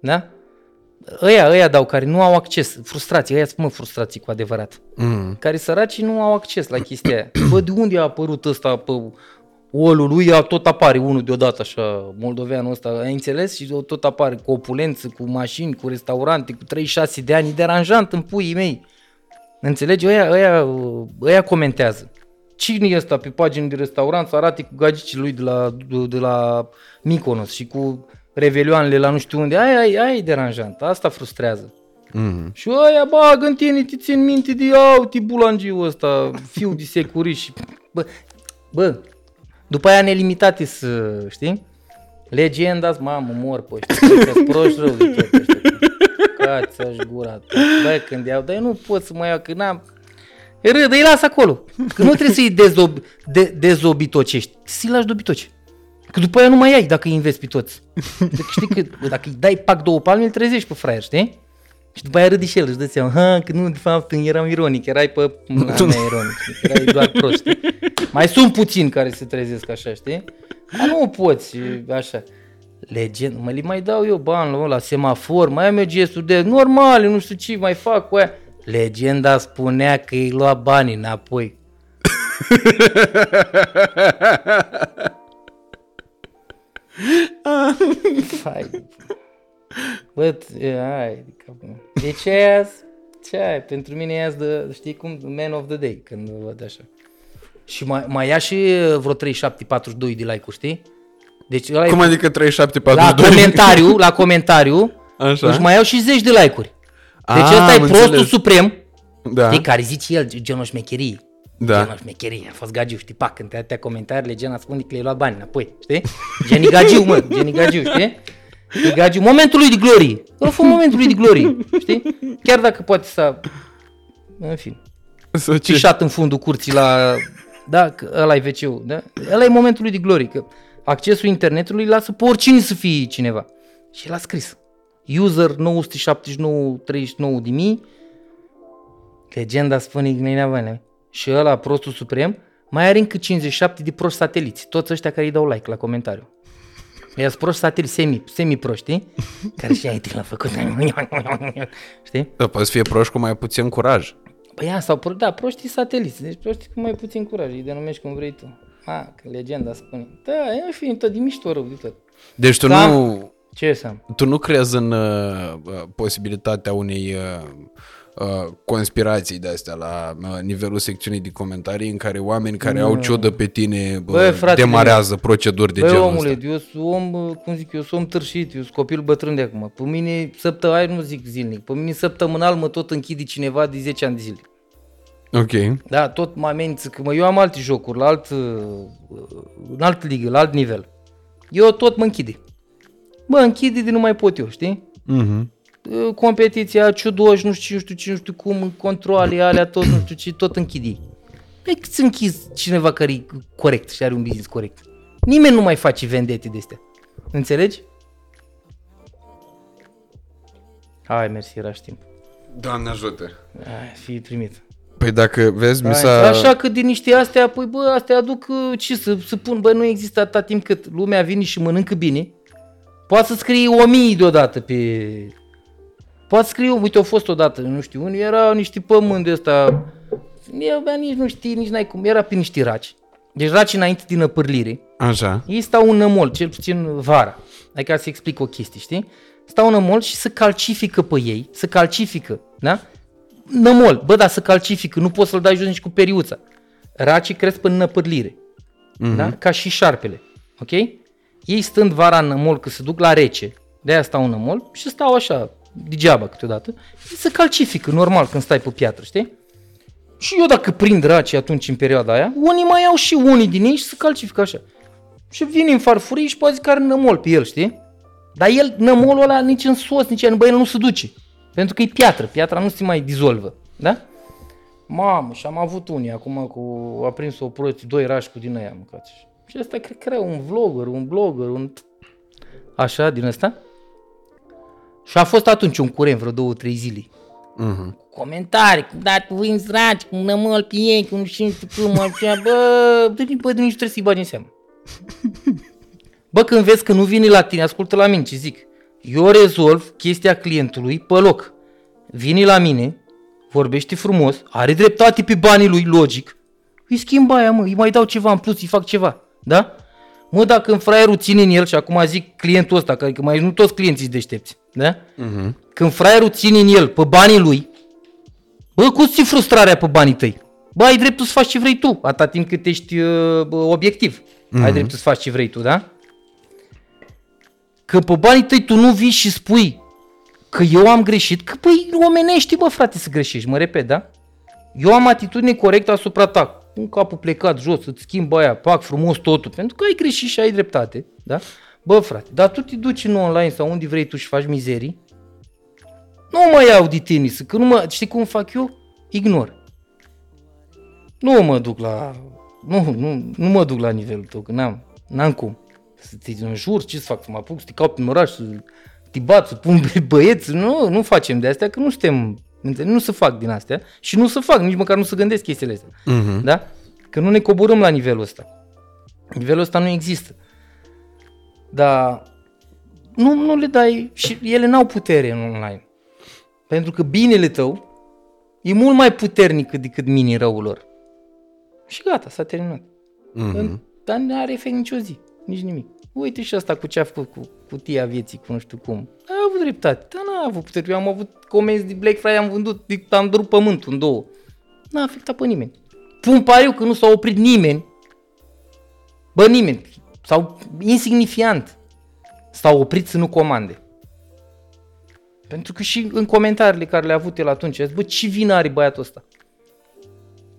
Da? Ăia, ăia dau care nu au acces, frustrații, ăia spun mă, frustrații cu adevărat. Mm. Care săracii nu au acces la chestia aia. Bă, de unde a apărut ăsta pe olul lui? Ea tot apare unul deodată așa, moldoveanul ăsta, ai înțeles? Și tot apare cu opulență, cu mașini, cu restaurante, cu 36 de ani, e deranjant în puii mei. Înțelegi? Ăia, ăia, ăia comentează. Cine e ăsta pe pagină de restaurant să arate cu gagicii lui de la, de, de la Mykonos și cu revelioanele la nu știu unde? Aia, aia, aia e deranjant, asta frustrează. Mm. Și ăia bagă în tine, te țin minte de auti bulangiul ăsta, fiu de securiș. și- Bă, bă, după aia nelimitate să, știi? Legenda, mamă, mor pe ăștia, că proști rău de tot ăștia. Cați-aș gura ta. Bă, când iau, dar eu nu pot să mă iau, că n-am... Râdă, îi las acolo. Că nu trebuie să-i dezob, de, dezobitocești, să-i lași dobitoci. Că după aia nu mai ai dacă îi investi pe toți. Deci știi că bă, dacă îi dai pac două palme, îl trezești pe fraier, știi? Și după aia râde și el, își dă seama, ha, că nu, de fapt, eram ironic, erai pe mâna mea ironic, știi? erai doar prost, știi? Mai sunt puțini care se trezesc așa, știi? Dar nu poți, așa. Legend, mă li mai dau eu bani la, la semafor, mai am eu gestul de normal, nu știu ce mai fac cu aia. Legenda spunea că îi lua banii înapoi. Fai. Bă, t- ai, de capul meu. Deci e azi, ce ai? Pentru mine e azi de, știi cum, man of the day, când o văd așa. Și mai, mai ia și vreo 37-42 de like-uri, știi? Deci ăla Cum e, adică 37 la 42? comentariu, la comentariu, Așa. își mai iau și 10 de like-uri. Deci Ah, ăsta e am prostul înțeles. suprem, Da. știi, care zice el, genul șmecherii. Da. Genul șmecherii, a fost gagiu, știi, pac, între atâtea comentariile, gen spune că le-ai luat bani înapoi, știi? Geni gagiu, mă, geni gagiu, știi? E gagiu, momentul lui de glorie. Ăla a fost momentul lui de glorie, știi? Chiar dacă poate să... În fine, Sau ce? pișat în fundul curții la... Da, că ăla e wc da? Ăla e momentul lui de glorie, că accesul internetului lasă pe oricine să fie cineva. Și el a scris. User 979 39 de mii, legenda spune Gneinea Vanea. Și ăla, prostul suprem, mai are încă 57 de proști sateliți, toți ăștia care îi dau like la comentariu. Ea sunt proști sateliți, semi, semi-proști, știi? Care și ai l-a făcut. știi? Da, poate să fie proști cu mai puțin curaj. Păi ia, sau, pro- da, proștii sateliți, deci proștii cu mai puțin curaj, îi denumești cum vrei tu. A, că legenda spune. Da, e în fine, tot de mișto rău de tot. Deci tu Da. nu, Ce să am? tu nu crezi în uh, uh, posibilitatea unei uh, uh, conspirații de astea la uh, nivelul secțiunii de comentarii în care oameni care au ciudă pe tine uh, Bă, fratele, demarează proceduri de Băi, genul omule, ăsta. eu sunt om, uh, cum zic eu, sunt om târșit, eu sunt copil bătrân de acum. Pe mine, săptămânal, nu zic zilnic, pe mine săptămânal mă tot închide cineva de 10 ani de zile. Ok. Da, tot mă amenință că mă, eu am alte jocuri, la alt, uh, în alt ligă, la alt nivel. Eu tot mă închide. Mă închide de nu mai pot eu, știi? Mhm. Uh, Competiția, ciudoși, nu știu, nu știu ce, nu știu cum, controle, alea, tot, nu știu ce, tot închide. Păi cât să închizi cineva care e corect și are un business corect? Nimeni nu mai face vendete de astea. Înțelegi? Hai, mersi, era și timp. Doamne ajută. Hai, fi primit. Păi dacă vezi, mi Hai, s-a... Așa că din niște astea, păi bă, astea aduc uh, ce să, să pun, bă, nu există atâta timp cât lumea vine și mănâncă bine. Poate să scrie o mie deodată pe... Poate să scrie, uite, au fost odată, nu știu, unde erau niște pământ de ăsta, eu, bă, nici nu știi, nici n-ai cum, era pe niște raci. Deci raci înainte din năpârlire, Așa. ei stau în nămol, cel puțin vara. Adică să explic o chestie, știi? Stau în nămol și să calcifică pe ei, să calcifică, da? Nămol, bă, dar să calcifică, nu poți să-l dai jos nici cu periuța. Racii cresc pe năpârlire, Mhm. da? Ca și șarpele, ok? Ei stând vara în nămol, că se duc la rece, de-aia stau în nămol și stau așa, degeaba câteodată, ei se calcifică, normal, când stai pe piatră, știi? Și eu dacă prind raci atunci în perioada aia, unii mai au și unii din ei și se calcifică așa. Și vine în farfurii și poate zic că are nămol pe el, știi? Dar el, nămolul ăla nici în sos, nici în bă, el nu se duce. Pentru că e piatră, piatra nu se mai dizolvă, da? Mamă, și am avut unii acum cu, a prins o proiect, doi rași cu din aia mâncați. Și ăsta cred că era un vlogger, un blogger, un... Așa, din ăsta. Și a fost atunci un curent, vreo două, trei zile. Mhm. Comentarii, cum dat vinzi raci, cum nămăl pe ei, cum și nu știu cum, așa, bă, bă, bă, nici trebuie să-i bagi în seamă. Bă, când vezi că nu vine la tine, ascultă la mine ce zic. Eu rezolv chestia clientului pe loc. Vine la mine, vorbește frumos, are dreptate pe banii lui, logic. Îi schimb aia, mă, îi mai dau ceva în plus, îi fac ceva. Da? Mă, dacă în fraierul ține în el, și acum zic clientul ăsta, că adică mai nu toți clienții sunt deștepți, da? Mhm. Când fraierul ține în el pe banii lui, bă, cum ți frustrarea pe banii tăi? Bă, ai dreptul să faci ce vrei tu, atâta timp cât ești uh, bă, obiectiv. Mm-hmm. Ai dreptul să faci ce vrei tu, da? Că pe banii tăi tu nu vii și spui că eu am greșit, că păi omenești, bă, frate, să greșești, mă repet, da? Eu am atitudine corectă asupra ta, cu capul plecat jos, îți schimb aia, pac frumos totul, pentru că ai greșit și ai dreptate, da? Bă, frate, dar tu te duci în online sau unde vrei tu și faci mizerii, nu mă iau de tine, să- că nu mă, știi cum fac eu? Ignor. Nu mă duc la, nu, nu, nu mă duc la nivelul tău, că n-am, n-am cum. Să te înjur, ce să fac, să mă apuc, să te caut în oraș, să te bat, să pun pe băieți, nu, nu facem de astea, că nu suntem, înțelegi? Nu se fac din astea și nu se fac, nici măcar nu se gândesc chestiile astea. Mhm. Da? Că nu ne coborâm la nivelul ăsta. Nivelul ăsta nu există. Dar nu, nu le dai și ele n-au putere în online. Pentru că binele tău e mult mai puternic decât mini răul lor. Și gata, s-a terminat. Mhm. Dar nu are efect nicio zi, nici nimic. Uite și asta cu ce a făcut cu cutia vieții, cu nu știu cum. A avut dreptate, dar n-a avut putere. Eu am avut comenzi de Black Friday, am vândut, am rupt pământul în două. N-a afectat pe nimeni. Pun pariu că nu s-a oprit nimeni. Bă, nimeni. Sau insignifiant. S-au oprit să nu comande. Pentru că și în comentariile care le-a avut el atunci, a zis, bă, ce vină are băiatul ăsta?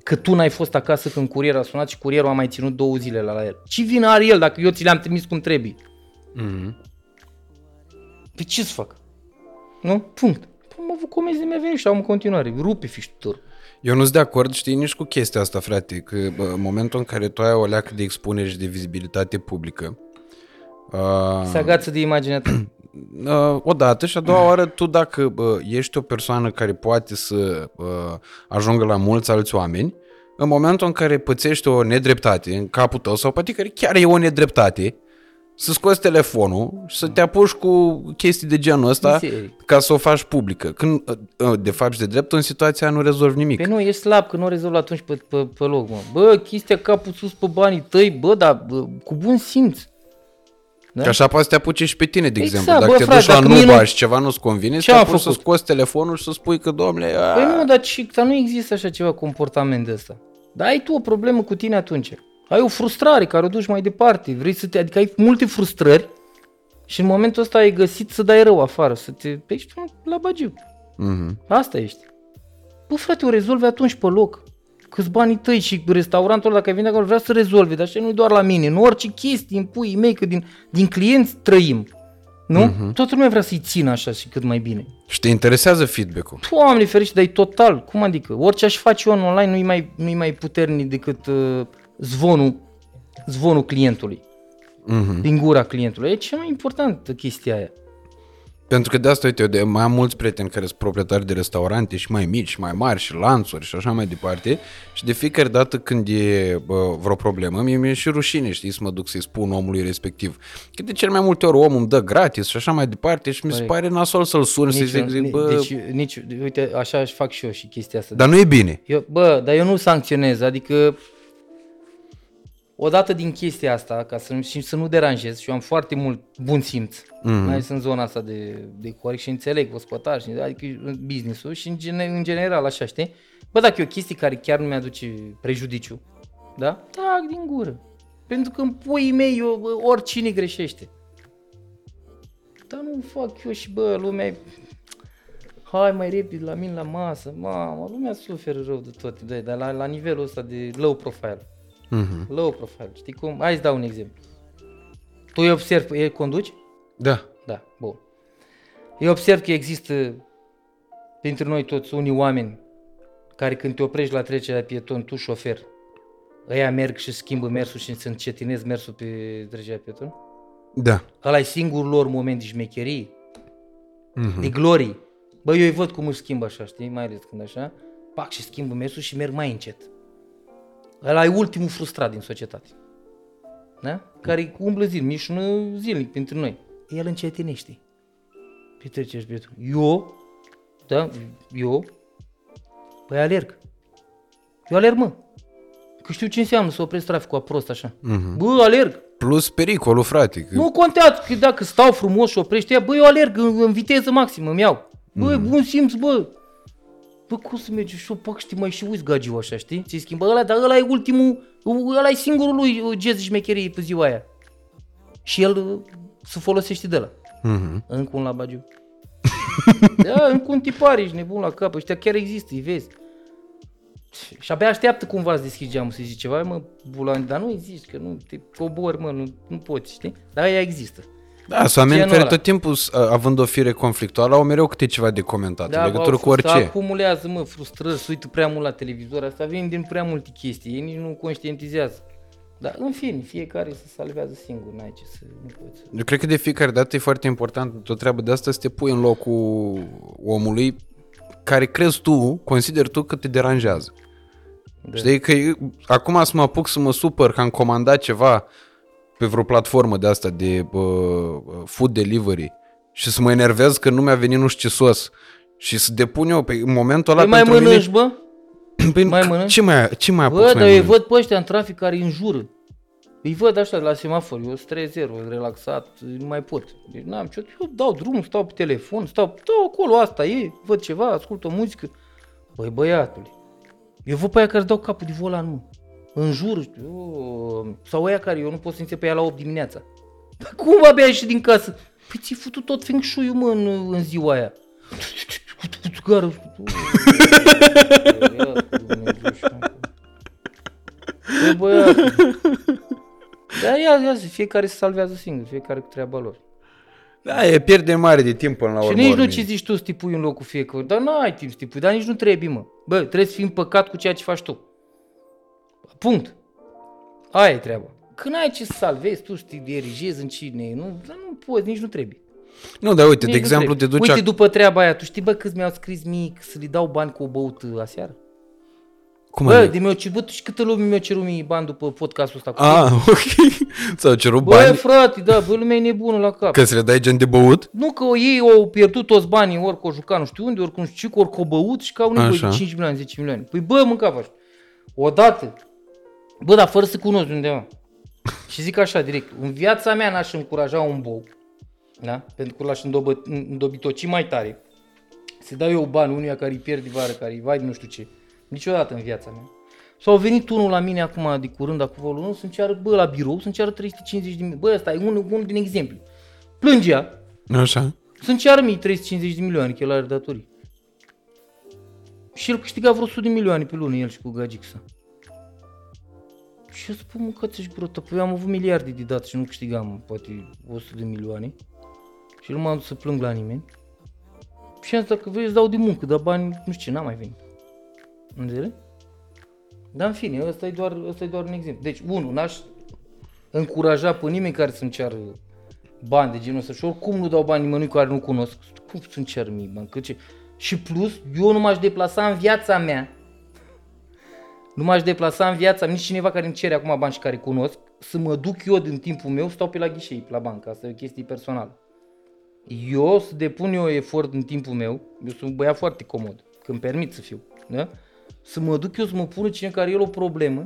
Că tu n-ai fost acasă când curierul a sunat și curierul a mai ținut două zile la, la el. Ce vină are el dacă eu ți le-am trimis cum trebuie? Mhm. Pe ce să fac? Nu? Punct. Păi Am avut comenzi de mi-a venit și am în continuare. Rupe fiștutor. Eu nu sunt de acord, știi, nici cu chestia asta, frate, că bă, în momentul în care tu ai o leacă de expunere și de vizibilitate publică, uh, Se agață de imaginea ta. uh, odată și a doua oară tu dacă bă, ești o persoană care poate să uh, ajungă la mulți alți oameni, în momentul în care pățești o nedreptate în capul tău sau poate care chiar e o nedreptate, să scoți telefonul și să te apuci cu chestii de genul ăsta Miserii. ca să o faci publică. Când uh, uh, de fapt și de drept în situația aia nu rezolvi nimic. Pe nu, ești slab că nu o rezolvi atunci pe, pe, pe loc, mă. Bă, chestia capul sus pe banii tăi, bă, dar bă, cu bun simț. Da? Că așa poate să te apuce și pe tine, de Exact, exemplu. Dacă bă, te frate, duci la dacă mie nuba nu- și ceva nu-ți convine, Ce să te am apuci să făcut? scoți telefonul și să spui că, domnule, a... Păi nu, dar, ci, dar nu există așa ceva comportament de ăsta. Dar ai tu o problemă cu tine atunci. Ai o frustrare care o duci mai departe. Vrei să te, adică ai multe frustrări și în momentul ăsta ai găsit să dai rău afară, să te... Păi ești un la bagiu. Mhm. Asta ești. Bă, frate, o rezolvi atunci pe loc. Câți banii tăi și restaurantul ăla, dacă ai venit acolo, vrea să rezolve, dar așa nu doar la mine, în orice chestie, în puii mei, că din, din clienți trăim. Nu? Uh-huh. Toată lumea vrea să-i țină așa și cât mai bine. Și te interesează feedback-ul. Doamne ferește, dar e total. Cum adică? Orice aș face eu în online nu e mai, nu mai puternic decât uh, zvonul, zvonul clientului. Uh-huh. Din gura clientului. E cea mai importantă chestia aia. Pentru că de asta, uite, eu de, mai am mulți prieteni care sunt proprietari de restaurante și mai mici, și mai mari, și lanțuri și așa mai departe. Și de fiecare dată când e bă, vreo problemă, mie mi-e și rușine, știi, să mă duc să-i spun omului respectiv. Că de cel mai multe ori omul îmi dă gratis și așa mai departe și mi se pare nasol să-l sun și să zic, bă... Deci, nici, uite, așa aș fac și eu și chestia asta. Dar nu e bine. Eu, bă, dar eu nu sancționez, adică odată din chestia asta, ca să, și să nu deranjez, și eu am foarte mult bun simț, mm-hmm. mai ales în zona asta de, de corect și înțeleg ospătar, adică business-ul și în, gen, în general așa, știi? Bă, dacă e o chestie care chiar nu mi-aduce prejudiciu, da? Tac din gură. Pentru că în puii mei eu, bă, oricine greșește. Dar nu fac eu și bă, lumea e... Hai mai repede la mine la masă, mamă, lumea suferă rău de toate, dar la, la nivelul ăsta de low profile. Uh-huh. Low profile. Știi cum? Hai să dau un exemplu. Tu îi observi, e conduci? Da. Da, bun. Eu observ că există printre noi toți unii oameni care când te oprești la trecerea de pieton, tu șofer, ăia merg și schimbă mersul și să încetinez mersul pe trecerea de pieton? Da. Ăla e singurul lor moment de șmecherie, uh-huh. de glorie. Bă, eu îi văd cum își schimbă așa, știi? Mai ales când așa, pac și schimbă mersul și merg mai încet. Ăla e ultimul frustrat din societate. Da? Care umblă zilnic, mișună zilnic pentru noi. El încetinește. Petrecești bietul. Eu, da, eu, păi alerg. Eu alerg, mă. Că știu ce înseamnă să opresc traficul prost așa. Uh-huh. Bă, alerg. Plus pericolul, frate. Că... Nu contează că dacă stau frumos și oprește ea, bă, eu alerg în, în viteză maximă, îmi iau. Bă, uh-huh. bun simț, bă. Bă, cum să mergi și eu, pac, știi, mai și uiți gagiu așa, știi? Ți-i schimbă ăla, dar ăla e ultimul, ăla e singurul lui uh, jazz șmecherie pe ziua aia. Și el uh, se folosește de la. Uh-huh. Încă un la bagiu. da, încă un tipar, ești nebun la cap, ăștia chiar există, îi vezi. Și abia așteaptă cumva să deschizi geamul să zici ceva, mă, bulan, dar nu există, că nu te cobori, mă, nu, nu poți, știi? Dar ea există. Da, sunt oameni care ăla. tot timpul, având o fire conflictuală, au mereu câte ceva de comentat da, în legătură cu orice. acumulează, mă, frustrări, se uită prea mult la televizor, asta vine din prea multe chestii, ei nici nu conștientizează. Dar, în fine, fiecare se salvează singur, n-ai ce să nu poți. Eu cred că de fiecare dată e foarte important o treabă de asta să te pui în locul omului care crezi tu, consideri tu că te deranjează. Da. Știi că acum să mă apuc să mă supăr că am comandat ceva pe vreo platformă de asta de uh, food delivery și să mă enervez că nu mi-a venit nu știu ce sos și să depun eu pe în momentul ăla păi mai mănânci, mine... bă? Păi mai mănânci? Ce mai, ce mai Bă, dar eu văd pe ăștia în trafic care îi înjură. Îi văd așa la semafor, eu sunt 3-0, relaxat, nu mai pot. Deci n-am ce, eu dau drumul, stau pe telefon, stau, stau acolo, asta e, văd ceva, ascult o muzică. Băi, băiatule, eu văd pe aia care dau capul de volan, nu în jur, știu, sau aia care eu nu pot să pe ea la 8 dimineața. Dar cum abia ieși din casă? Păi ți-ai făcut tot feng shui mă, în, în ziua aia. Gară. Băiat. Da, ia, ia, fiecare se salvează singur, fiecare cu treaba lor. Da, e pierde mare de timp până la urmă. Și nici nu ce zici tu să în locul fiecare. Dar n-ai timp să dar nici nu trebuie, mă. Bă, trebuie să fii împăcat cu ceea ce faci tu. Punct. Aia e treaba. Când ai ce să salvezi, tu să te dirigezi în cine, nu, dar nu poți, nici nu trebuie. Nu, dar uite, nici de exemplu, te duci... Uite, a... după treaba aia, tu știi, bă, câți mi-au scris mic să le dau bani cu o băută aseară? Cum bă, de mi-au cerut și câtă lume mi-au cerut mie bani după podcastul ăsta. Cu ah, ok. S-au cerut bă, bani? Bă, frate, da, bă, lumea e nebună la cap. Că să le dai gen de băut? Nu, că ei au pierdut toți banii, ori cu o jucat nu știu unde, ori cu nu știu ce, ori cu o băut și că au nevoie de 5 milioane, 10 milioane. Păi bă, mânca faci. Odată, Bă, dar fără să cunosc undeva. Și zic așa direct, în viața mea n-aș încuraja un bou, da? pentru că l-aș îndobitoci mai tare, să dau eu bani unuia care îi pierd vară, care îi vai nu știu ce. Niciodată în viața mea. S-au venit unul la mine acum de curând, acum volul să-mi ceară, bă, la birou, să-mi ceară 350 de mii. Bă, ăsta e unul, unul din exemplu. Plângea. Așa. Să-mi ceară mie 350 de milioane chelari datorii. Și el câștiga vreo 100 de milioane pe lună, el și cu Gagixa. Și eu spun, mă, că ți grotă, păi eu am avut miliarde de dat și nu câștigam poate 100 de milioane. Și nu m-am dus să plâng la nimeni. Și am zis, dacă vrei, îți dau de muncă, dar bani, nu știu ce, n-am mai venit. Înțelegi? Dar în fine, ăsta e doar, ăsta e doar un exemplu. Deci, unul, n-aș încuraja pe nimeni care să-mi ceară bani de genul ăsta și oricum nu dau bani nimănui care nu cunosc. Cum să-mi cer mie bani? Că ce? Și plus, eu nu m-aș deplasa în viața mea nu m-aș deplasa în viața nici cineva care îmi cere acum bani și care cunosc, să mă duc eu din timpul meu, stau pe la ghișei, la bancă, asta e o chestie personală. Eu să depun eu efort în timpul meu, eu sunt un băiat foarte comod, când permit să fiu, da? Să mă duc eu să mă pună cine care el o problemă,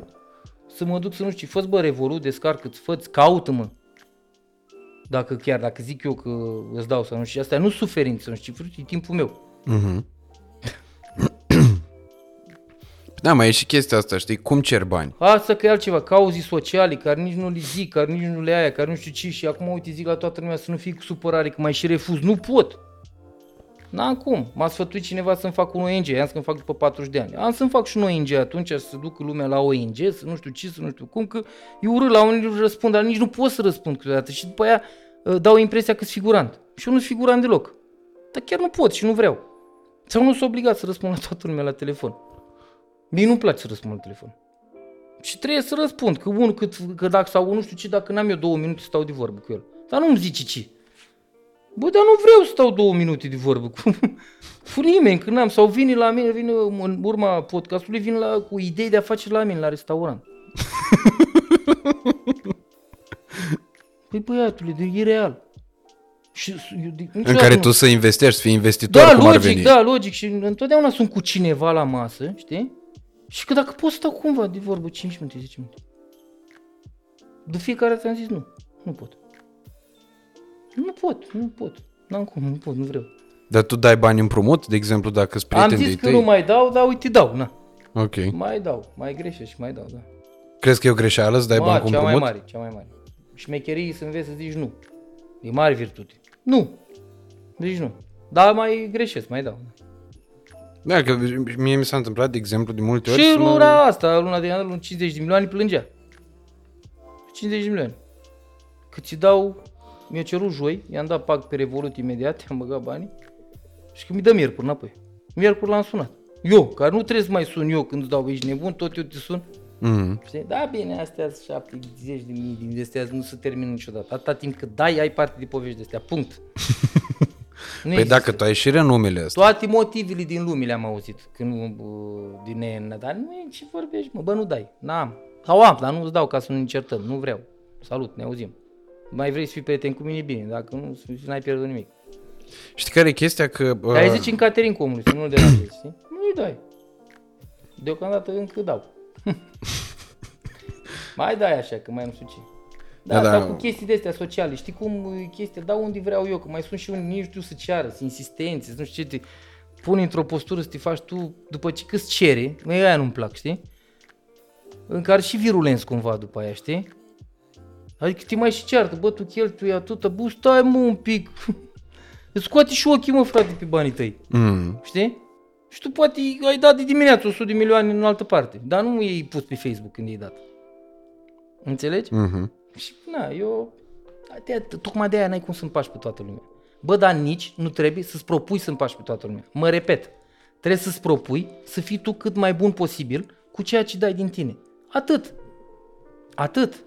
să mă duc să nu știu, fă bă Revolut, descarcă-ți, fă caută-mă. Dacă chiar, dacă zic eu că îți dau sau nu știu, asta nu suferință, nu știu, e timpul meu. Mhm. Da, mai e și chestia asta, știi? Cum cer bani? Asta că e altceva, cauzii sociale, care nici nu le zic, care nici nu le aia, care nu știu ce și acum uite zic la toată lumea să nu fii cu supărare, că mai și refuz. Nu pot. N-am cum. M-a sfătuit cineva să-mi fac un ONG, am să-mi fac după 40 de ani. Am să-mi fac și un ONG atunci, să duc lumea la ONG, să nu știu ce, să nu știu cum, că e urât la unii răspund, dar nici nu pot să răspund câteodată și după aia uh, dau impresia că sunt figurant. Și eu nu sunt figurant deloc. Dar chiar nu pot și nu vreau. Sau nu sunt obligat să răspund la toată lumea la telefon. Mie nu-mi place să răspund la telefon. Și trebuie să răspund, că unul, cât, că dacă sau nu știu ce, dacă n-am eu două minute stau de vorbă cu el. Dar nu-mi zice ce. Bă, dar nu vreau să stau două minute de vorbă cu, cu nimeni, că n-am. Sau vine la mine, vine în urma podcastului, vine la, cu idei de afaceri la mine, la restaurant. păi băiatule, de e real. Și, eu, în care nu... tu să investești, să fii investitor, da, cum logic, ar veni. Da, logic. Și întotdeauna sunt cu cineva la masă, știi? Și că dacă pot stau cumva de vorbă 5 minute, 10 minute. De fiecare dată am zis nu, nu pot. Nu pot, nu pot. N-am cum, nu pot, nu vreau. Dar tu dai bani împrumut, de exemplu, dacă îți prieteni Am zis că tăi? nu mai dau, dar uite dau, na. Ok. Mai dau, mai greșesc și mai dau, da. Crezi că e o greșeală să dai Ma, bani cu cea împrumut? mai mare, cea mai mare. Șmecherii să înveți să zici nu. E mare virtute. Nu. Deci nu. Dar mai greșesc, mai dau. Da, că mie mi s-a întâmplat, de exemplu, de multe ori Și să mă- luna asta, luna de anul, 50 de milioane, plângea. 50 de milioane. Cât ți dau, mi-a cerut joi, i-am dat pag pe Revolut imediat, am băgat banii și că mi dă miercuri înapoi. Miercuri l-am sunat. Eu, care nu trebuie să mai sun eu când îți dau, ești nebun, tot eu te sun. Mhm. Știi? Da, bine, astea sunt 70 de mii din astea nu se termină niciodată. Atâta timp cât dai, ai parte de povești de astea. Punct. Nu Păi dacă tu ai și renumele astea. toate motivele din lume le-am auzit când, bă, din EN, dar nu e ce vorbești, mă, bă, nu dai, n-am. Sau am, dar nu-ți dau ca să nu ne certăm, nu vreau. Salut, ne auzim. Mai vrei să fii prieten cu mine, bine, dacă nu, n-ai pierdut nimic. Știi care e chestia că... Dar îi uh, zici în Caterin cu omului, să nu-l deranjezi, știi? Nu-i dai. Deocamdată încă dau. mai dai așa, că mai nu știu ce. Da, Da, da, da. cu chestii de astea sociale, știi cum e chestia, dau unde vreau eu, că mai sunt și unii, nici nu știu să ceară, sunt insistențe, nu știu ce, te pun într-o postură să te faci tu, după ce câți cere, măi, aia nu-mi plac, știi? În care și virulenți cumva după aia, știi? Adică te mai și ceartă, bă, tu cheltui atâta, bă, stai mă un pic. Îți scoate și ochii, mă, frate, pe banii tăi. mm, Știi? Și tu poate ai dat de dimineață 100 de milioane în altă parte, dar nu i-ai pus pe Facebook când i-ai dat. Înțelegi? mhm. Și na, eu... De, tocmai de aia n-ai cum să împași pe toată lumea. Bă, dar nici nu trebuie să-ți propui să împași pe toată lumea. Mă repet, trebuie să-ți propui să fii tu cât mai bun posibil cu ceea ce dai din tine. Atât. Atât.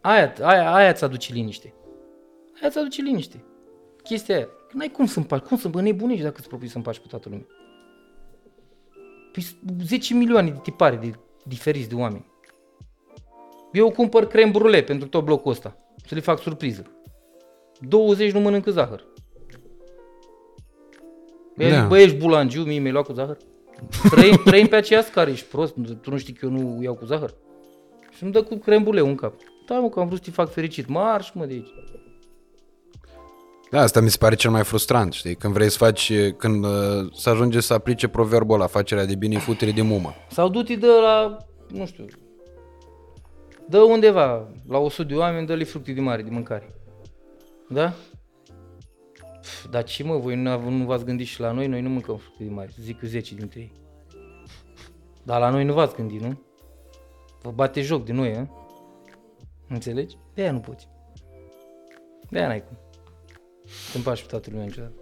Aia, aia, aia ți aduce liniște. Aia ți aduce liniște. Chestia aia. Că n-ai cum să împaci. Cum să nebunești dacă îți propui să împaci pe toată lumea? Păi 10 milioane de tipare de diferiți de oameni. Eu cumpăr creme brulee pentru tot blocul ăsta. Să le fac surpriză. 20 nu mănâncă zahăr. Da. Da. Bă, ești bulangiu, mie mi-ai luat cu zahăr? Trăim, trăim pe aceea scară, ești prost, tu nu știi că eu nu iau cu zahăr? Și îmi dă cu creme brulee un cap. Da, mă, că am vrut să te fac fericit. Marș, mă, de aici. Da, asta mi se pare cel mai frustrant, știi? Când vrei să faci, când uh, să ajunge să aplice proverbul la facerea de bine, futere de mumă. Sau du-te de la, nu știu, dă undeva, la 100 de oameni, dă-le fructe de mare, de mâncare. Da? Dar ce mă, voi nu, nu v-ați gândit și la noi? Noi nu mâncăm fructe de mare, zic eu 10 dintre ei. Dar la noi nu v-ați gândit, nu? Vă bate joc de noi, a? Înțelegi? De aia nu poți. De aia n-ai cum. Să împaci pe toată lumea niciodată.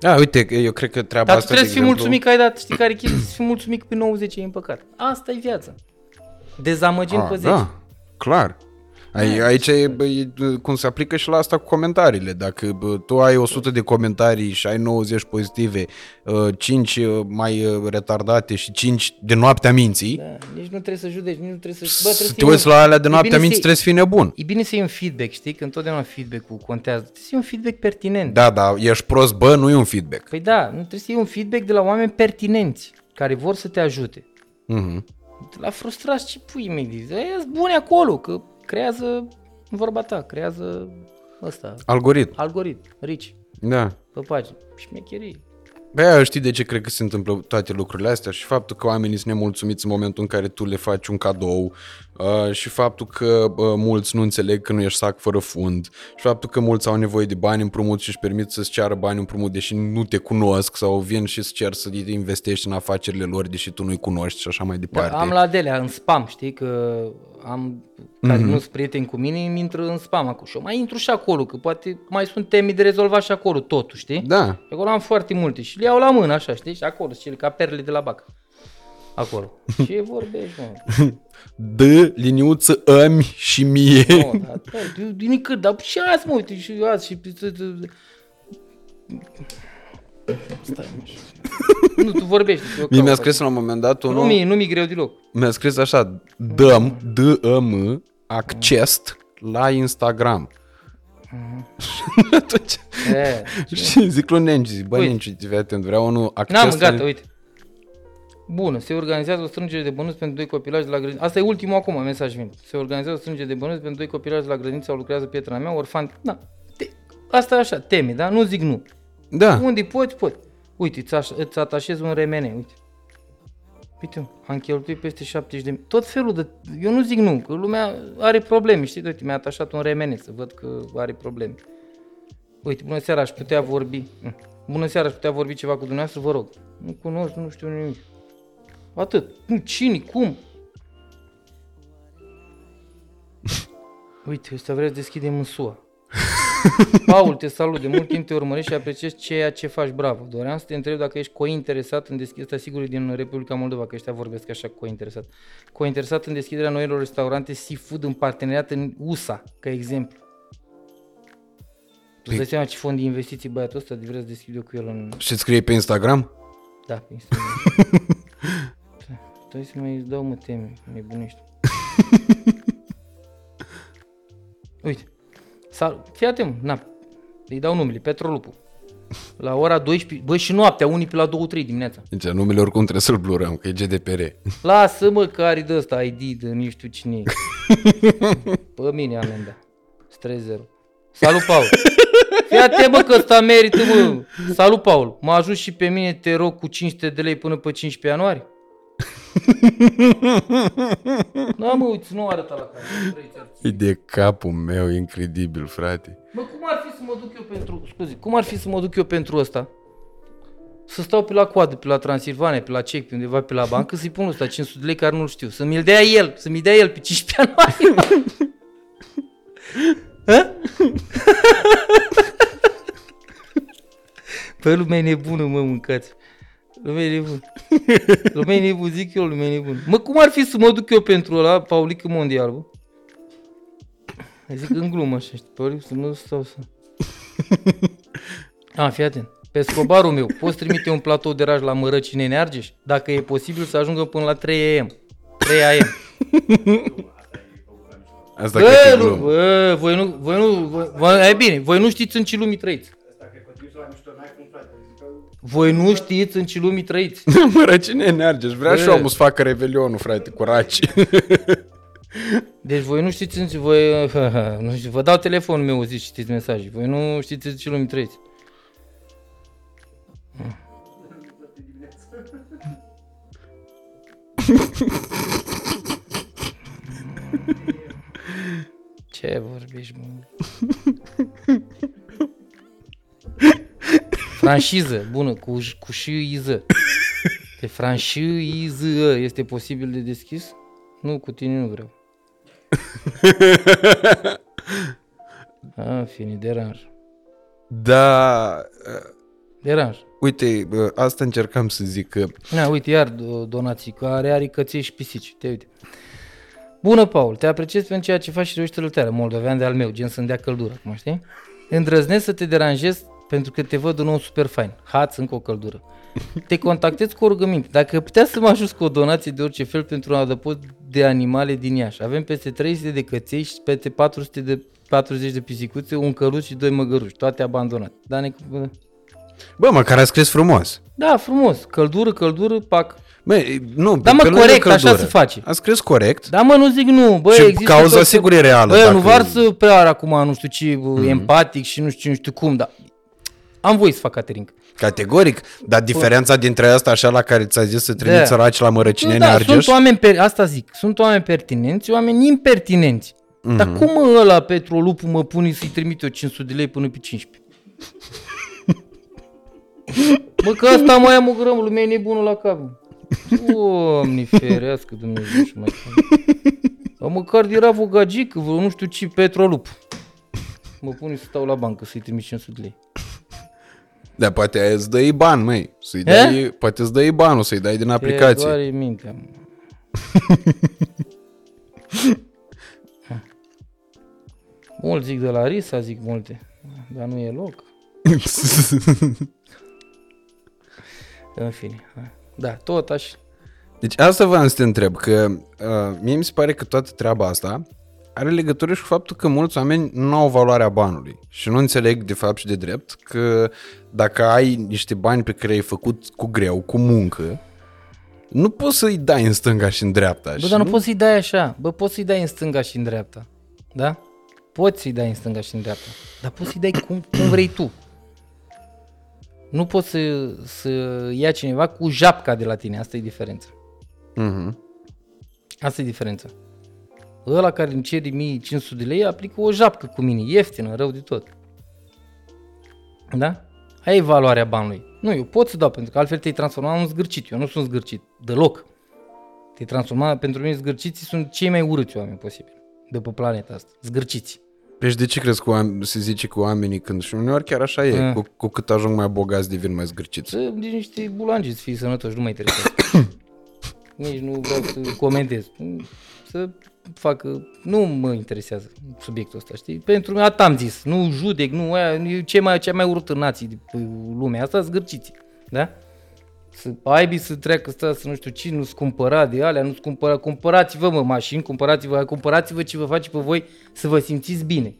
Da, uite, eu cred că treaba Dar tu asta, trebuie să de fii exemplu- mulțumit că ai dat, știi care e chestia? Să fii mulțumit că pe 90 e împăcat. Asta e viața. Dezamăgind Ah, pe 10. Da, clar. Ai, aici e, bă, e, cum se aplică și la asta cu comentariile. Dacă bă, tu ai 100 de comentarii și ai 90 pozitive, 5 mai uh, retardate și 5 de noaptea minții, Da, nici nu trebuie să judeci, nici nu trebuie să... Bă, trebuie să te fii uiți un- la alea de e noaptea bine minții, să- trebuie să fii nebun. E bine să iei un feedback, știi? Că întotdeauna feedback-ul contează. Trebuie să iei un feedback pertinent. Da, da, ești prost, bă, nu e un feedback. Păi da, nu trebuie să iei un feedback de la oameni pertinenți, care vor să te ajute. Mhm. La frustrați ce pui mei, ăia sunt buni acolo, că creează, în vorba ta, creează ăsta, Algoritm, algoritm, rici, da. pe pagină, șmecherii. Pe aia știi de ce cred că se întâmplă toate lucrurile astea? Și faptul că oamenii sunt nemulțumiți în momentul în care tu le faci un cadou uh, și faptul că uh, mulți nu înțeleg că nu ești sac fără fund și faptul că mulți au nevoie de bani împrumut și își permit să-ți ceară bani împrumut deși nu te cunosc sau vin și îți cer să investești în afacerile lor deși tu nu-i cunoști și așa mai departe. Da, am la Adelea în spam, știi, că am, care nu sunt prieteni cu mine, îmi intră în spam acolo și eu mai intru și acolo, că poate mai sunt teme de rezolvat și acolo totul, știi? Da, Și acolo am foarte multe și le iau la mână, așa, știi? Și acolo, sunt cele ca perle de la bac. Acolo. Ce vorbești, mă? dă liniuță îmi și mie. Nu, dar, da, de- de nicăieri, dar și azi, mă, uite, și azi, și... Stai, mă, și- Nu, tu vorbești. eu Mie mi-a caut scris la un moment dat acum. unul, Nu mi nu mi greu deloc. mi-a scris așa, dăm, d m acces la Instagram. Și atunci E, Și zic lui Nenci, zic, bă, Uite. Nenci, fii atent, vreau unul acces N-am, gata, la... uite. Bună, se organizează o strângere de bănuți pentru doi copilași de la grădiniță. Asta e ultimul acum, mesaj vin. Se organizează o strângere de bănuți pentru doi copilași de la grădiniță sau lucrează prietena mea, orfan. Da. Te... Asta e așa, teme, da? Nu zic nu. Da, Unde poți, poți. Uite, îți, aș, îți atașezi un remene, uite. Uite, am cheltuit peste 70 de mii. Tot felul de... Eu nu zic nu, că lumea are probleme, știi? Uite, mi-a atașat un remene să văd că are probleme. Uite, bună seara, aș putea vorbi. Mm. Bună seara, aș putea vorbi ceva cu dumneavoastră, vă rog. Nu cunosc, nu știu nimic. Atât. Nu, cine, cum? Uite, ăsta vrea să deschidem în SUA. Paul, te salut, de mult timp te urmăresc și apreciez ceea ce faci, bravo. Doream să te întreb dacă ești cointeresat în deschiderea, sigur e din Republica Moldova, că ăștia vorbesc așa cointeresat. Cointeresat în deschiderea noilor restaurante seafood în parteneriat în USA, ca exemplu. Tu îți dai seama ce fond de investiții băiatul ăsta de vrea să deschid eu cu el în... și scrie pe Instagram? Da, pe Instagram. Stai să mai îți dau mă teme, nebunești. Uite. Sal- Fii atent, na. Îi dau numele, Petrolupu. La ora 12, bă, și noaptea, unii pe la 2-3 dimineața. Deci numele oricum trebuie să-l blurăm, că e GDPR. Lasă-mă că are de ăsta ID de nu știu cine e. Pe mine amenda. Stres zero. Salut, Paul. Fii atent, bă, că ăsta merită, mă. Salut, Paul. Mă ajut și pe mine, te rog, cu 500 de lei până pe 15 ianuarie? Da, mă, uite, nu arăta la care. E de capul meu, incredibil, frate. Bă, cum ar fi să mă duc eu pentru, scuze, cum ar fi să mă duc eu pentru ăsta? Să stau pe la coadă, pe la Transilvania, pe la cec, pe undeva pe la bancă, să-i pun lui ăsta 500 de lei care nu-l știu. Să mi-l dea el, să mi dea el pe 15 ianuarie. Hă? Păi lumea e nebună, mă, mâncați. Lumea e nebună. Lumea e nebună, zic eu, lumea e nebună. Mă, cum ar fi să mă duc eu pentru ăla, Paulică Mondial, bă? Zic în glumă așa, știi, Paulică, să mă stau să... A, fii atent. Pe scobarul meu, poți trimite un platou de raj la Mărăcine în Argeș? Dacă e posibil să ajungă până la 3 am. 3 am. Asta cred că Bă, e nu, glumă. bă, voi nu, voi nu, voi, voi, e bine, voi nu știți în ce lumii trăiți. Voi nu știți în ce lumii trăiți. Mă, răcine energie, vrea Bă. și omul să facă revelionul, frate, cu raci. Deci voi nu știți în ce, voi, nu știu, vă dau telefonul meu, zici, citiți mesaje. Voi nu știți în ce lumii trăiți. Ce vorbești, mă? Franșiză, bună, cu, cu și iză. Pe franșiză este posibil de deschis? Nu, cu tine nu vreau. A, fini, deranj. Da, Deranj. uite, bă, asta încercam să zic că Na, uite, iar do- donații, care are căței și pisici. Te uite. Bună, Paul, te apreciez pentru ceea ce faci și reușește lăteară, moldovean de al meu, gen să-mi dea căldură, acum știi? Îndrăznesc să te deranjez pentru că te văd un om super fain. Hați încă o căldură. Te contactez cu o rugăminte. Dacă putea să mă ajut cu o donație de orice fel pentru un adăpost de animale din Iași. Avem peste 300 de căței și peste 400 de 40 de pisicuțe, un căruț și doi măgăruși, toate abandonate. Da, ne... Bă, măcar a scris frumos. da, frumos. Căldură, căldură, pac. Bă, nu, Da, mă, pe lângă corect, așa căldură. se face. A scris corect. Da, mă, nu zic nu. Bă, Și există cauza tot- sigur e reală, Bă, dacă- nu varsă prea acum, nu știu ce, mm empatic și nu știu, nu știu cum, dar am voie să fac catering. Categoric. Dar diferența dintre asta așa la care ți-a zis să trimiți Da. săraci la mărăcineni da, Argeș? sunt oameni, per, asta zic, sunt oameni pertinenți, oameni impertinenți. Mhm. Dar cum mă, ăla Petrolupu mă pune să-i trimit eu 500 de lei până pe 15? Mă, că asta mai am o grămă, lumea e nebună la cap. Doamne, ferească Dumnezeu și mai Dar măcar era vogagic, vreo nu știu ce, Petrolup. Mă pune să stau la bancă să-i trimit 500 de lei. Da, poate aia îți dă bani, măi. Să-i dai, poate îți dă banul, să-i dai din Te aplicație. doare mintea. mă. Mulți zic de la Risa, zic multe, dar nu e loc. În fine, hai. da, tot așa. Deci asta vreau să te întreb, că uh, mie mi se pare că toată treaba asta are legătură și cu faptul că mulți oameni nu au valoarea banului și nu înțeleg de fapt și de drept că dacă ai niște bani pe care ai făcut cu greu, cu muncă, nu poți să-i dai în stânga și în dreapta. Bă, și dar nu poți să-i dai așa, bă, poți să-i dai în stânga și în dreapta, da? Poți să-i dai în stânga și în dreapta, dar poți să-i dai cum, cum vrei tu. Nu poți să, să ia cineva cu japca de la tine, asta e diferența. Mhm. Asta e diferența. Ăla care îmi cere 1500 de lei aplică o japcă cu mine, ieftină, rău de tot. Da? Aia e valoarea banului. Nu, eu pot să dau, pentru că altfel te-ai transformat în zgârcit. Eu nu sunt zgârcit, deloc. Te-ai transformat, pentru mine zgârciții sunt cei mai urâți oameni posibil de pe planeta asta. Zgârciți. Deci de ce crezi că oam- se zice că oamenii când și uneori chiar așa e, Ah. cu, cu cât ajung mai bogați devin mai zgârciți. Să zici niște bulangi, să fii sănătoși, nu mă interesează. Nici nu vreau să comentez. Să fac, nu mă interesează subiectul ăsta, știi? Pentru mine, atât am zis, nu judec, nu aia, e ce mai, cea mai urâtă nații de pe lumea asta, zgârciți, da? Să aibă să treacă ăsta, să nu știu ce, nu-ți cumpăra de alea, nu-ți cumpăra, cumpărați-vă mă mașini, cumpărați-vă, cumpărați-vă ce vă face pe voi să vă simțiți bine.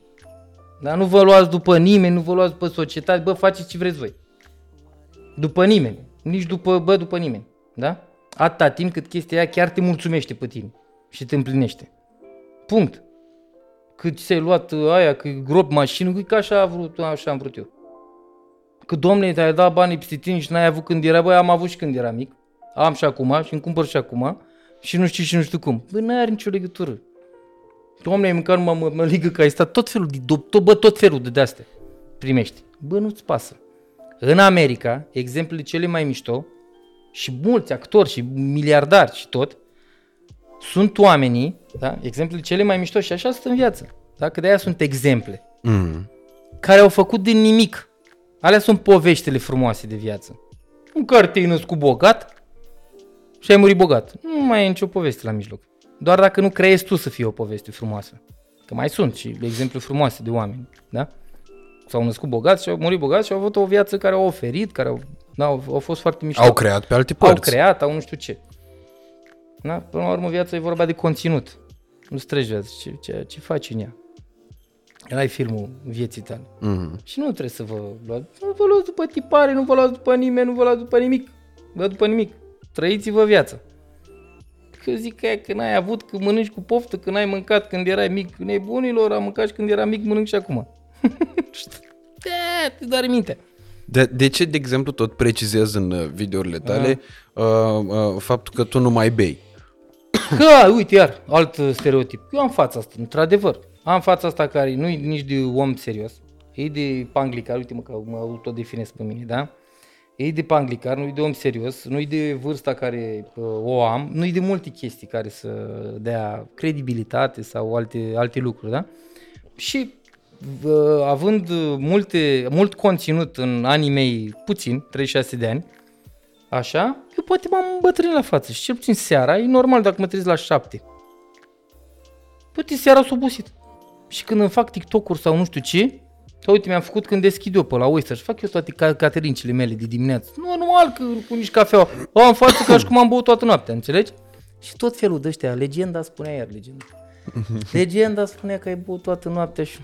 Dar nu vă luați după nimeni, nu vă luați după societate, bă, faceți ce vreți voi. După nimeni. Nici după, bă, după nimeni. Da? Atâta timp cât chestia aia chiar te mulțumește pe tine și te împlinește. Punct. Cât ți-ai luat uh, aia, că grob mașină, că așa, a vrut, așa am vrut eu. Că domnule, te-ai dat banii peste tine și n-ai avut când era, băi, am avut și când eram mic. Am și acum și îmi cumpăr și acum și nu știu și nu știu cum. Bă, n-are nicio legătură. Domnule, măcar mă, mă, mă ligă că ai stat tot felul de, do- tot, bă, tot felul de de-astea primești. Bă, nu-ți pasă. În America, exemplele cele mai mișto și mulți actori și miliardari și tot, sunt oamenii, da? exemplele cele mai mișto și așa sunt în viață. Da? Că de-aia sunt exemple. Mm. Care au făcut din nimic. Alea sunt poveștile frumoase de viață. În care te-ai născut bogat și ai murit bogat. Nu mai e nicio poveste la mijloc. Doar dacă nu creezi tu să fie o poveste frumoasă. Că mai sunt și exemple frumoase de oameni, da? S-au născut bogați și au murit bogați și au avut o viață care au oferit, care au, da, au, au fost foarte mișto. Au creat pe alte părți. Au creat, au nu știu ce. Da? Până la urmă, viața e vorba de conținut. Nu străgi viața, ce, ce, ce faci în ea. Ăla e filmul vieții tale. Mhm. Și nu trebuie să vă luați, nu vă luați după tipare, nu vă luați după nimeni, nu vă luați după nimic. Vă luați după nimic. Trăiți-vă viața. Că zic că, că n-ai avut, că mănânci cu poftă, că n-ai mâncat când erai mic. Nebunilor, am mâncat și când eram mic, mănânc și acum. Da, te doare mintea. De, de ce, de exemplu, tot precizezi în uh, videourile tale Da. uh, uh, faptul că tu nu mai bei? Că, uite, iar, alt uh, stereotip. Eu am fața asta, într-adevăr. Am fața asta care nu e nici de om serios. e de panglicar, uite mă că mă autodefinesc pe mine, da? E de panglicar, nu e de om serios, nu e de vârsta care uh, o am, nu e de multe chestii care să dea credibilitate sau alte, alte lucruri, da? Și uh, având multe, mult conținut în anii mei, puțin, 36 de ani, așa, eu poate m-am îmbătrânit la față și cel puțin seara, e normal dacă mă trezesc la 7. Poate seara s-a obosit. Și când îmi fac TikTok-uri sau nu știu ce, că uite, mi-am făcut când deschid eu pe la Oyster și fac eu toate ca- caterincile mele de dimineață. Nu, normal că cu nici cafea. O am față ca și cum am băut toată noaptea, înțelegi? Și tot felul de ăștia, legenda spunea iar legenda. Legenda spunea că ai băut toată noaptea și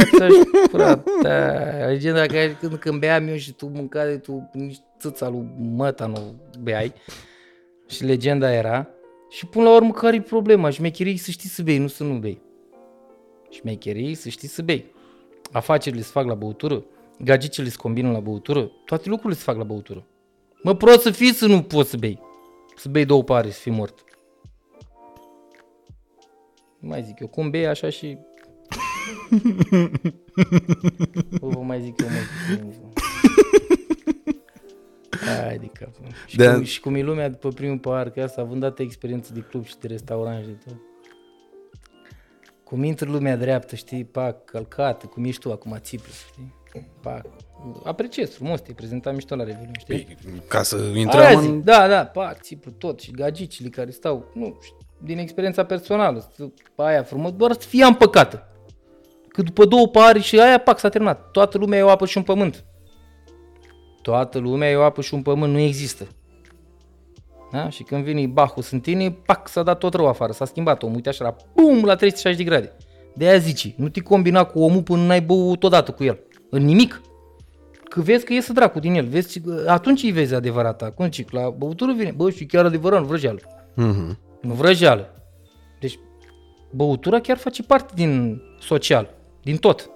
frate, legenda că când, când beam eu și tu mâncai, tu nici țâța lui măta nu beai. Și legenda era. Și până la urmă care e problema? Șmecherii să știi să bei, nu să nu bei. Șmecherii să știi să bei. Afacerile se fac la băutură, gagicele se combină la băutură, toate lucrurile se fac la băutură. Mă, prost să fii să nu poți să bei. Să bei două pare, să fii mort. Nu mai zic eu, cum bei așa și... Nu vă mai zic eu mult. Hai de cap. mă. Și, Da. cum, și cum e lumea după primul pahar, că asta având dată experiență de club și de restaurant și de tot. Cum intră lumea dreaptă, știi, pac, călcată, cum ești tu acum, țiplu, știi? Pac. Apreciez frumos, te-ai prezentat mișto la Revelion, știi? Păi, Ca să Aia intrăm zic, în... da, da, pac, țiplu tot și gagicile care stau, nu, știu, din experiența personală, să- aia frumos, doar să fie împăcată. Că după două pari și aia, pac, s-a terminat. Toată lumea e o apă și un pământ. Toată lumea e o apă și un pământ, nu există. Da? Și când vine Bacul Sântini, pac, s-a dat tot rău afară, s-a schimbat omul, uite așa, la, bum, la 360 de grade. De aia zici, nu te combina cu omul până n-ai băut odată cu el. În nimic. Că vezi că iese dracu din el, vezi, atunci îi vezi adevărata. Cum zic, la băutură vine, bă, și chiar adevărat, nu vrăjeală. Mhm. Nu vrăjeală. Deci, băutura chiar face parte din social, din tot.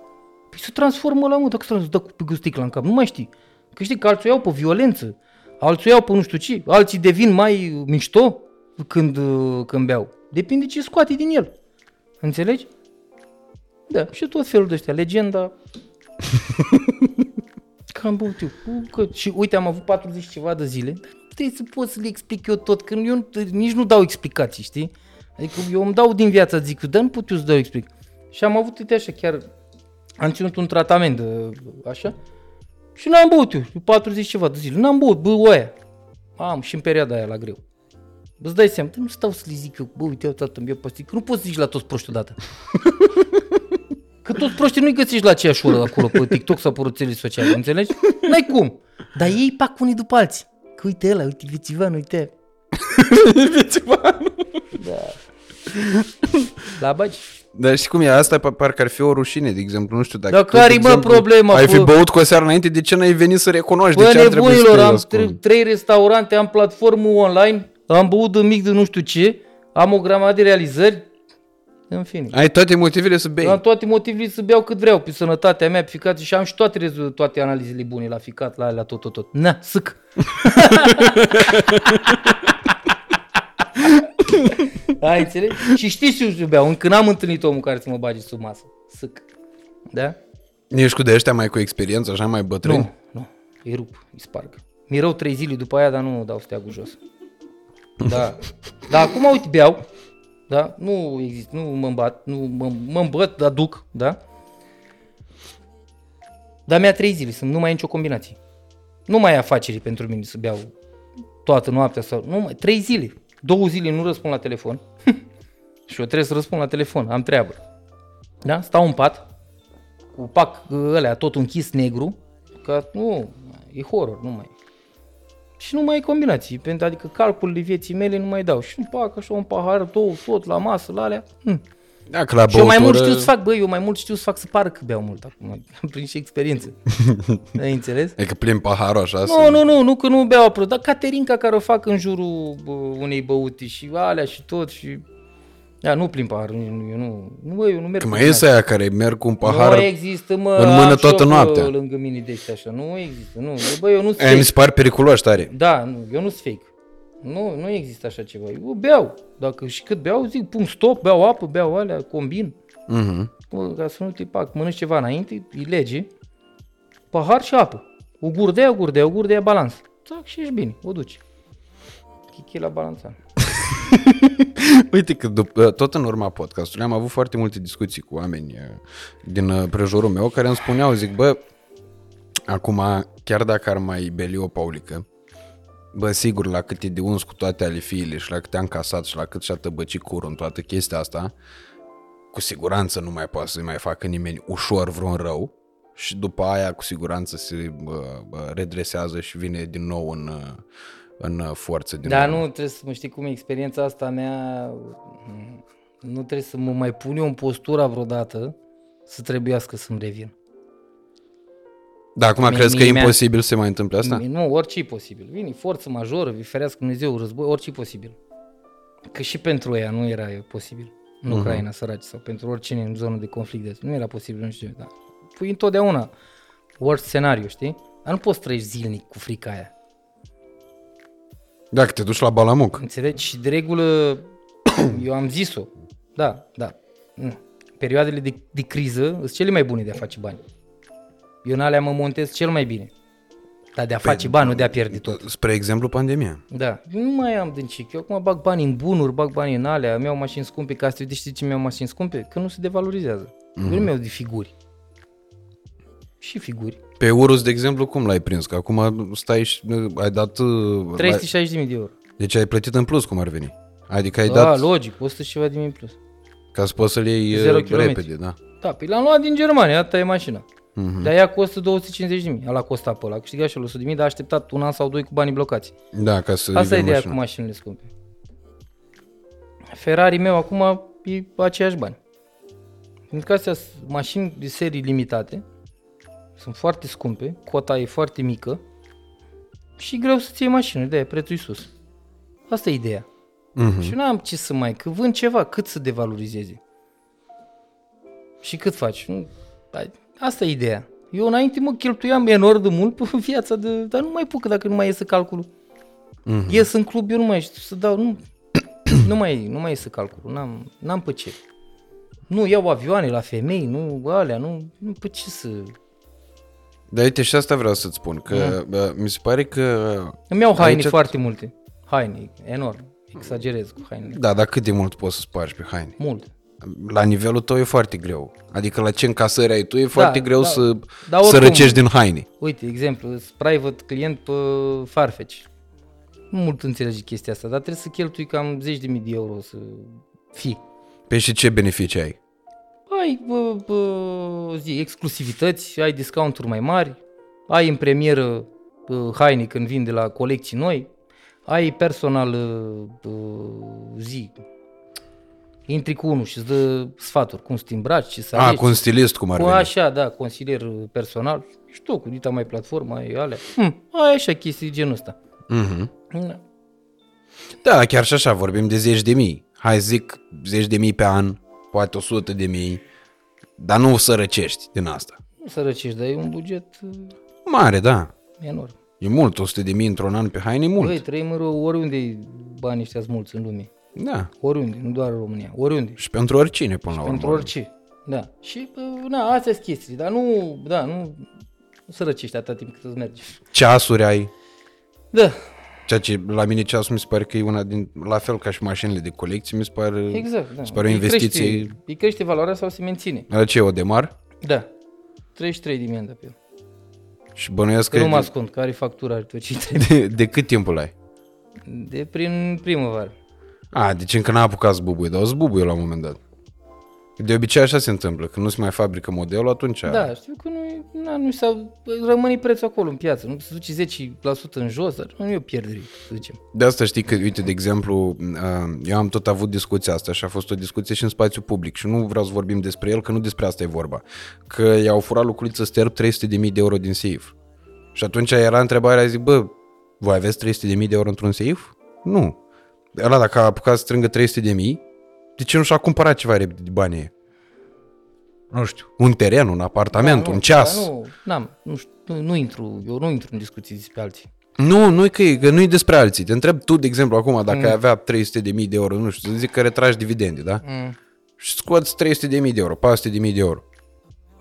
Păi se transformă la mă, dacă să dă cu pe sticla în cap, nu mai știi. Că știi că alții o iau pe violență, alții o iau pe nu știu ce, alții devin mai mișto când, uh, când beau. Depinde ce scoate din el. Înțelegi? Da, și tot felul de ăștia, legenda. Că am băut eu. U, Că, și uite, am avut 40 ceva de zile. Dar nu trebuie să pot să le explic eu tot, că eu nu- nici nu dau explicații, știi? Adică eu îmi dau din viața, zic, dar nu pot eu să dau explic. Și am avut, uite așa, chiar am ținut un tratament de, așa, și n-am băut eu, 40 ceva de zile, n-am băut, bă, oaia. Am și în perioada aia la greu. Îți dai seama, nu stau să le zic eu, bă, uite, eu tată, îmi iau pastii, că nu poți să zici la toți proști odată. Că toți proștii nu-i găsești la aceeași oră acolo pe TikTok sau pe rețele sociale, înțelegi? N-ai cum. Dar ei pac unii după alții. Că uite ăla, uite Vițivan, uite. Da. La bagi. Dar știi cum e? Asta pa- parcă ar fi o rușine, de exemplu. Nu știu dacă Dar tu, de care-i, mă, exemplu, problema Ai fi cu- băut cu o seară înainte, de ce n-ai venit să recunoști? de Bă, ce ar trebui să nebunilor, te am ascund? tre- trei restaurante, am platformă online, am băut de mic de nu știu ce, am o grămadă de realizări, în fine. Ai toate motivele să bei. Am toate motivele să beau cât vreau, pe sănătatea mea, pe ficat și am și toate, rezu- toate analizele bune la ficat, la alea, tot, tot, tot. Na, sâc. Ai înțeles? Și știi și eu să beau, încă n-am întâlnit omul care să mă bage sub masă. Sâc. Da? Ești cu de ăștia mai cu experiență, așa mai bătrâni? Nu, nu, îi rup, îi sparg. Mi rău trei zile după aia, dar nu dau steagul jos. Da. Dar acum, uite, beau, da? Nu există, nu mă îmbat, nu mă, mă îmbăt, dar duc, da? Dar mi-a trei zile, sunt, nu mai e nicio combinație. Nu mai e afacere pentru mine să beau toată noaptea sau... Nu mai, trei zile. Două zile nu răspund la telefon. și eu trebuie să răspund la telefon, am treabă. Da? Stau în pat, cu pac ălea tot închis negru, că nu, e horror, nu mai. Și nu mai e combinații, pentru adică calculele vieții mele nu mai dau. Și îmi fac așa un pahar, două, tot la masă, la alea. Hm. Da, că la Și eu mai mult băutură- știu să fac, băi, eu mai mult știu să fac să pară că beau mult acum. Am prins și experiență. Ai înțeles? E că plin paharul așa Nu, să... nu, nu, nu că nu beau apă, dar caterinca care o fac în jurul bă, unei băuti și alea și tot și... Ia, nu plim pahar, nu, eu nu, nu, bă, eu nu merg Că cu mai iese aia care merg cu un pahar... nu există, mă, în mână am și toată eu, bă, noaptea. lângă mine de ăștia așa. Nu există, nu. Bă, eu nu sunt Aia mi fake. se par periculoși tare. Da, nu, eu nu sunt fake. Nu, nu există așa ceva. Eu beau. Dacă și cât beau, zic, pun stop, beau apă, beau alea, combin. Mhm. mă, ca să nu te pac, mănânci ceva înainte, e lege, pahar și apă. O gurdea, o gurdea, o gurdea, balans. Tac, și ești bine, o duci. Chichi la balanța. Uite că după, tot în urma podcastului am avut foarte multe discuții cu oameni uh, din uh, prejurul meu care îmi spuneau, zic, bă, acum, chiar dacă ar mai beli o paulică, bă, sigur, la cât e de uns cu toate alifiile și la cât am casat și la cât și-a tăbăcit curul în toată chestia asta, cu siguranță nu mai poate să-i mai facă nimeni ușor vreun rău și după aia cu siguranță se bă, bă, redresează și vine din nou în, uh, în forță. Din Dar nou. nu trebuie să mă știi cum e experiența asta mea, nu trebuie să mă mai pun eu în postura vreodată să trebuiască să-mi revin. Da, acum Mie- crezi că e mie mi-a- imposibil să se mai întâmple asta? Nu, orice e posibil. Vine forță majoră, vi ferească Dumnezeu, război, orice e posibil. Că și pentru ea nu era posibil. În Mhm. Ucraina, săraci, sau pentru oricine în zonă de conflict. de asta. Nu era posibil, nu știu. Dar pui întotdeauna worst scenariu, știi? Dar nu poți trăiești zilnic cu frica aia. Dacă te duci la Balamuc. Înțelegi? Și de regulă, eu am zis-o. Da, da. Mm. Perioadele de, de criză sunt cele mai bune de a face bani. Eu în alea mă montez cel mai bine. Dar de a face bani, nu de a pierde tot. Spre exemplu, pandemia. Da, nu mai am dâncic. Eu acum bag bani în bunuri, bag bani în alea, mi-au mașini scumpe, ca să știi ce mi-au mașini scumpe? Că nu se devalorizează. Mm-hmm. Eu nu mi-au de figuri. Și figuri. Pe Urus, de exemplu, cum l-ai prins? Că acum stai și ai dat... uh, l-ai- 360.000 de euro. Deci ai plătit în plus, cum ar veni. Adică ai Da, dat logic, 100 și ceva de mii în plus. ca să poți să-l iei Zero uh, kilometri. repede, da. Da, pe l-am luat din Germania, asta e mașina. Mhm. Mm-hmm. Dar ea costă 250 de mii. Ăla costa pe ăla. A câștigat și el 100 de mii, dar a așteptat un an sau doi cu banii blocați. Da, ca să Asta e iei ideea mașina. cu mașinile scumpe. Ferrari meu acum e aceiași bani. Pentru că astea sunt mașini de serii limitate, sunt foarte scumpe, cota e foarte mică și e greu să-ți iei mașină, de prețul e sus. Asta e ideea. Mhm. Și nu am ce să mai, că vând ceva, cât să devalorizeze. Și cât faci? Nu, ai- asta e ideea. Eu înainte mă cheltuiam enorm de mult pe viața de... Dar nu mai pot, că dacă nu mai iese calculul. Mhm. Ies în club, eu nu mai știu să dau... Nu, nu mai, nu mai iese calculul, n-am, n-am pe ce. Nu iau avioane la femei, nu alea, nu, nu pe ce să... Dar uite, și asta vreau să-ți spun, că Da. bă, mi se pare că... Îmi iau haine Aici- foarte multe. Haine, enorm. Exagerez cu hainele. Da, dar cât de mult poți să spargi pe haine? Mult. La nivelul tău e foarte greu. Adică la ce încasări ai tu e foarte greu da. să, Dar să oricum- răcești din haine. Uite, exemplu, sunt private client pe Farfetch. Nu mult înțelegi chestia asta, dar trebuie să cheltui cam 10.000 de euro să fii. Pe și ce beneficii ai? Ai bă, bă, zi, exclusivități, ai discounturi mai mari, ai în premieră bă, haine când vin de la colecții noi, ai personal bă, zi, intri cu unul și îți dă sfaturi, cum să te îmbraci, ce să A, alegi. cu un stilist cum ar Cu veni. așa, da, consilier personal și tu cu dita mai platformă, ai alea. Hm, ai așa chestii de genul ăsta. Mhm. Da. Da, chiar și așa, vorbim de zeci de mii. Hai zic zeci de mii pe an, poate o sută de mii, dar nu să răcești din asta. Nu sărăcești, dar e un buget uh, Mare, da. enorm. E mult, 100 de mii într-un an pe haine e mult. Băi, trăim în ro- oriunde banii ăștia sunt mulți în lume. Da. Oriunde, nu doar în România, oriunde. Și pentru oricine până la urmă. Pentru orice. Da. Și, bă, na, astea sunt chestii, dar nu, da, nu, nu sărăcești atâta timp cât îți merge. Ceasuri ai. Da, Ceea ce la mine ceasul mi se pare că e una din, la fel ca și mașinile de colecție, mi se pare, exact. Da. mi se pare o Îi investiție. Crește, îi crește valoarea sau se menține. La ce, o demar? Da. 33 de mii am dat pe el. Și bănuiesc Că că nu mă de, ascund, care factura are tot ce trebuie. de, de cât timp îl ai? De prin primăvară. A, deci încă n-a apucat să bubuie, dar o să bubuie la un moment dat. De obicei așa se întâmplă, când nu se mai fabrică modelul, atunci... Da, știu că nu, na, nu s-a, rămâne prețul acolo în piață. Nu se duce 10% în jos, dar nu e o pierdere, să zicem. De asta știi că, uite, de exemplu, uh, eu am tot avut discuția asta și a fost o discuție și în spațiu public și nu vreau să vorbim despre el, că nu despre asta e vorba. Că i-au furat lucruliță sterb 300.000 de euro din seif. Și atunci era întrebarea, zic, bă, voi aveți 300.000 de euro într-un seif? Nu. Ăla dacă a apucat să strângă 300.000, de ce nu și-a cumpărat ceva repede de banii ăia? Nu știu, un teren, un apartament, Da, nu, un ceas. dar Nu, n-am, nu, știu, nu, nu, intru, eu nu intru în discuții despre alții. Nu, nu că, e, că nu e despre alții. Te întreb tu, de exemplu, acum, dacă ai avea 300 de mii de euro, nu știu, să zic că retragi dividende, da? Mm. și scoți 300 de mii de euro, 400 de mii de euro.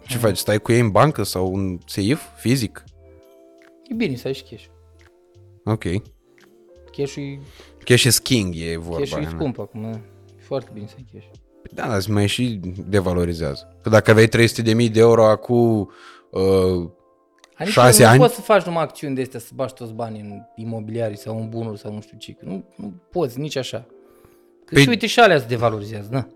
Ce faci? Stai cu ei în bancă sau în seif fizic? E bine să ai și cash. Ok. Cash-ul e, Cash is king e vorba. cash-ul e aia, na. scump acum. E foarte bine să ai cash. Da, dar mai și devalorizează. Că dacă aveai 300 de mii de euro acum uh, Adică șase nu ani, poți să faci numai acțiuni de astea, să bagi toți banii în imobiliari sau în bunuri sau nu știu ce. că Nu, nu poți nici așa. Că Păi- și uite și alea se devalorizează, da.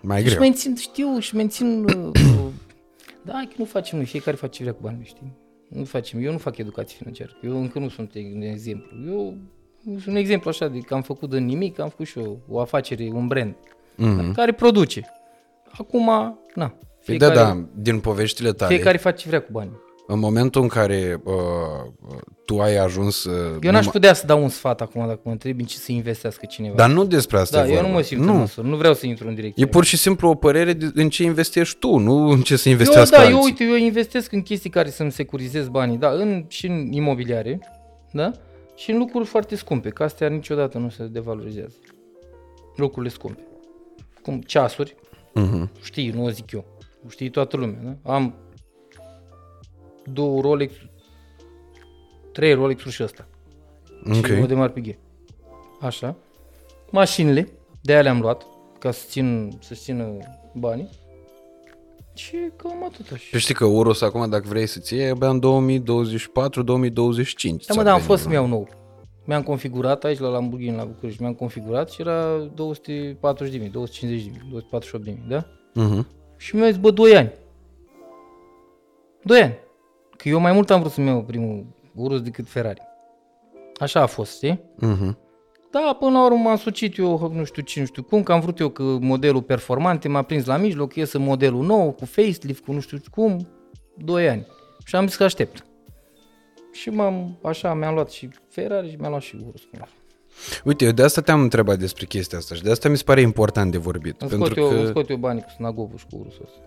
mai Și greu. mențin, știu, și mențin... uh, uh, da, că nu facem noi, fiecare face ce vrea cu banii, știi? Nu facem, eu nu fac educație financiară, eu încă nu sunt un exemplu. Eu sunt un exemplu așa de că am făcut din nimic, am făcut și eu o afacere, un brand, Mhm. care produce. Acum, na, Păi fiecare, da, da, din poveștile tale, fiecare face ce vrea cu banii. în momentul în care uh, tu ai ajuns... Uh, Eu n-aș numai- putea să dau un sfat acum dacă mă întrebi în ce să investească cineva. Dar nu despre asta da, e eu vorba. nu mă simt nu. în măsură, nu vreau să intru în direcție. E pur și simplu o părere de, în ce investești tu, nu în ce să Eu, investească da, alții. eu, uite, eu investesc în chestii care să-mi securizez banii, da, în, și în imobiliare, da, și în lucruri foarte scumpe, că astea niciodată nu se devalorizează. Lucrurile scumpe. Cum ceasuri, Mhm. știi, nu o zic eu, știi toată lumea, da? Am două Rolex, trei Rolex-uri și ăsta. Ok. Și o de mari pe ghe. Așa. Mașinile, de aia le-am luat, ca să țin, să țină banii. Și cam atât așa. Tu știi că Urus acum, dacă vrei să-ți iei, e abia în 2024-2025. Da, mă, dar am fost să-mi iau nou. Mi-am configurat aici la Lamborghini la București, mi-am configurat și era 240 de mii, 250 de mii, 248 de mii, da? Mhm. Și mi-a zis, bă, 2 ani. 2 ani. Că eu mai mult am vrut să-mi iau primul Urus decât Ferrari. Așa a fost, știi? Mhm. Da, până la urmă m-am sucit eu, nu știu ce, nu știu cum, că am vrut eu că modelul performante m-a prins la mijloc, iese modelul nou, cu facelift, cu nu știu cum, 2 ani. Și am zis că aștept. Și m-am, așa, mi-am luat și Ferrari și mi-am luat și Urus. Uite, eu de asta te-am întrebat despre chestia asta și de asta mi se pare important de vorbit. Îmi pentru scot, eu, că, îmi scot eu banii cu Snagovul și cu Urusul ăsta.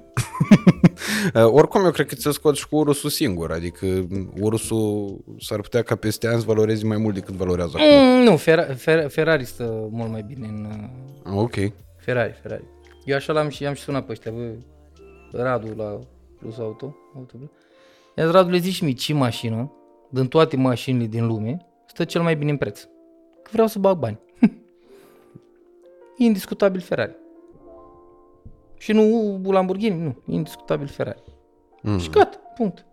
uh, oricum, eu cred că ți-o scoți și cu Urusul singur. Adică Urusul s-ar putea ca peste ani să valoreze mai mult decât valorează acum. Mm, nu, Ferrari, Fer, Ferrari stă mult mai bine în... uh, Ah, ok. Ferrari, Ferrari. Eu așa l-am și, am și sunat pe ăștia, bă, Radu la Plus Auto, Auto I-a zis, Radu, le zici mie ce mașină, din toate mașinile din lume, stă cel mai bine în preț. Că vreau să bag bani. Indiscutabil Ferrari. Și nu Lamborghini, nu, indiscutabil Ferrari. Mhm. Și gata, punct.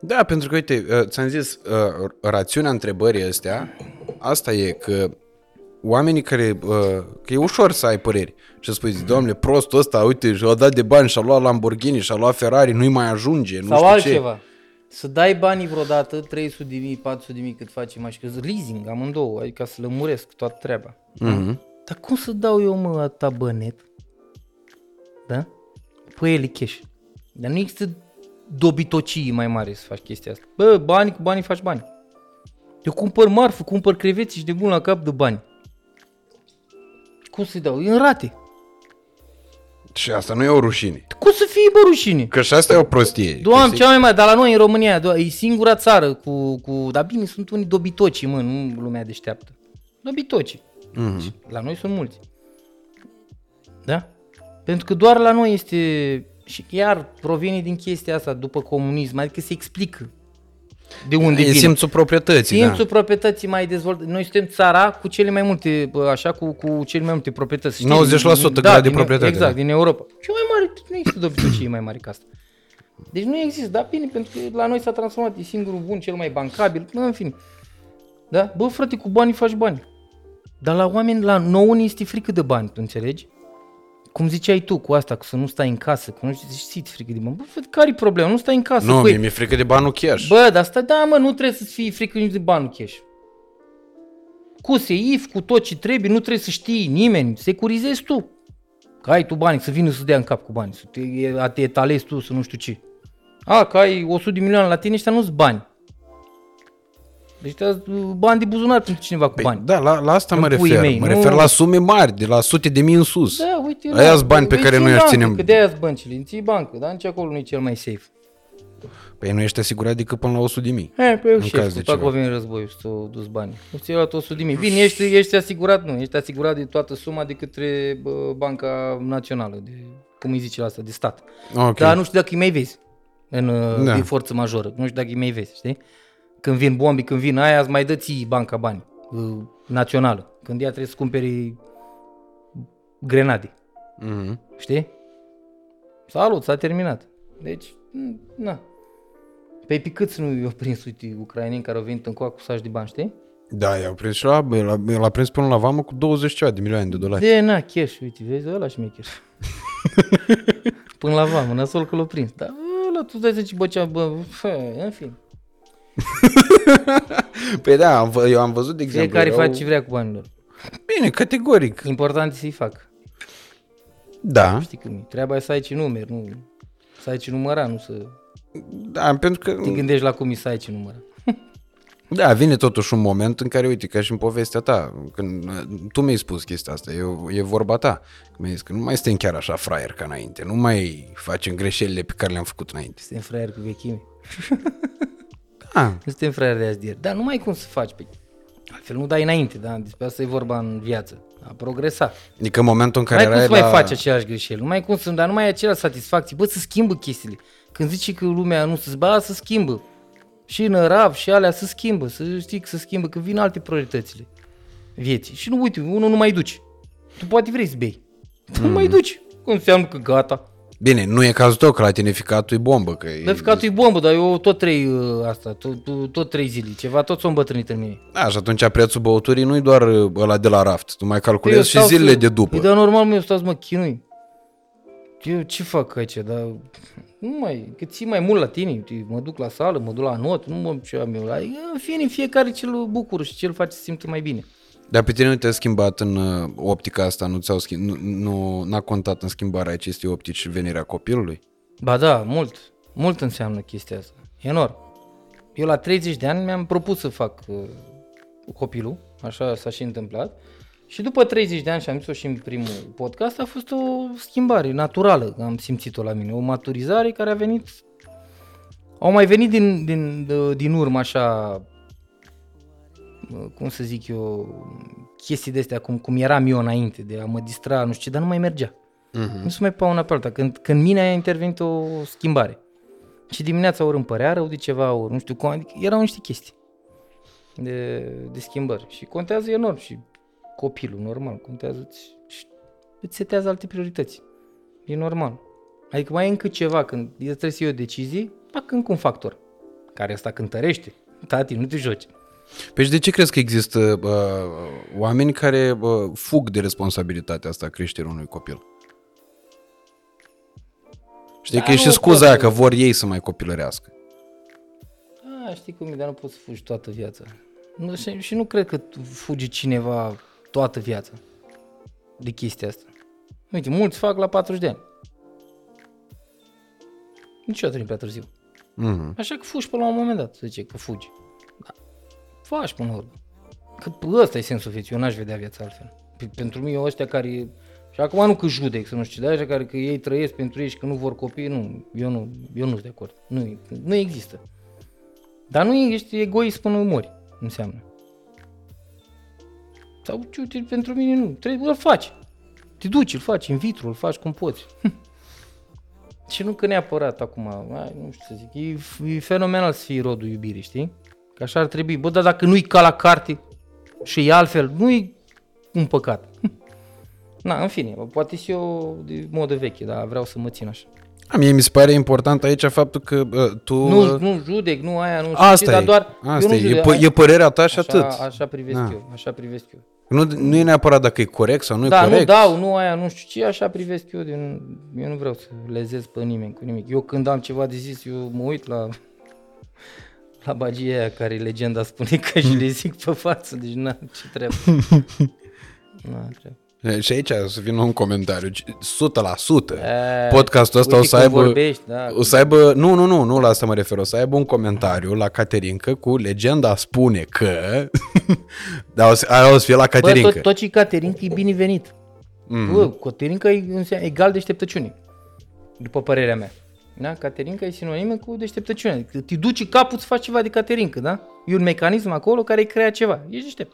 Da, pentru că, uite, uh, ți-am zis, uh, rațiunea întrebării astea, asta e că oamenii care, uh, că e ușor să ai păreri și să spui, zi, domnule, prostul ăsta, uite, și-a dat de bani și-a luat Lamborghini și-a luat Ferrari, nu-i mai ajunge, nu Sau știu altceva. Să dai banii vreodată, 300 de mii, 400 de mii cât face mașină, că leasing amândouă, adică să lămuresc toată treaba. ce. Mhm. Dar cum să dau eu, mă, atâta bănet? Da? Păi el e cash. Dar nu există dobitocii mai mare să faci chestia asta. Bă, bani cu banii faci bani. Eu cumpăr marfă, cumpăr creveți și de bun la cap de bani. Cum să-i dau? E în rate. Și asta nu e o rușine. Cum să fie, bă, rușine? Că și asta e o prostie. Doamne, Că cea mai mare, dar la noi în România, do- e singura țară cu, cu... Dar bine, sunt unii dobitoci, mă, nu lumea deșteaptă. Dobitoci. Mhm. La noi sunt mulți. Da? Pentru că doar la noi este... Și chiar provine din chestia asta după comunism, adică se explică de unde E vine. simțul proprietății, Simțul da. proprietății mai dezvoltat. Noi suntem țara cu cele mai multe, bă, așa, cu, cu cele mai multe proprietăți. Știi? 90% Din- grad de din- proprietate, Exact, da. din Europa. Și mai mare, nu există dobitocii mai mari ca asta. Deci nu există, dar bine, pentru că la noi s-a transformat, e singurul bun, cel mai bancabil, în fine. Da? Bă, frate, cu banii faci bani. Dar la oameni, la nouă ne este frică de bani, tu înțelegi? Cum ziceai tu cu asta, cu să nu stai în casă, că nu știi, zici, ți frică de bani. Bă, frate, care e problema? Nu stai în casă, Nu, băi. mie mi-e frică de banul cash. Bă, dar asta, da, mă, nu trebuie să-ți fie frică nici de banul cash. Cu seif, cu tot ce trebuie, nu trebuie să știi nimeni, securizezi tu. Că ai tu bani, să vină să dea în cap cu bani, să te, a te etalezi tu, să nu știu ce. A, că ai 100 de milioane la tine, ăștia nu-s bani. Deci ăștia bani de buzunar pentru cineva cu Păi, bani. Da, la, la asta mă În puii refer. mei, mă nu- refer la sume mari, de la sute de mii în sus. Da, uite, Aia-s bani pe îi care ții noi în aș bancă, ținem. Că de aia băncile, îi ții bancă, dar nici acolo nu e cel mai safe. Păi nu ești asigurat decât până la 100 de mii. E, pe eu În șef, caz de cu toată ceva. că a venit războiul și s-au dus bani. Nu ți-ai luat 100 de mii. Bine, ești, ești asigurat, nu, ești asigurat de toată suma de către bă, Banca Națională, de, cum îi zice la asta, de stat. Ok. Dar nu știu dacă îi mai vezi în Da. da. de forță majoră. Nu știu dacă îi mai vezi, știi? Când vin bombi, când vin aia, îți mai dă ții banca bani uh, națională. Când ea trebuie să cumperi grenade, Mhm. știi? Salut, s-a terminat. Deci, m, na. Pe pe câți nu i-au prins, uite, ucraineni care au venit în coa cu saci de bani, știi? Da, i-au prins și la, l-a, l-a prins până la vamă cu 20 ceva de milioane de dolari. De, na, cash, uite, vezi, ăla și mie cash. Până la vamă, nasol că l-a prins. Dar ăla, tu dai să zici, bă, ce, bă, fă, în fine. Păi da, am, vă- eu am văzut, de exemplu, Fiecare erau- face ce vrea cu banii lor. Bine, categoric. Important e să-i fac. Da, Știi cum e. Treaba e să ai ce numeri, nu să ai ce număra, nu să da, pentru că te gândești la cum e să ai ce număra. Da, vine totuși un moment în care, uite, ca și în povestea ta, când uh, tu mi-ai spus chestia asta, e, e vorba ta, mi-ai zis că nu mai suntem chiar așa fraier ca înainte, nu mai facem greșelile pe care le-am făcut înainte. Suntem fraieri cu vechime. Da, Nu suntem fraieri de azi de ieri. Dar nu mai ai cum să faci. Pe... Altfel nu dai înainte, da? Despre asta e vorba în viață. A progresa. adică în momentul în Nu care mai ai cum erai să mai la... faci aceleași greșeli. Nu mai ai cum să, dar nu mai ai aceleași satisfacții. Bă, să schimbă chestiile. Când zici că lumea nu se zba, să schimbă. Și în RAV și alea să schimbă, să știi că să schimbă, că vin alte prioritățile vieții. Și nu, uite, unul nu mai duci. Tu poate vrei să bei. Tu nu mai duci. Cum înseamnă că gata. Bine, nu e cazul tău, că la tine ficatul e bombă, că e... Dar ficatul e bombă, dar eu tot trei uh, asta, tot, tot, tot trei zile, ceva, tot s-a îmbătrânit în mine. Da, și atunci prețul băuturii nu e doar uh, ăla de la raft, tu mai Păi eu calculezi și stau zilele să- de după. Păi, dar normal, mă, eu stau să mă chinui. Eu ce fac aici, dar nu mai, că ții mai mult la tine, uite, mă duc la sală, mă duc la not, nu mă ce am eu. Adică, În fine, fiecare ce-l bucură și ce-l face să simte mai bine. Dar pe tine nu te-a schimbat în uh, optica asta, nu ți-au schimb... nu, nu, n-a contat în schimbarea acestei optici venirea copilului? Ba da, mult, mult înseamnă chestia asta, enorm. Eu la 30 de ani mi-am propus să fac uh, copilul, așa s-a și întâmplat. Și după 30 de ani, și am zis-o și în primul podcast, a fost o schimbare naturală, am simțit-o la mine, o maturizare care a venit, au mai venit din, din, de- din urmă așa, uh, cum să zic eu, chestii de astea, cum, cum eram eu înainte, de a mă distra, nu știu ce, dar nu mai mergea. Mhm. Nu se mai pa una pe alta. Când, când mine a intervenit o schimbare. Și dimineața ori îmi părea rău de ceva, ori nu știu cum, adică erau niște chestii de, de schimbări. Și contează enorm și copilul, normal, contează îți, și îți setează alte priorități. E normal. Adică mai e încă ceva, când trebuie să iei o decizie, fac încă un factor, care asta cântărește. Tati, nu te joci. Păi și de ce crezi că există uh, oameni care uh, fug de responsabilitatea asta a creșterii unui copil? Știi Da, că e și nu scuza pot aia să- că vor ei să mai copilărească. A, știi cum e, dar nu poți să fugi toată viața. Nu, și, și nu cred că tu fugi cineva toată viața de chestia asta. Uite, mulți fac la 40 de ani. Niciodată nu e prea târziu. Mhm. Așa că fugi până la un moment dat, să zice că fugi. Da. Faci până la urmă. Că p- ăsta e sensul vieții, eu n-aș vedea viața altfel. Pe- Pentru mine ăștia care... Și acum nu că judec, să nu știu, dar ăștia care că ei trăiesc pentru ei și că nu vor copii, nu, eu nu, eu nu sunt de acord. Nu, nu există. Dar nu ești egoist până mori, înseamnă. Sau, ce, uite, pentru mine nu. Trebuie, îl faci. Te duci, îl faci în vitru, îl faci cum poți. Și nu că neapărat acum, ai, nu știu să zic, e, e fenomenal să fii rodul iubirii, știi? Că așa ar trebui. Bă, dar dacă nu-i ca la carte și e altfel, nu-i un păcat. Na, în fine, poate și eu de modă veche, dar vreau să mă țin așa. A, mie mi se pare important aici faptul că uh, tu... Nu, uh, nu judec, nu aia, nu știu asta ce, e, dar doar... asta eu nu e, e, judec, pă- ai- e părerea ta și așa, atât. Așa privesc Da. eu, așa privesc eu. Nu, nu e neapărat dacă e corect sau nu e Da, corect. nu dau, nu aia, nu știu ce, așa privesc eu. Din, eu nu vreau să lezez pe nimeni cu nimic. Eu când am ceva de zis, eu mă uit la la bagia aia care legenda spune că și le zic pe față, deci na, ce treabă. Na, treabă. E, Și aici să vină un comentariu, 100%. E, Podcastul ăsta uite o să cum aibă... Vorbești, da, O să aibă, nu, nu, nu, nu la asta mă refer, o să aibă un comentariu la Caterinca cu legenda spune că, dar o să, aia o să fie la Bă, Caterinca. tot, tot ce e Caterinca e binevenit. Mm. Bă, Caterinca e înseamnă egal deșteptăciune. După părerea mea. Da? Caterinca e sinonimă cu deșteptăciune. Adică te duci capul să faci ceva de caterincă, da? E un mecanism acolo care îi crea ceva. Ești deștept.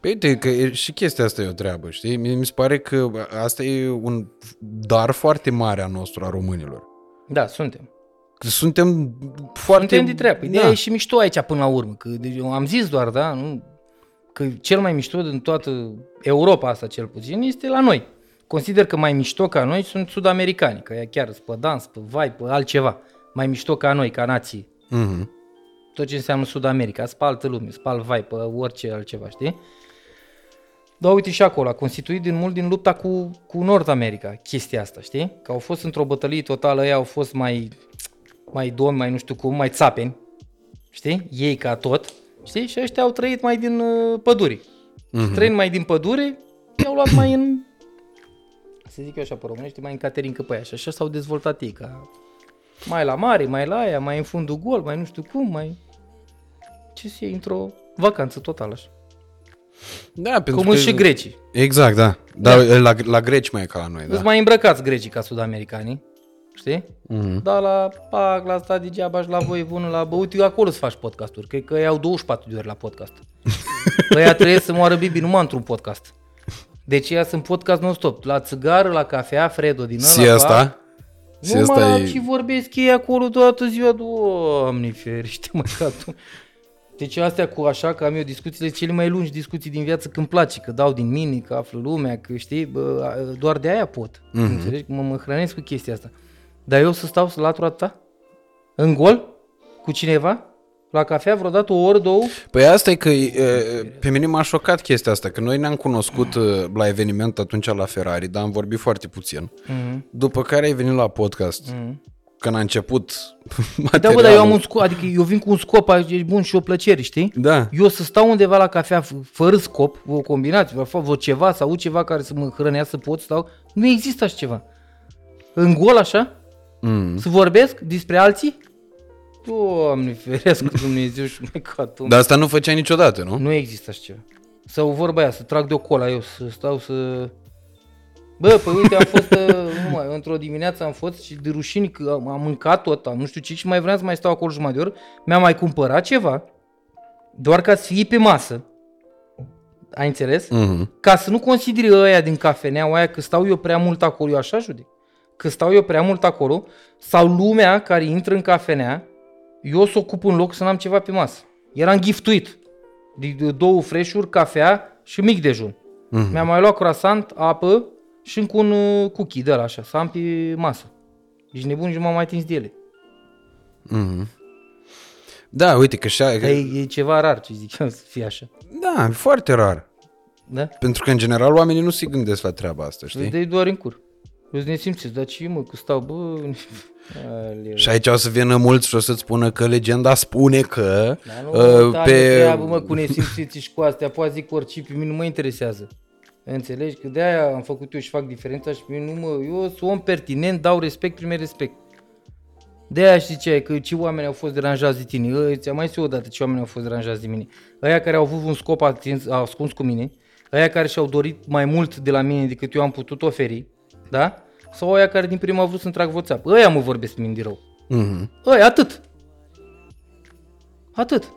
Păi uite că e- și chestia asta e o treabă, știi? Mie mi se pare că asta e un dar foarte mare a nostru, a românilor. Da, suntem. Că Suntem foarte... Suntem de treabă. Ideea da. e și mișto aici până la urmă. Că, deci, eu am zis doar, da? Nu? Că cel mai mișto din toată Europa asta cel puțin este la noi. Consider că mai mișto ca noi sunt sud-americani, că ea chiar sunt pe dans, pe vai, pe altceva. Mai mișto ca noi, ca nație. Mhm. tot ce înseamnă Sud-America, spă altă lume, spă alt vai pe orice altceva, știi? Dar uite și acolo, a constituit din mult din lupta cu, cu Nord America, chestia asta, știi? Că au fost într-o bătălie totală, ei au fost mai, mai domni, mai nu știu cum, mai țapeni, știi? Ei ca tot, știi? Și ăștia au trăit mai din uh, păduri. Mm-hmm. Și trăind mai din pădure, i-au luat mai în, să zic eu așa pe românește, mai în caterincă pe aia. Și așa s-au dezvoltat ei, ca mai la mare, mai la aia, mai în fundul gol, mai nu știu cum, mai... Ce să iei într-o vacanță totală așa. Da, pentru Cum că... că... și grecii. Exact, da. Dar da. la, la greci mai e ca la noi, Da. da. mai îmbrăcați grecii ca sud-americanii, știi? Mhm. Dar la PAC, la stat degeaba și la voi bună, la băut, eu acolo să faci podcasturi. Cred că iau 24 de ori la podcast. Ăia trebuie să moară Bibi numai într-un podcast. Deci ea sunt podcast non-stop. La țigară, la cafea, Fredo din ăla. Si pa. asta? Si Nu asta mă, e... și vorbesc ei acolo toată ziua, doamne ferește, mă, ca tu. Deci astea cu așa, că am eu discuțiile cele mai lungi discuții din viață când place, că dau din mine, că află lumea, că știi, bă, doar de aia pot. Mhm. Mm-hmm. Înțelegi? Mă, mă hrănesc cu chestia asta. Dar eu să stau să latur atâta? În gol? Cu cineva? La cafea vreodată o oră, două? Păi asta e că e, pe mine m-a șocat chestia asta, că noi ne-am cunoscut e, la eveniment atunci la Ferrari, dar am vorbit foarte puțin. Mm-hmm. După care ai venit la podcast, când a început Da, materialul. bă, dar eu am un scop, adică eu vin cu un scop, e bun și o plăcere, știi? Da. Eu să stau undeva la cafea f- fără scop, o combinație, vă fac vă ceva sau ceva care să mă hrănească să pot stau, nu există așa ceva. În gol așa? Mm. Să vorbesc despre alții? Doamne, ferească Dumnezeu și mai catul. Dar asta nu făcea niciodată, nu? Nu există așa ceva. Sau vorba aia, să trag de o cola eu, să stau să... Bă, păi uite, am fost, uh, nu mai, într-o dimineață am fost și de rușine că am, am mâncat tot, am nu știu ce și mai vreau să mai stau acolo jumătate de oră, mi-am mai cumpărat ceva, doar ca să fie pe masă. Ai înțeles? Mhm. Ca să nu considere ăia din cafeneaua aia că stau eu prea mult acolo, eu așa judec. Că stau eu prea mult acolo, sau lumea care intră în cafenea, eu o să ocup un loc să n-am ceva pe masă. Eram giftuit. De de două freșuri, cafea și mic dejun. Mm-hmm. Mi-am mai luat croissant, apă și încă un uh, cookie de la așa, să am pe masă. Deci nebun și m-am mai atins de ele. Da, uite că și Dar e, e ceva rar ce zic eu să fie așa. Da, e foarte rar. Da? Pentru că, în general, oamenii nu se gândesc la treaba asta, știi? Îți dai doar în cur. Eu ne simțiți, dar ce mă, că stau, bă... Aleu. Și aici o să vină mulți și o să-ți spună că legenda spune că Dar nu, uh, uh, pe... pe... treabă, mă, cu nesimțiți și cu astea, poate zic orice, pe mine nu mă interesează. Înțelegi? Că de-aia am făcut eu și fac diferența și pe mine nu mă... Eu sunt om pertinent, dau respect, primei respect. De-aia și ziceai că ce oameni au fost deranjați de tine. Eu, ți-am mai zis eu odată ce oameni au fost deranjați de mine. Aia care au avut un scop atins, ascuns cu mine, aia care și-au dorit mai mult de la mine decât eu am putut oferi, da? Sau aia care din prima au vrut să-mi trag WhatsApp. Ăia mă vorbesc pe mine de rău. Mhm. Ăia, atât. Atât.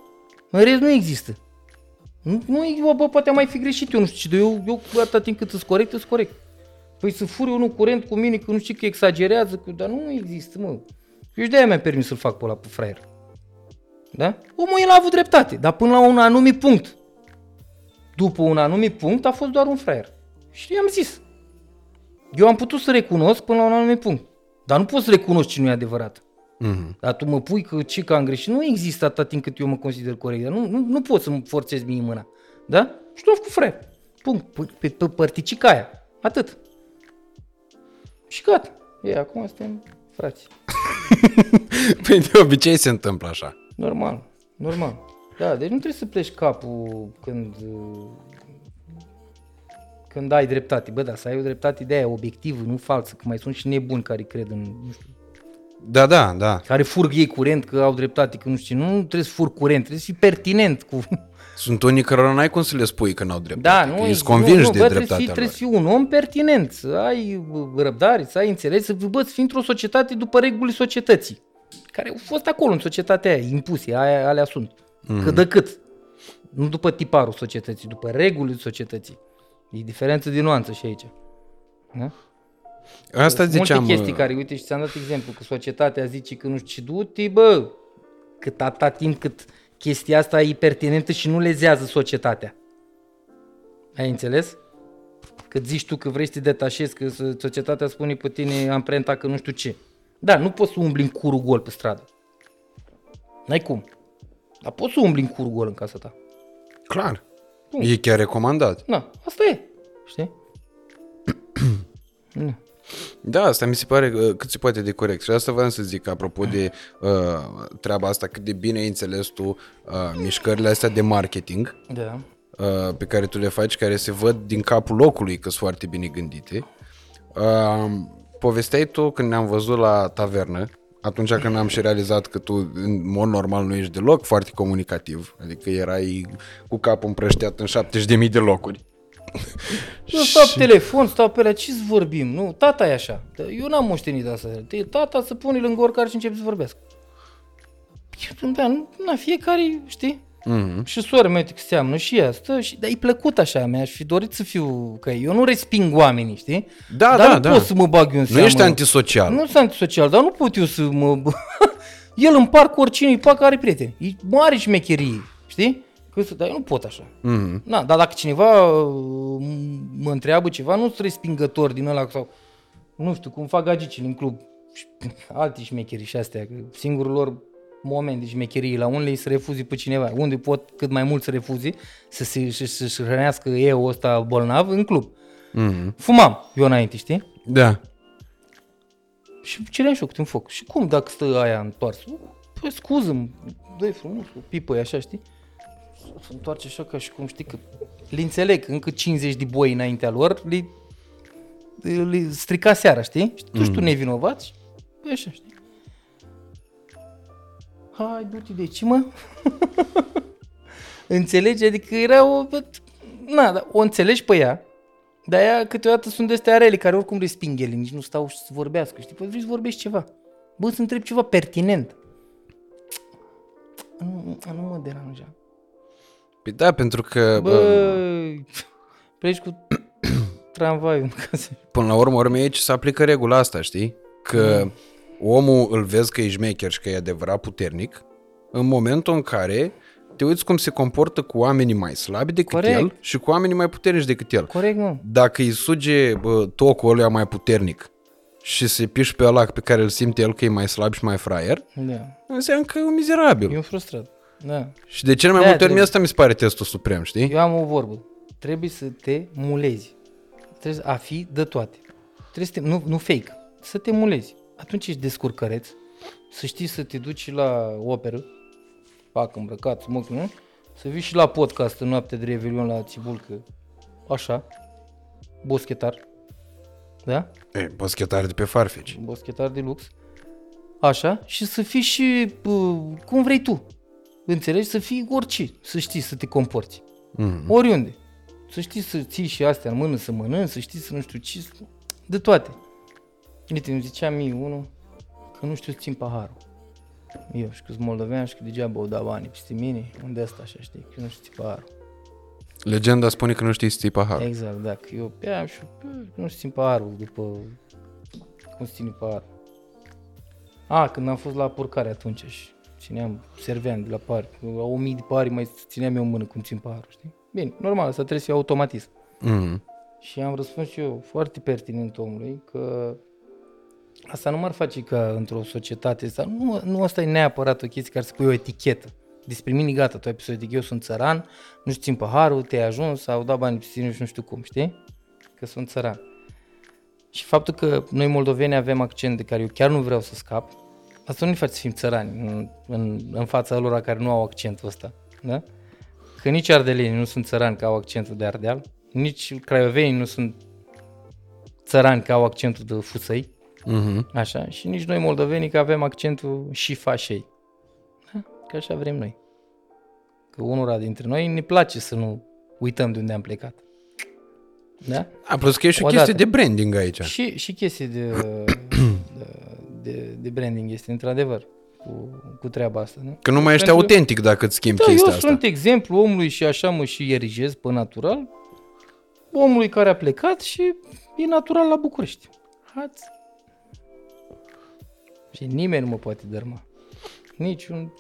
În rest nu există. Nu, nu e- bă, poate am mai fi greșit eu, nu știu ce, dar eu, eu atâta timp cât sunt corect, sunt corect. Păi să fur eu nu curent cu mine, că nu știu că exagerează, că, dar nu există, mă. Eu și de-aia mi-am permis să-l fac pe ăla pe fraier. Da? Omul el a avut dreptate, dar până la un anumit punct. După un anumit punct a fost doar un fraier. Și i-am zis. Eu am putut să recunosc până la un anumit punct. Dar nu pot să recunosc ce nu e adevărat. Mhm. Dar tu mă pui că ce că am greșit. Nu există atât timp cât eu mă consider corect. Dar nu, nu, nu pot să-mi forțez mie mâna. Da? Și tu cu frate. Punct. Pe, pe, pe părticica aia. Atât. Și gata. E, acum suntem frați. Păi de obicei se întâmplă așa. Normal. Normal. Da, deci nu trebuie să pleci capul când uh, când ai dreptate. Bă, da, să ai o dreptate de aia obiectivă, nu falsă, că mai sunt și nebuni care cred în, nu știu, Da, da, da. care furg ei curent că au dreptate, că nu știu, ce. nu trebuie să furg curent, trebuie să fii pertinent cu... Sunt unii care n-ai cum să le spui că n-au Da, dreptate. nu, că e- ești convinși nu, nu, de bă, dreptatea trebuie să, fii, lor. trebuie să fii un om pertinent, să ai bă, răbdare, să ai înțeles, să, bă, să fii într-o societate după regulile societății, care au fost acolo în societatea aia, impuse, aia, alea sunt, Mhm. mm. cât de cât. Nu după tiparul societății, după regulile societății. E diferență de nuanță și aici. Da? Asta Sunt ziceam... Multe chestii uh, care, uite, și ți-am dat exemplu, că societatea zice că nu știu ce, du-te, bă, cât atâta timp cât chestia asta e pertinentă și nu lezează societatea. Ai înțeles? Cât zici tu că vrei să te detașezi, că să- societatea spune pe tine amprenta că nu știu ce. Da, nu poți să umbli în curul gol pe stradă. N-ai cum. Dar poți să umbli în curul gol în casa ta. Clar. Bun. E chiar recomandat. Na, asta e. Știi? Nu. Da, asta mi se pare uh, cât se poate de corect. Și asta vreau să zic, apropo de uh, treaba asta, cât de bine ai înțeles tu uh, mișcările astea de marketing Da. uh, pe care tu le faci, care se văd din capul locului că sunt foarte bine gândite. Uh, povesteai tu când ne-am văzut la tavernă, atunci când am și realizat că tu în mod normal nu ești deloc foarte comunicativ, adică erai cu capul împrășteat în 70.000 de locuri. Eu stau pe telefon, stau pe alea, ce să vorbim? Nu, tata e așa. Dar Eu n-am moștenit asta. Te- Tata să pune lângă oricare și începe să vorbească. Eu, Da, nu, na, fiecare, știi? Mm-hmm. Și sora mea că seamănă și ea stă și, dar e plăcut așa, mi-aș fi dorit să fiu ca ei. Eu nu resping oamenii, știi? Da, dar da, nu da. pot să mă bag eu în Nu seamă. ești antisocial. Nu sunt antisocial, dar nu pot eu să mă... El în parc, oricine îi pac, are prieteni. E mare șmecherie, știi? Că să, dar eu nu pot așa. Mm-hmm. Na, dar dacă cineva uh, mă întreabă ceva, nu sunt respingător din ăla sau, nu știu, cum fac gagicii în club, și alte șmecherii și astea, că singurul lor moment de șmecherie la unele e să refuzi pe cineva, unde pot cât mai mult să refuzi, să se, să, să-și hrănească eu ăsta bolnav în club. Mm-hmm. Fumam eu înainte, știi? Da. Și ceream și eu câte un foc. Și cum dacă stă aia întors? Păi scuză-mi, dă frumos, o pipă așa, știi? Se întoarce așa ca și cum știi că le înțeleg, încă 50 de boi înaintea lor, le, le strica seara, știi? Și tu, mm. tu nevinovat și păi așa, știi? Hai, du-te de ce, mă? Înțelegi? Adică era o... bă, Na, dar o înțelegi pe ea, dar ea câteodată sunt de astea rele care oricum resping ele, nici nu stau și să vorbească, știi? Păi vrei să vorbești ceva. Bă, să întreb ceva pertinent. Nu, nu mă deranja. Păi da, pentru că bă, Bă, pleci cu tramvaiul în casă. până la urmă, urmei aici se aplică regula asta, știi? Că omul îl vezi că e șmecher și că e adevărat puternic în momentul în care te uiți cum se comportă cu oamenii mai slabi decât Corect. el și cu oamenii mai puternici decât el. Corect, mă. Dacă îi suge bă, tocul ăluia mai puternic și se piși pe ăla pe care îl simte el că e mai slab și mai fraier, Da. înseamnă că e un mizerabil. E un frustrat. Da. Și de cel mai De-aia multe ori mie trebuie. asta mi se pare testul suprem, știi? Eu am o vorbă. Trebuie să te mulezi. Trebuie a fi de toate. Trebuie să te, nu, nu fake, să te mulezi. Atunci ești descurcăreț, să știi să te duci la operă, fac îmbrăcat, smoc, nu? Să vii și la podcast în noaptea de Revelion la Țibulcă, așa, boschetar, da? E, boschetar de pe farfeci. boschetar de lux, așa, și să fii și uh, cum vrei tu. Înțelegi? Să fii orice, să știi să te comporți. Mm. Oriunde. Să știi să ții și astea în mână, să mănânci, să știi să nu știu ce, de toate. Uite, îmi zicea mie unul că nu știu să țin paharul. Eu și că sunt moldovean și că degeaba o dau banii peste mine, unde asta așa, știi, că eu nu știu să țin paharul. Legenda spune că nu știi să ții paharul. Exact, da, că eu pe aia și bă, nu știu să țin paharul după cum se ține paharul. A, când am fost la purcare atunci și țineam, serveam de la pari, la o mii de pari mai țineam eu în mână cum țin paharul, știi? Bine, normal, asta trebuie să fie automatism. Mm. Și am răspuns și eu foarte pertinent omului că asta nu m-ar face ca într-o societate, sau nu, nu asta e neapărat o chestie care să pui o etichetă. Despre mine gata, tu ai pus o etichetă, eu sunt țăran, nu știu țin paharul, te-ai ajuns sau dau bani pe tine și nu știu cum, știi? Că sunt țăran. Și faptul că noi moldoveni avem accent de care eu chiar nu vreau să scap, asta nu ne face să fim țărani în, în, în fața lor care nu au accentul ăsta. Da? Că nici ardelenii nu sunt țărani că au accentul de Ardeal, nici craiovenii nu sunt țărani că au accentul de Fusăi, Mhm. Așa, și nici noi moldovenii că avem accentul și fașei. Da? Că așa vrem noi. Că unora dintre noi ne place să nu uităm de unde am plecat. Da? A, plus că e și o Odată. chestie de branding aici. Și, și chestii de, de, de, de branding este într-adevăr cu, cu treaba asta. Nu? Că nu mai ești Pentru- autentic dacă îți schimbi Da, eu chestia asta. sunt exemplu omului și așa mă și erigez pe natural, omului care a plecat și e natural la București. Hați. Și nimeni nu mă poate dărma. Niciun...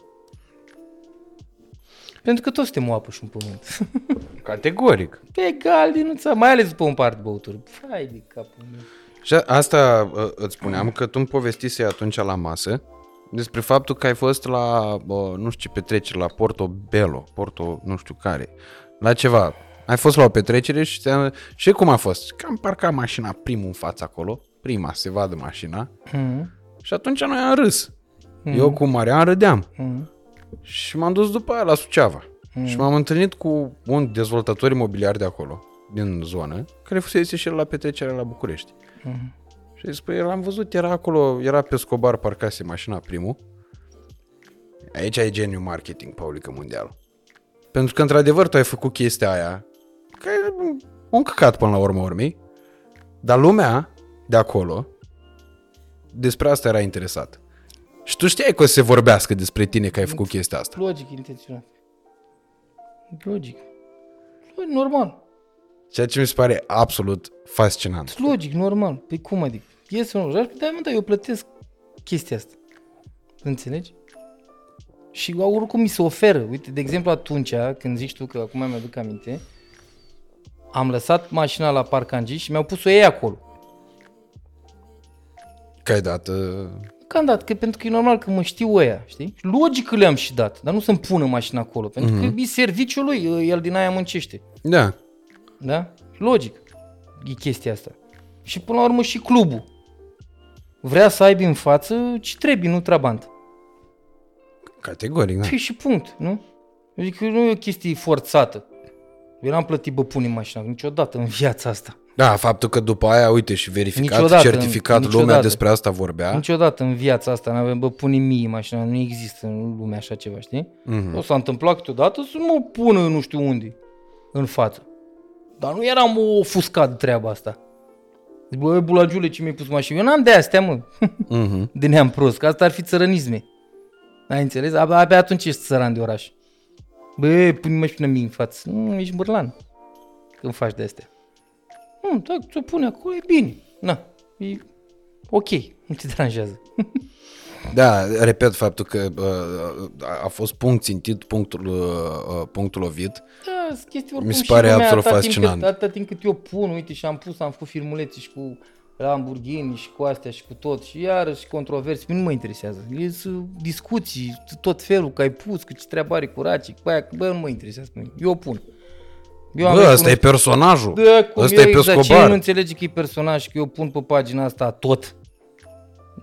Pentru că toți suntem o apă și un pământ. Categoric. Egal din nuța, mai ales după un par de băuturi. Hai de capul meu. Și asta uh, îți spuneam că tu îmi povestisei atunci la masă despre faptul că ai fost la, bă, nu știu ce petrecere, la Porto Bello, Porto nu știu care, la ceva. Ai fost la o petrecere și, ți-am- și cum a fost? Că am parcat mașina primul în față acolo, prima, se vadă mașina, Mm-hmm. Și atunci noi am râs. Eu cu Marian râdeam. Mm-hmm. Și m-am dus după aia la Suceava. Mm. Și m-am întâlnit cu un dezvoltator imobiliar de acolo, din zonă, care fusese și el la petrecerea la București. Mm-hmm. Și zic, păi l-am văzut, era acolo, era pe Scobar, parcase mașina primul. Aici e geniu marketing, Paulică Mondial. Pentru că, într-adevăr, tu ai făcut chestia aia, că e un căcat până la urmă urmei, dar lumea de acolo despre asta era interesat. Și tu știai că o să se vorbească despre tine că ai făcut chestia asta. Logic intenționat. Logic. Normal. Ceea ce mi se pare absolut fascinant. Logic, normal. Păi cum adică? E sau nu? Da, mă, da, eu plătesc chestia asta. Înțelegi? Și oricum mi se oferă. Uite, de exemplu, atunci, când zici tu că acum mi-aduc aminte, am lăsat mașina la parcangi și mi-au pus-o ei acolo. Că ai dat... uh, Că am dat, că pentru că e normal că mă știu ăia, știi? Și Logic că le-am și dat, dar nu să-mi pună mașina acolo, pentru că e serviciul lui, el din aia muncește. Da. Da? Logic. E chestia asta. Și până la urmă și clubul. Vrea să aibă în față ce trebuie, nu trabant. Categoric, da. Păi și punct, nu? Adică nu e o chestie forțată. Eu n-am plătit bă pune mașina niciodată în viața asta. Da, faptul că după aia, uite, și verificat, Niciodată, certificat, lumea niciodată. despre asta vorbea. Niciodată în viața asta n-avem, bă, pune mie mașina, nu există în lumea așa ceva, știi? Mhm. O s-a întâmplat câteodată să mă pună nu știu unde, în față. Dar nu eram ofuscat de treaba asta. Zic, bă, bulagiule, ce mi-ai pus mașina? Eu n-am de astea, mă, Mhm. de neam prost, că asta ar fi țărănisme. Ai înțeles? Abia, abia atunci ești țăran de oraș. Bă, pune mașina mie în față. Nu, ești bârlan când faci de astea. Nu, dacă ți-o pune acolo, e bine. Na, e ok, nu te deranjează. Da, repet faptul că uh, a fost punct țintit, punctul, uh, punctul lovit. Da, sunt chestii oricum Mi se și pare lumea, absolut atâta timp fascinant. Cât, atâta timp cât eu pun, uite, și am pus, am făcut filmulețe și cu Lamborghini și cu astea și cu tot și iarăși controverse, nu mă interesează. E sunt discuții, tot felul că ai pus, că ce treabă are cu Raci, cu aia, bă, nu mă interesează pe mine. Eu pun. Eu Bă, ăsta e personajul. Da, cum ăsta eu, e pe exact, Cine Scobar. nu înțelege că e personaj, că eu pun pe pagina asta tot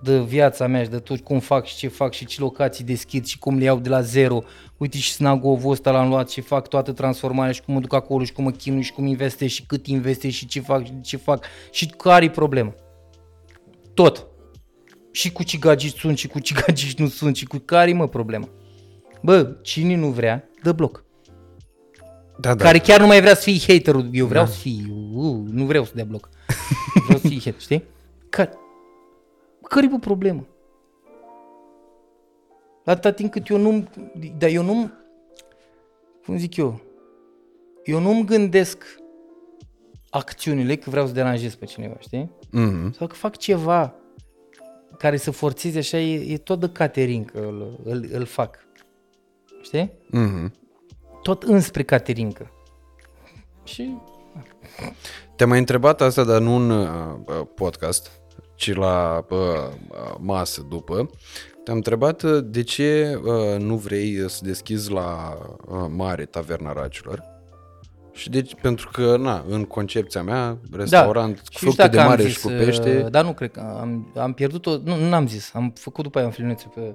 de viața mea și de tot cum fac și ce fac și ce locații deschid și cum le iau de la zero. Uite și snagovul ăsta l-am luat și fac toată transformarea și cum mă duc acolo și cum mă chinui și cum investesc și cât investesc și ce fac și ce fac și care e problema. Tot. Și cu ce gagici sunt și cu ce gagici nu sunt și cu care mă problema. Bă, cine nu vrea, dă bloc Da, da. care chiar nu mai vrea să fii haterul. Eu vreau să fii, uh, nu vreau să dea bloc. Vreau să fii hater, știi? Care, care e problema? Atâta timp cât eu nu dar eu nu cum zic eu, eu nu-mi gândesc acțiunile că vreau să deranjez pe cineva, știi? Mhm. Sau că fac ceva care să forțeze așa, e, e tot de Caterin că îl, îl, îl fac. Știi? Mhm. Tot înspre Caterinca. Și Te-am mai întrebat asta, dar nu în uh, uh, podcast, ci la uh, uh, masă după. Te-am întrebat uh, de ce uh, nu vrei uh, să deschizi la uh, mare taverna racilor. Și deci, pentru că, na, în concepția mea, restaurant Da. cu Și fructe știu de dacă am mare zis, și cu pește, uh, Dar nu cred că am, am pierdut-o, nu, nu am zis, am făcut după aia un filmuleț pe...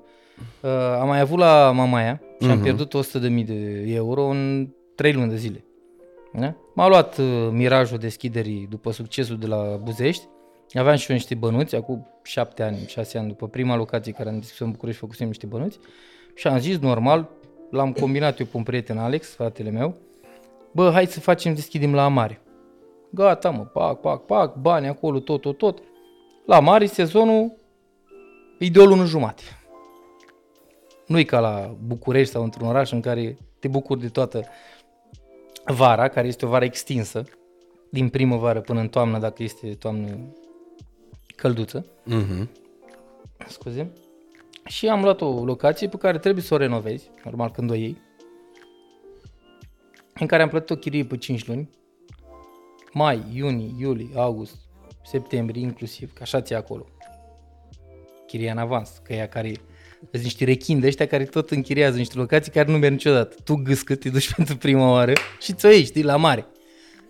Uh, am mai avut la Mamaia și Mhm. am pierdut 100.000 de euro în 3 luni de zile. Da? M-a luat uh, mirajul deschiderii după succesul de la Buzești, Aveam și eu niște bănuți, acum șapte ani, șase ani, după prima locație care am deschis în București, făcusem niște bănuți. Și am zis, normal, l-am combinat eu cu un prieten Alex, fratele meu, bă, hai să facem, deschidem la Amare. Gata, mă, pac, pac, pac, bani acolo, tot, tot, tot. La Mare, sezonul e de o lună jumate. Nu-i ca la București sau într-un oraș în care te bucuri de toată vara, care este o vară extinsă, din primăvară până în toamnă, dacă este toamnă călduță. Mhm. Scuze. Și am luat o locație pe care trebuie să o renovezi, normal când o iei, în care am plătit o chirie pe 5 luni, mai, iunie, iulie, august, septembrie inclusiv, că așa ți acolo. Chiria în avans, că ea care sunt niște rechini de ăștia care tot închiriază niște locații care nu merg niciodată. Tu gâscă, te duci pentru prima oară și ți-o iei, știi, la mare.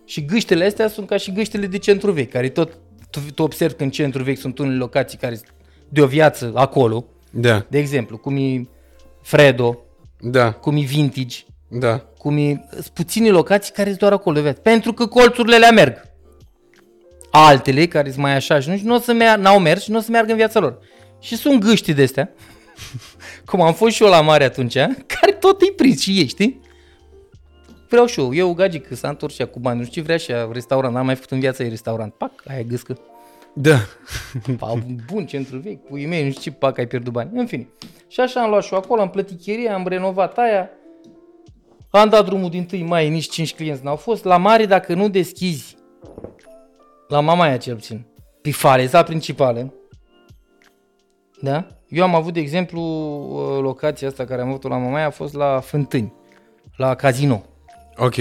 Și gâștele astea sunt ca și gâștele de centru vechi, care tot tu, tu observi că în centru vechi sunt unele locații care sunt de o viață acolo. Da, De exemplu, cum e Fredo, da, cum e Vintage, da. cum e, sunt puține locații care sunt doar acolo de viață. Pentru că colțurile le merg. Altele, care sunt mai așa și nu, nu o să meargă, n-au mers și nu o să meargă în viața lor. Și sunt gâști de astea, cum am fost și eu la mare atunci, care tot îi prins și ei, știi? Vreau și eu, eu gagic, că s-a întors și ea cu bani, nu știu ce vrea și ea, restaurant, n-am mai făcut în viața ei restaurant. Pac, aia e gâscă. Da. Pa, bun, centru vechi, puii mei, nu știu ce pac ai pierdut bani. În fine. Și așa am luat și eu acolo, am plătit chiria, am renovat aia. Am dat drumul din 1 mai, nici 5 clienți n-au fost. La mare, dacă nu deschizi, la mama aia cel puțin, pe faleza principală, da? Eu am avut, de exemplu, uh, locația asta care am avut-o la mama aia a fost la Fântâni, la casino. Ok.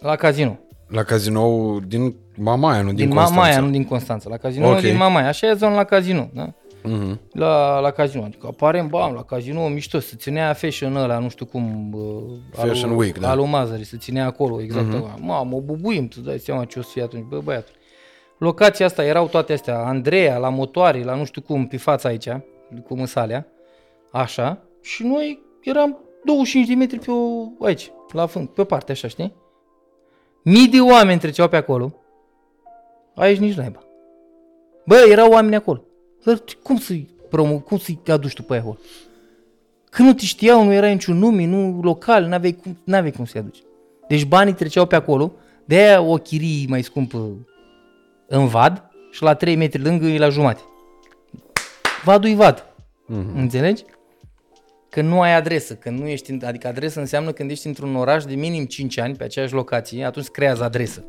La casino. La cazinou din Mamaia, nu din, Din, din Constanța. Mamaia, nu din Constanța. La casino Ok. okay. din Mamaia. Așa e zona la casino, da? Mhm. la, la casino. Adică apare bam, la casino, mișto, se ținea fashion ăla, nu știu cum, uh, Fashion alu, Week, da. Alu Mazării, se ținea acolo, exact. Uh-huh. Mamă, o bubuim, tu dai seama ce o să fie atunci, bă, băiatul. Locația asta, erau toate astea, Andreea, la motoare, la nu știu cum, pe fața aici, cu măsalea, așa, și noi eram 25 de metri pe o, aici, la fund, pe o parte, așa, știi? Mii de oameni treceau pe acolo, aici nici naiba. Bă, erau oameni acolo. Dar cum să-i promo, cum să-i aduci tu pe acolo? Că nu te știau, nu era niciun nume, nu local, n-aveai cum, n-aveai cum să-i aduci. Deci banii treceau pe acolo, de aia o chirie mai scumpă în vad și la 3 metri lângă e la jumate. Vadul e vad. Mm-hmm. Înțelegi? Că nu ai adresă, că nu ești, în- adică adresă înseamnă când ești într-un oraș de minim 5 ani pe aceeași locație, atunci creează adresă.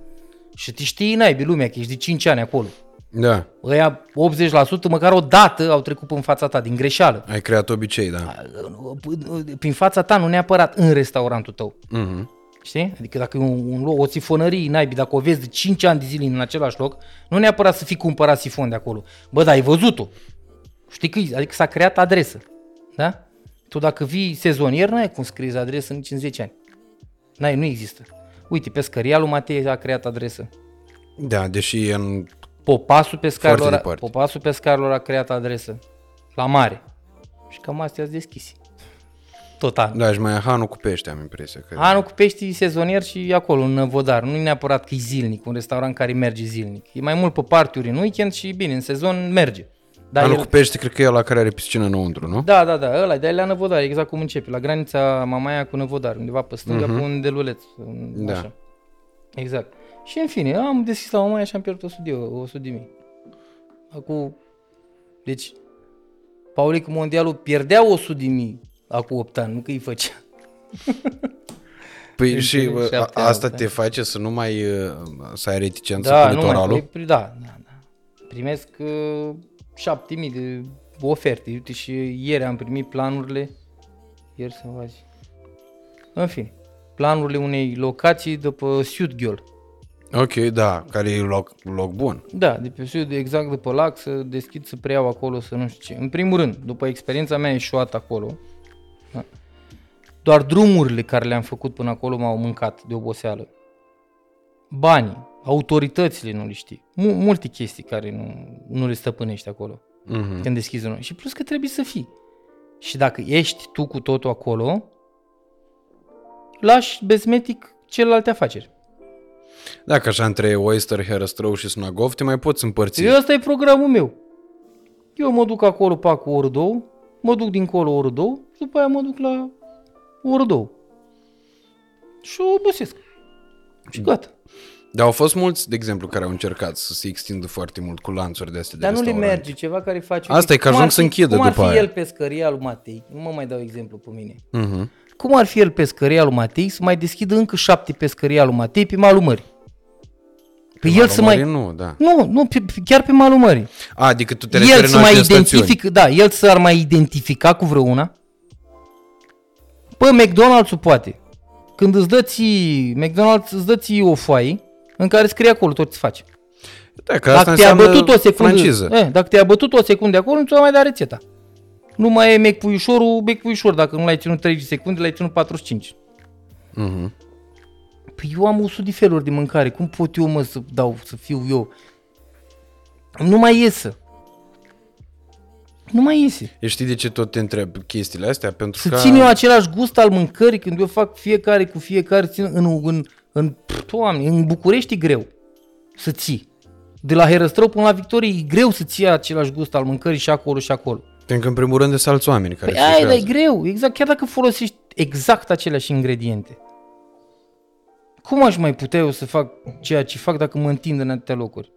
Și te știi naibii lumea că ești de 5 ani acolo. Da. Ăia 80% măcar o dată au trecut în fața ta, din greșeală. Ai creat obicei, da. Prin fața ta, nu neapărat în restaurantul tău. Mhm. Știi? Adică dacă e un, un loc, o sifonărie, naibii, dacă o vezi de 5 ani de zile în același loc, nu neapărat să fi cumpărat sifon de acolo. Bă, dar ai văzut-o. Știi că e- adică s-a creat adresă. Da? Tu dacă vii sezonier, n-ai cum scriezi adresă nici în 10 ani. N-ai, nu există. Uite, pescăria lui Matei a creat adresă. Da, deși e în... Popasul pescarilor, Foarte a- departe. Popasul pescarilor a creat adresă. La mare. Și cam astea sunt deschise. Total. Da, și mai e Hanu cu pește, am impresia. Că... Anul cu pești sezonier și acolo, în Vodar. Nu e neapărat că e zilnic, un restaurant care merge zilnic. E mai mult pe partiuri în weekend și bine, în sezon merge. Dar Hanu el- cu pește, cred că e ăla care are piscină înăuntru, nu? Da, da, da, ăla, de la Năvodar, exact cum începe, la granița Mamaia cu Năvodar, undeva pe stânga, uh-huh. pe un deluleț. în- Mhm. Da. Așa. Exact. Și în fine, am deschis la Mamaia și am pierdut 100 de, 100 de mii. Acum, deci, Paulic Mondialul pierdea 100 de mii acum 8 ani, nu că îi făcea. Păi Înțeleg, și bă, șapte a- ani, asta da. te face să nu mai uh, să ai reticență Da, cu nu mai, litoralul? pri- da, da, da. Primesc uh, 7000 de oferte. Uite și ieri am primit planurile. Ieri să azi. În fine, planurile unei locații de pe Sudghiol. Ok, da, care e loc, loc bun. Da, de pe Sud, exact de pe lac, să deschid, să preiau acolo, să nu știu ce. În primul rând, după experiența mea eșuată acolo, da, doar drumurile care le-am făcut până acolo m-au mâncat de oboseală. Banii, autoritățile nu le știi. Mu- multe chestii care nu, nu le stăpânești acolo Mhm. când deschizi unul. Și plus că trebuie să fii. Și dacă ești tu cu totul acolo, lași bezmetic celelalte afaceri. Dacă așa între Oyster, Herăstrău și Sunagov te mai poți împărți. Eu ăsta e programul meu. Eu mă duc acolo, pac o oră, două, mă duc dincolo o oră, două, și după aia mă duc la o oră, două. Și o obosesc. Și gata. Dar au fost mulți, de exemplu, care au încercat să se extindă foarte mult cu lanțuri de astea de Dar nu le restaurante. merge ceva care face... Asta e că Cum ajung ar să fi- închidă Cum ar după fi aia. el pescăria lui Matei? Nu mă mai dau exemplu pe mine. Mhm. Cum ar fi el pescăria lui Matei să mai deschidă încă șapte pescăria lui Matei pe malul mării? Pe el să mai... Malul Nu, da. Nu, nu, pe, pe- chiar pe malul mării. A, adică tu te El referi să în mai alte stațiuni. identific, da, el s-ar mai identifica cu vreuna. Bă, McDonald's-ul poate. Când îți dă ții, McDonald's îți dă ție o foaie în care scrie acolo tot ce faci. Da, că asta Dacă te-a înseamnă bătut o secundă, franciză. eh, dacă te-a bătut o secundă acolo, nu ți mai da rețeta. Nu mai e mec puișorul, mec puișor. Dacă nu l-ai ținut 30 secunde, l-ai ținut 45. Mhm. Păi eu am 100 de feluri de mâncare. Cum pot eu, mă, să dau, să fiu eu? Nu mai iesă. Nu mai iese. Eu știi de ce tot te întreb chestiile astea? Pentru Să că... țin eu același gust al mâncării când eu fac fiecare cu fiecare, țin în, în, în, doamne, în București e greu să ții. De la Herăstrău până la Victorie e greu să ții același gust al mâncării și acolo și acolo. Pentru că în primul rând de alți oameni care Păi se aia, dar e lucrează. greu, exact, chiar dacă folosești exact aceleași ingrediente. Cum aș mai putea eu să fac ceea ce fac dacă mă întind în atâtea locuri?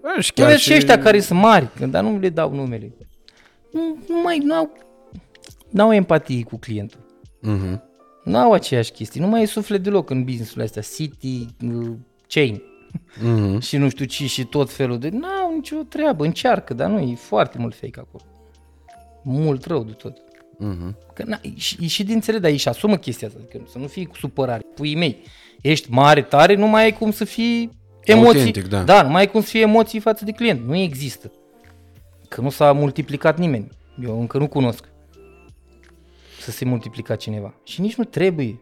Bă, și Chiar chiar și ăștia care sunt mari, dar nu le dau numele. Nu, nu mai, n-au, n-au empatie cu clientul. Mhm. Nu au aceeași chestii, nu mai e suflet deloc în business-ul astea, City, uh, Chain Mhm. și nu știu ce și tot felul de... N-au nicio treabă, încearcă, dar nu, e foarte mult fake acolo. Mult rău de tot. Mhm. Că na, e, și, e și de înțeles, dar ei și asumă chestia asta, adică să nu fii cu supărare. Puii mei, ești mare, tare, nu mai ai cum să fii emoții. Autentic, da. da, nu mai ai cum să fii emoții față de client. Nu există. Că nu s-a multiplicat nimeni. Eu încă nu cunosc să se multiplica cineva. Și nici nu trebuie.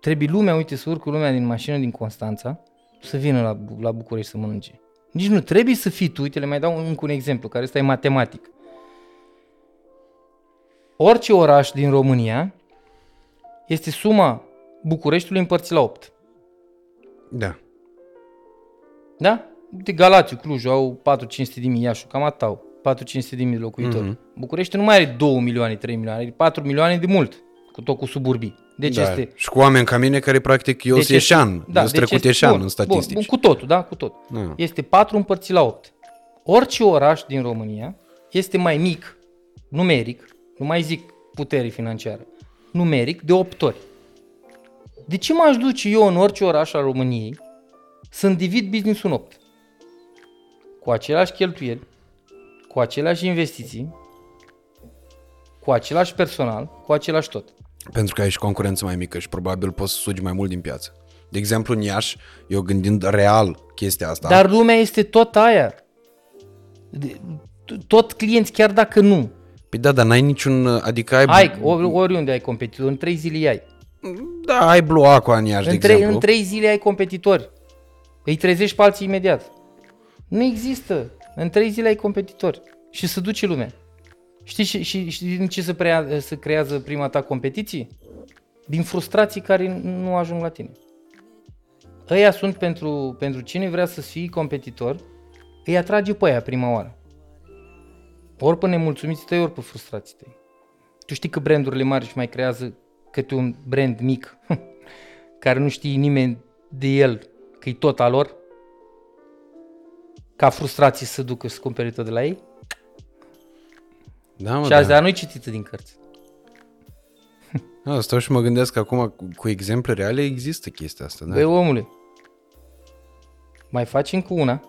Trebuie lumea, uite, să urcă lumea din mașină din Constanța să vină la, Bu- la București să mănânce. Nici nu trebuie să fii tu, uite, le mai dau încă un exemplu, care ăsta e matematic. Orice oraș din România este suma Bucureștiului împărțit la 8. Da. Da? Uite, Galațiu, Clujul au 4-500 de mii, Iașu, cam atât au. 4-500 de mii de locuitori. Mhm. București nu mai are 2 milioane, 3 milioane, are 4 milioane de mult, cu tot cu suburbii. Deci da. este... Și cu oameni ca mine care practic eu deci sunt eșan. Da, eu deci trecut este- eșan bun, în statistici. Bun, bun, cu totul, da, cu tot. Da. Este 4 împărțit la 8. Orice oraș din România este mai mic, numeric, nu mai zic putere financiară, numeric de 8 ori. De ce m-aș duce eu în orice oraș al României să-mi divid business-ul în 8? Cu aceleași cheltuieli, cu aceleași investiții, cu același personal, cu același tot. Pentru că ai și concurență mai mică și probabil poți să sugi mai mult din piață. De exemplu, în Iași, eu gândind real chestia asta, Dar lumea este tot aia. De- Tot clienți, chiar dacă nu. Păi da, dar n-ai niciun, adică ai, Ai, ori, oriunde ai competitor, în trei zile ai. da, ai Blue Aqua în Iași, de În trei, exemplu. în trei zile ai competitori. Îi trezești pe alții imediat. Nu există. În trei zile ai competitori. Și se duce lumea. Știi, și, și, știi din ce se, prea, se creează prima ta competiție? Din frustrații care nu ajung la tine. Ăia sunt pentru, pentru cine vrea să fii competitor, îi atrage pe aia prima oară. Ori pe nemulțumiții tăi, ori pe frustrații tăi. Tu știi că brandurile mari își mai creează câte un brand mic care nu știe nimeni de el că e tot al lor? Ca frustrații să ducă să cumpere tot de la ei? Da, mă, și da. azi, dar nu-i citită din cărți. Da, stau și mă gândesc că acum cu, cu exemple reale există chestia asta, da? Băi, omule, mai faci încă una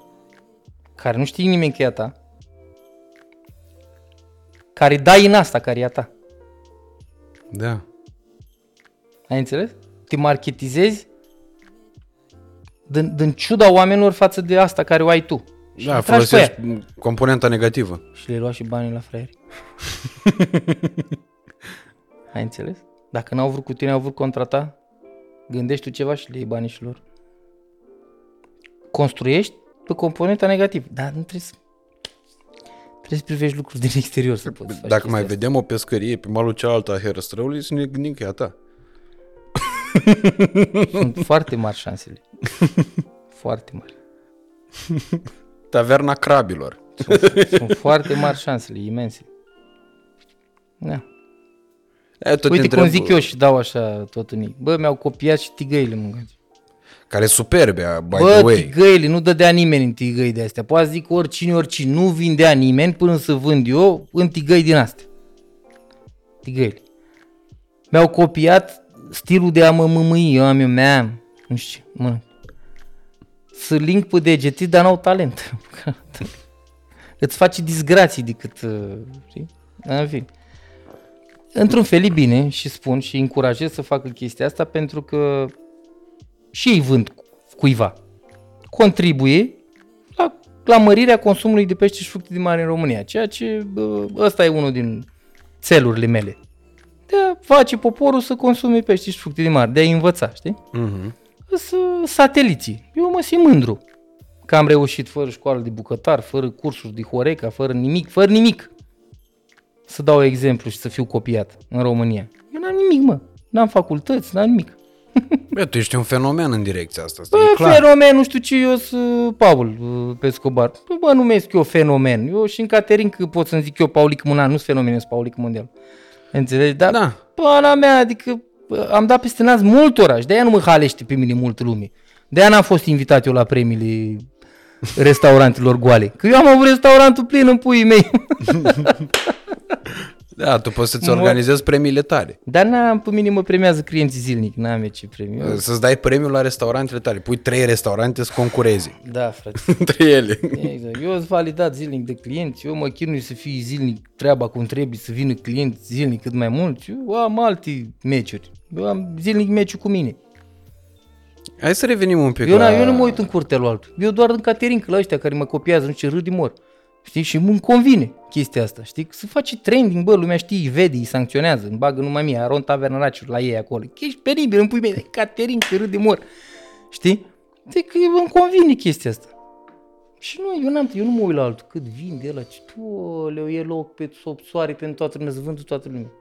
care nu știe nimeni că e a ta, care dai în asta care e a ta. Da. Ai înțeles? Te marketizezi din, din ciuda oamenilor față de asta care o ai tu. Și Da, le tragi pe folosești ea. componenta negativă. Și le lua și banii la fraieri. Ai înțeles? Dacă n-au vrut cu tine, au vrut contra ta, gândești tu ceva și le iei banii și lor. Construiești pe componenta negativă. Dar nu trebuie să... Trebuie să privești lucruri din exterior să poți face Dacă mai chestia vedem o pescărie pe malul cealaltă a Herăstrăului, să ne gândim că e a ta. asta. Sunt foarte mari șansele. foarte mari. Taverna crabilor. Sunt foarte mari șansele, imense. Da. E, tot Uite te cum întreb, zic eu și dau așa tot în ei. Bă, mi-au copiat și tigăile mâncați. Care superbe, by Bă, the way. tigăile, nu dădea nimeni în tigăi de astea. Poate zic oricine, oricine. Nu vindea nimeni până să vând eu în tigăi din astea. Tigăile. Mi-au copiat stilul de a mă mâmâi. Eu am eu, meam. Nu știu ce, mă. Să link pe degete, dar n-au talent. Îți face disgrații decât, uh, știi? În fine. Într-un fel e bine și spun și încurajez să facă chestia asta pentru că și ei vând cuiva. Contribuie la, la mărirea consumului de pește și fructe de mare în România, ceea ce bă, ăsta e unul din țelurile mele. De a face poporul să consume pește și fructe de mare, de a învăța, știi? Mhm. Să sateliții. Eu mă simt mândru că am reușit fără școală de bucătar, fără cursuri de Horeca, fără nimic, fără nimic. Să dau exemplu și să fiu copiat în România. Eu n-am nimic, mă. N-am facultăți, n-am nimic. Bă, tu ești un fenomen în direcția asta, asta Bă, e clar. fenomen, nu știu ce, eu sunt Paul uh, Pescobar. Bă, bă, numesc eu fenomen. Eu și în Caterin că pot să-mi zic eu Paulic Mânan, nu sunt fenomen, sunt Paulic Mondial. Înțelegi? Dar, Da. pana mea, adică bă, am dat peste nas multora și de-aia nu mă halește pe mine multă lume. De-aia n-am fost invitat eu la premiile restaurantelor goale. Că eu am avut restaurantul plin în puii mei. Da, tu poți să-ți Mă- organizezi premiile tale. Dar n-am, pe mine mă premiază clienții zilnic, n-am eu ce premiu. Eu- Să-ți dai premiul la restaurantele tale. Pui trei restaurante să concurezi Da, frate. între ele. Exact. Eu sunt validat zilnic de clienți, eu mă chinui să fie zilnic treaba cum trebuie, să vină clienți zilnic cât mai mulți. Eu am alte meciuri. Eu am zilnic meciul cu mine. Hai să revenim un pic Eu, la... la... eu nu mă uit în curtea lui altul. Eu doar în caterincă la ăștia care mă copiază, nu știu ce râd de mor. Știi? Și îmi convine chestia asta, știi? Să face trending, bă, lumea știe, vede, îi sancționează, îmi bagă numai mie, Aron Tavernaraciu la ei acolo. Că ești penibil, îmi pui mie, caterincă, râd de mor. Știi? Deci că îmi convine chestia asta. Și nu, eu, n-am, eu nu mă uit la altul. Cât vinde ăla, ce, oleu, e loc pe sub soare pentru toată lumea, să vândă toată lumea.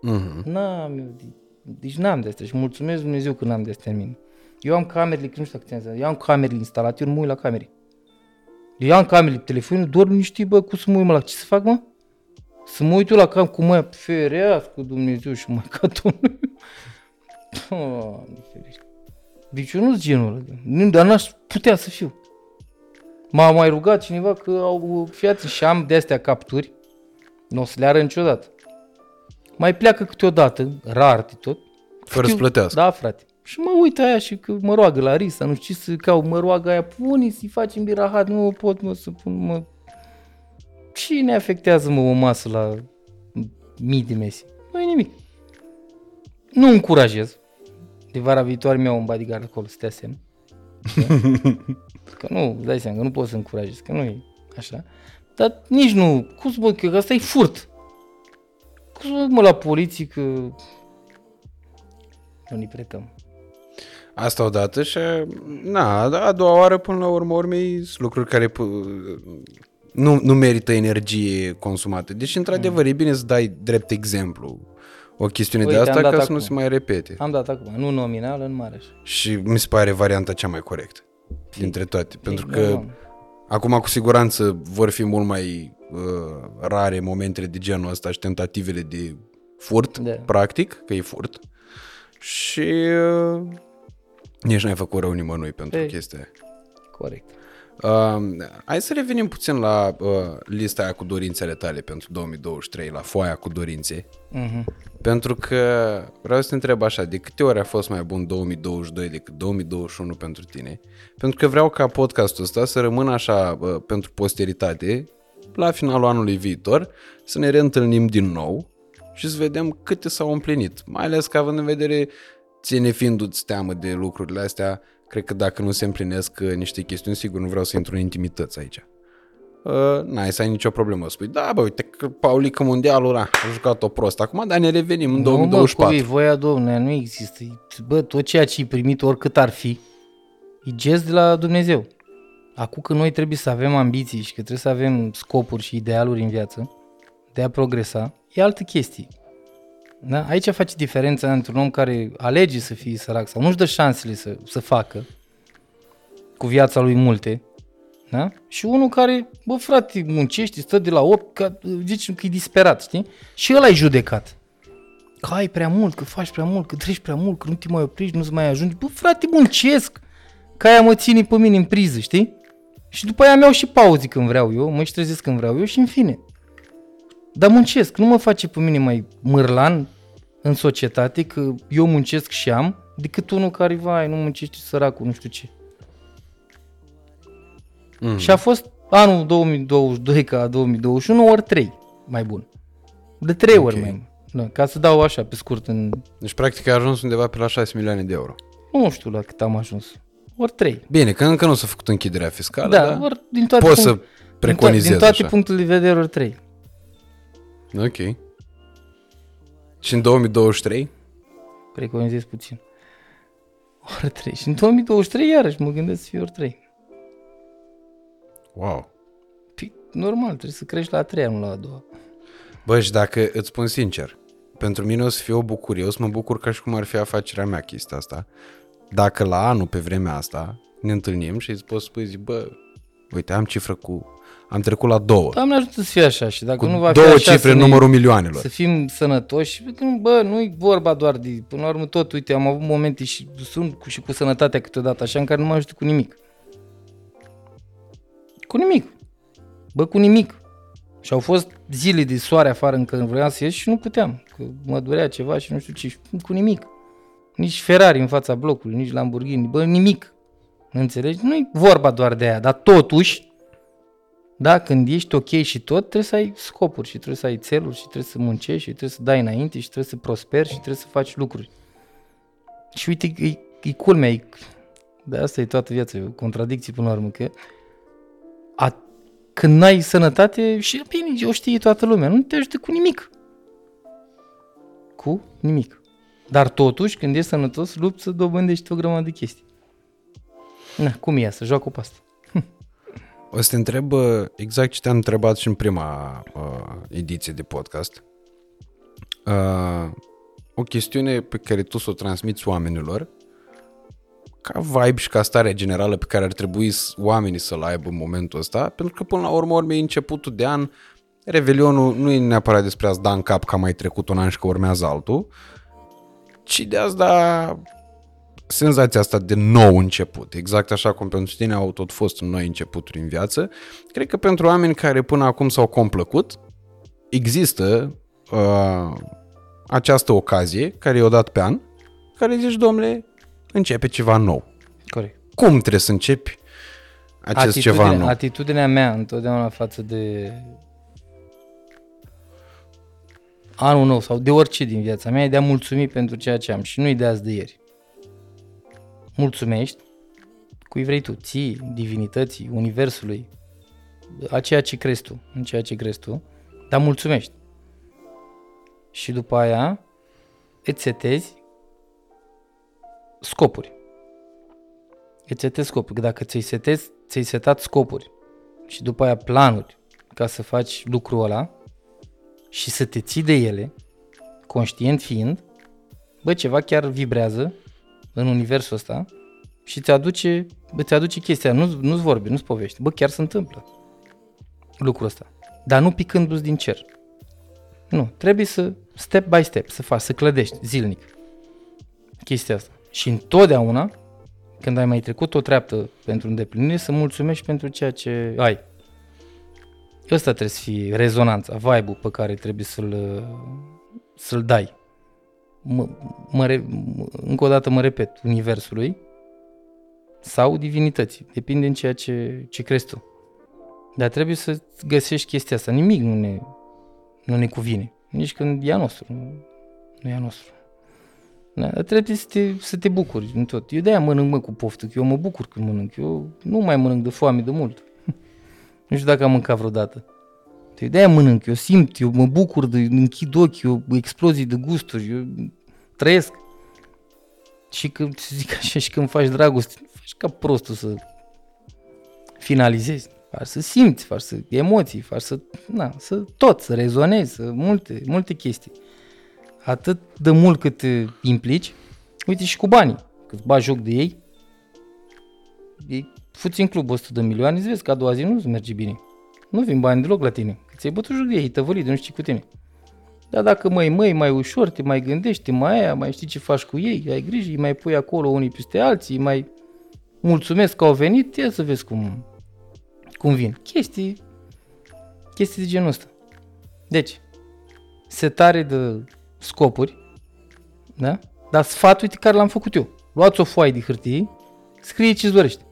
Mhm. N-am eu, de- deci n-am de astea și mulțumesc Dumnezeu că n-am de astea în mine. Eu am camerele, că nu știu dacă ți-am zis, eu am camerele instalate, eu nu mă uit la camere. Eu am camerele pe telefon, doar nu știi, bă, cum să mă uit, mă, la ce să fac, mă? Să mă uit eu la cam cu mă, ferească Dumnezeu și mai ca Domnul. Doamne, ferește. Deci eu nu sunt genul ăla. de- Nu, dar n-aș putea să fiu. M-a mai rugat cineva că au fiați și am de astea capturi. Nu o să le arăt niciodată. Mai pleacă câteodată, rar de tot. Fără să Știu- plătească. Da, frate. Și mă uit aia și că mă roagă la Risa, nu știu ce să cau, mă roagă aia, pune să-i facem birahat, nu pot mă să pun, mă. Cine afectează mă o masă la mii de mesi? Nu nimic. Nu încurajez. De vara viitoare mi-au un bodyguard acolo să te semn. că nu, îți dai seama, că nu pot să încurajez, că nu e așa. Dar nici nu, cum să mă, că asta e furt. Cum să mă duc, mă la poliție că nu ne pretăm. Asta odată și na, a doua oară până la urmă urmei sunt lucruri care p- nu, nu merită energie consumată. Deci într-adevăr e bine să dai drept exemplu o chestiune Uite, de am asta dat ca să acum. nu se mai repete. Am dat acum, nu nominal, în Mareș. Și mi se pare varianta cea mai corectă dintre toate. Pentru Da, că doamne. Acum cu siguranță vor fi mult mai uh, rare momentele de genul ăsta și tentativele de furt, Da. practic, că e furt. Și uh, nici n-ai făcut rău nimănui pentru Ei. chestia aia. Corect. Uh, hai să revenim puțin la uh, lista aia cu dorințele tale pentru 2023, la foaia cu dorințe. Mhm. Pentru că vreau să te întreb așa, de câte ori a fost mai bun 2022 decât 2021 pentru tine? Pentru că vreau ca podcastul ăsta să rămână așa uh, pentru posteritate, la finalul anului viitor, să ne reîntâlnim din nou și să vedem câte s-au împlinit. Mai ales că având în vedere ține fiindu-ți teamă de lucrurile astea, cred că dacă nu se împlinesc uh, niște chestiuni, sigur nu vreau să intru în intimități aici. Uh, n-ai să ai nicio problemă. Spui, da, bă, uite că Paulică Mondialul ăla a jucat-o prost. Acum, dar ne revenim în Nu, mă, 2024. copii, voia Domnului, nu există. Bă, tot ceea ce ai primit, oricât ar fi, e gest de la Dumnezeu. Acum că noi trebuie să avem ambiții și că trebuie să avem scopuri și idealuri în viață, de a progresa, e altă chestie. Da? Aici face diferența între un om care alege să fie sărac sau nu-și dă șansele să, să facă, cu viața lui multe, da? Și unul care, bă frate, muncește, stă de la 8, că, zici că e disperat, știi? Și ăla e judecat. Că ai prea mult, că faci prea mult, că treci prea mult, că nu te mai oprești, nu-ți mai ajungi. Bă frate, muncesc, că aia mă ține pe mine în priză, știi? Și după aia mi-au și pauze când vreau eu, mă și trezesc când vreau eu și în fine. Dar muncesc, nu mă face pe mine mai mârlan în societate că eu muncesc și am, decât unul care, vai, nu muncește săracul, nu știu ce. Mm. Și a fost anul 2022 ca 2021 ori 3 mai bun. De 3 okay. ori mai bun. Da, ca să dau așa pe scurt în... Deci practic a ajuns undeva pe la 6 milioane de euro. Nu știu la cât am ajuns. Ori 3. Bine, că încă nu s-a făcut închiderea fiscală, da, dar ori din toate poți punct, să preconizezi Din, to- din toate așa. punctele de vedere ori 3. Ok. Și în 2023? Preconizez puțin. Ori 3. Și în 2023 iarăși mă gândesc să fie ori 3. Wow. Păi, normal, trebuie să crești la a treia, nu la a doua. Bă, și dacă îți spun sincer, pentru mine o să fie o bucurie, o să mă bucur ca și cum ar fi afacerea mea chestia asta. Dacă la anul, pe vremea asta, ne întâlnim și îți poți spui, zi, bă, uite, am cifră cu... Am trecut la două. Doamne ajută să fie așa și dacă cu nu va două fi așa cifre să în ne- numărul milioanelor. Să fim sănătoși, bă, nu-i vorba doar de, până la urmă tot, uite, am avut momente și sunt cu, și cu sănătatea câteodată așa în care nu mă ajută cu nimic. Cu nimic. Bă, cu nimic. Și au fost zile de soare afară încă vreau să ies și nu puteam, că mă durea ceva și nu știu ce, și cu nimic. Nici Ferrari în fața blocului, nici Lamborghini, bă, nimic. Înțelegi? Nu-i vorba doar de aia, dar totuși, da, când ești ok și tot, trebuie să ai scopuri și trebuie să ai țeluri și trebuie să muncești și trebuie să dai înainte și trebuie să prosperi și trebuie să faci lucruri. Și uite, e, e culmea, e, de asta e toată viața, e o contradicție până la urmă, că a, când n-ai sănătate, și bine, o știe toată lumea, nu te ajută cu nimic. Cu nimic. Dar totuși, când ești sănătos, lupți să dobândești o grămadă de chestii. Na, cum e să joacă pe asta? O să te întreb uh, exact ce te-am întrebat și în prima uh, ediție de podcast. Uh, o chestiune pe care tu să o transmiți oamenilor ca vibe și ca stare generală pe care ar trebui s- oamenii să-l aibă în momentul ăsta, pentru că până la urmă, urmă e începutul de an, Revelionul nu e neapărat despre a-ți da în cap că a mai trecut un an și că urmează altul, ci de a-ți da senzația asta de nou început, exact așa cum pentru tine au tot fost noi începuturi în viață, cred că pentru oameni care până acum s-au complăcut, există uh, această ocazie care e o dat pe an, care zici, domnule, începe ceva nou. Corect. Cum trebuie să începi acest ceva nou? Atitudinea mea întotdeauna față de anul nou sau de orice din viața mea e de a mulțumi pentru ceea ce am și nu e de azi de ieri. Mulțumești cui vrei tu, ții, divinității, universului, a ceea ce crezi tu, în ceea ce crezi tu, dar mulțumești. Și după aia îți setezi scopuri. Îți setezi scopuri. Că dacă ți-ai, setezi, ți-ai setat scopuri și după aia planuri ca să faci lucrul ăla și să te ții de ele, conștient fiind, bă, ceva chiar vibrează în universul ăsta și îți aduce, îți aduce chestia, nu, nu-ți vorbe, nu-ți povești, bă, chiar se întâmplă lucrul ăsta. Dar nu picându-ți din cer. Nu, trebuie să step by step, să faci, să clădești zilnic chestia asta. Și întotdeauna, când ai mai trecut o treaptă pentru îndeplinire, să mulțumești pentru ceea ce ai. Ăsta trebuie să fie rezonanța, vibe-ul pe care trebuie să-l, să-l dai. Mă, mă, re- mă, încă o dată mă repet, universului sau divinității. Depinde în ceea ce, ce crezi tu. Dar trebuie să găsești chestia asta. Nimic nu ne, nu ne cuvine. Nici când e a nostru. Nu, nu e a nostru. Da, dar trebuie să te, să te bucuri în tot. Eu de-aia mănânc mă cu poftă, că eu mă bucur când mănânc. Eu nu mai mănânc de foame de mult. nu știu dacă am mâncat vreodată. Eu de-aia mănânc, eu simt, eu mă bucur, de, închid ochii, eu explozii de gusturi, eu trăiesc. Și când, să zic așa, și când faci dragoste, nu faci ca prostul să finalizezi. Faci să simți, faci să emoții, faci să, na, să tot, să rezonezi, să multe, multe chestii. Atât de mult cât te implici, uite și cu banii, cât bagi joc de ei, e fuți în club 100 de milioane, îți vezi că a doua zi nu merge bine. Nu vin bani deloc la tine. Că ți-ai bătut joc de ei, tăvălit, nu știi cu tine. Dar dacă mai măi mai ușor, te mai gândești, te mai aia, mai știi ce faci cu ei, ai grijă, îi mai pui acolo unii peste alții, îi mai mulțumesc că au venit, ia să vezi cum, cum vin. Chestii, chestii de genul ăsta. Deci, setare de scopuri, da? Dar sfatul uite care l-am făcut eu. Luați o foaie de hârtie, scrie ce-ți dorești.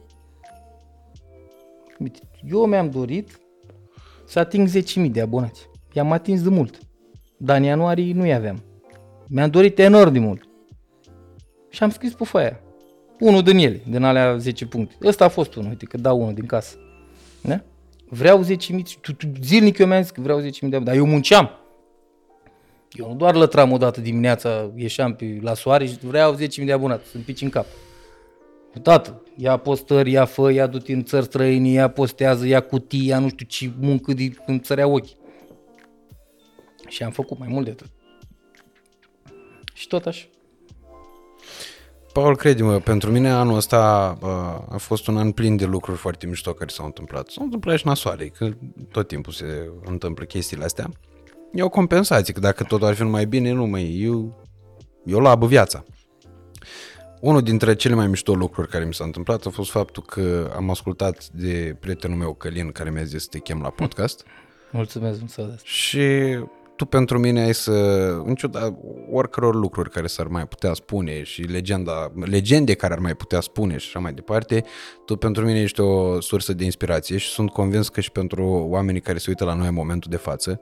Uite, eu mi-am dorit să ating 10.000 de abonați. I-am atins de mult. Dar în ianuarie nu-i aveam. Mi-am dorit enorm de mult. Și am scris pe foaia. Unul din ele, din alea 10 puncte. Ăsta a fost unul, uite că dau unul din casă. Da? Vreau 10.000, zilnic eu mi-am zis că vreau 10.000 de abonați, dar eu munceam. Eu nu doar lătram o dată dimineața, ieșeam pe, la soare și vreau 10.000 de abonați, să-mi pici în cap. Tată, ia postări, ia fă, ia du-te în țări străini, ia postează, ia cutii, ia nu știu ce muncă de îmi țărea ochii. Și am făcut mai mult de atât. Și tot așa. Paul, crede-mă, pentru mine anul ăsta a fost un an plin de lucruri foarte mișto care s-au întâmplat. S-au întâmplat și nasoare, că tot timpul se întâmplă chestiile astea. E o compensație, că dacă totul ar fi mai bine, nu mai eu, eu labă viața. Unul dintre cele mai mișto lucruri care mi s-a întâmplat a fost faptul că am ascultat de prietenul meu, Călin, care mi-a zis să te chem la podcast. Mulțumesc, mulțumesc. Și tu pentru mine ai să, în ciuda oricăror lucruri care s-ar mai putea spune și legenda, legende care ar mai putea spune și așa mai departe, tu pentru mine ești o sursă de inspirație și sunt convins că și pentru oamenii care se uită la noi în momentul de față,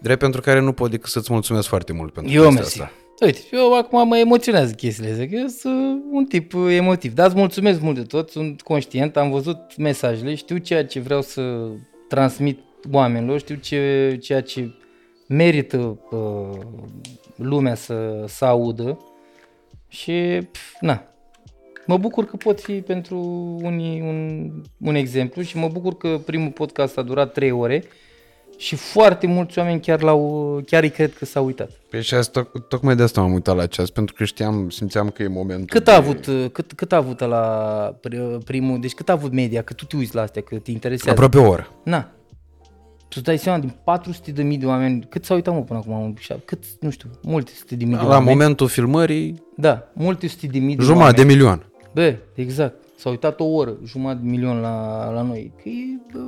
drept pentru care nu pot decât să-ți mulțumesc foarte mult pentru Eu mersi. asta. Uite, eu acum mă emoționează chestiile astea, că eu sunt un tip emotiv. Dar îți mulțumesc mult de tot, sunt conștient, am văzut mesajele, știu ceea ce vreau să transmit oamenilor, știu ce, ceea ce merită uh, lumea să, să audă. Și, pf, na, mă bucur că pot fi pentru unii un, un exemplu și mă bucur că primul podcast a durat 3 ore și foarte mulți oameni chiar, l-au, chiar îi cred că s-au uitat. Păi și asta, tocmai de asta m-am uitat la ceas, pentru că știam, simțeam că e momentul Cât de... a avut, cât, cât a avut la primul, deci cât a avut media, că tu te uiți la astea, că te interesează. Aproape o oră. Na. Tu îți dai seama, din 400 de mii de oameni, cât s-au uitat mă până acum? Cât, nu știu, multe sute de mii de La oameni. momentul filmării, Da, multe sute de mii de jumătate de oameni. milion. Bă, exact. S-au uitat o oră, jumătate de milion la, la noi. Că e, bă,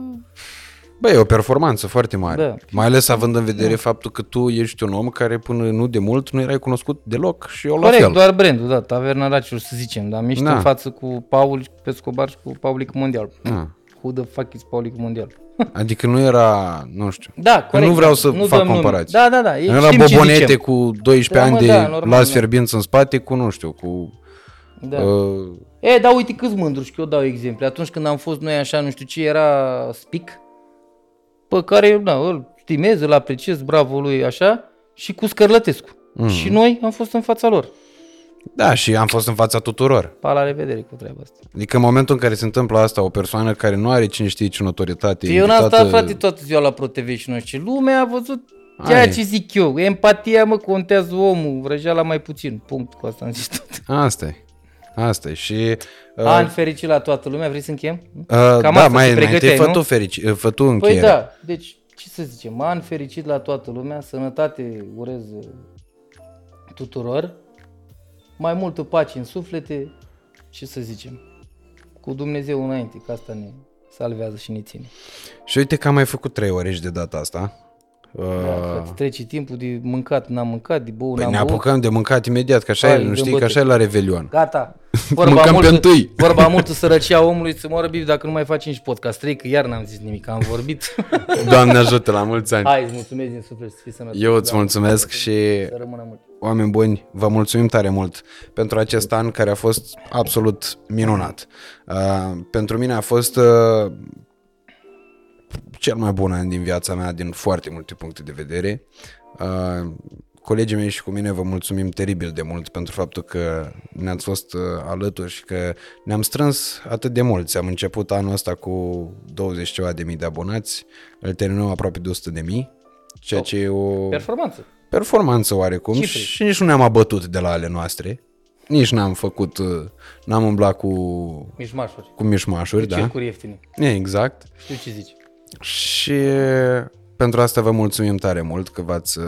Bă, e o performanță foarte mare. Da. Mai ales având în vedere faptul că tu ești un om care până nu de mult nu erai cunoscut deloc și eu la corect, fel. doar brandul, da, Taverna Raciul, să zicem, dar mișto Da. în față cu Paul Pescobar și cu Paulic Mondial. Ah. Who the fuck is Paulic Mondial? Adică nu era, nu știu. Da, corect. nu vreau da, să nu fac dăm nume. comparații. Da, da, da. e- Nu era știm ce bobonete zicem. cu 12 Da, ani mă, de da, normal, las da. fierbinți în spate cu, nu știu, cu... Da. Uh, E, da, uite câți mândru și că eu dau exemple. Atunci când am fost noi așa, nu știu ce, era Spic, pe care, da, îl stimez, îl apreciez, bravo lui, așa, și cu Scărlătescu. Mm. Și noi am fost în fața lor. da, și am fost în fața tuturor. Pa la revedere cu treaba asta. Adică în momentul în care se întâmplă asta, o persoană care nu are cine știe ce notorietate, Eu n-am invitată- stat, frate, toată ziua la ProTV și nu știu ce. Lumea a văzut ceea Ai. ce zic eu. Empatia, mă, contează omul, vrăjeala mai puțin. Punct, cu asta am zis tot. Asta e. Asta e. Și... Uh, An fericit la toată lumea, vrei să încheiem? uh, Cam da, asta mai te înainte, pregăteai, fă nu? tu, ferici, uh, fă tu Păi încheiere. da, deci ce să zicem, an fericit la toată lumea, sănătate urez uh, tuturor, mai multă pace în suflete, ce să zicem, cu Dumnezeu înainte, că asta ne salvează și ne ține. Și uite că am mai făcut trei ore și de data asta. Uh, Da, îți trece timpul de mâncat, n-am mâncat, de băut, păi n-am ne băut. apucăm de mâncat imediat, că așa Hai, e, nu știi gâmbăte. că așa e la Revelion. Gata. Mâncăm pe întâi. vorba multă sărăcia omului să moară bif dacă nu mai facem și podcast. Trei, că iar n-am zis nimic, am vorbit. Doamne ajută, la mulți ani. Hai, îți mulțumesc din suflet să fii sănătos. Eu îți Doamne, mulțumesc și Să rămână mult. oameni buni, vă mulțumim tare mult pentru acest an care a fost absolut minunat. Uh, pentru mine a fost uh, cel mai bun an din viața mea din foarte multe puncte de vedere. Uh, colegii mei și cu mine vă mulțumim teribil de mult pentru faptul că ne-ați fost uh, alături și că ne-am strâns atât de mulți. Am început anul ăsta cu 20 ceva de mii de abonați, îl terminăm aproape de 100 de mii, ceea ce e o Performanță. performanță oarecum Cifre. și nici nu ne-am abătut de la ale noastre. nici n-am făcut, uh, n-am umblat cu, Mișmașuri. cu mișmașuri, da? Cercuri ieftine. Exact. Știu ce zici. Și pentru asta vă mulțumim tare mult că v-ați uh,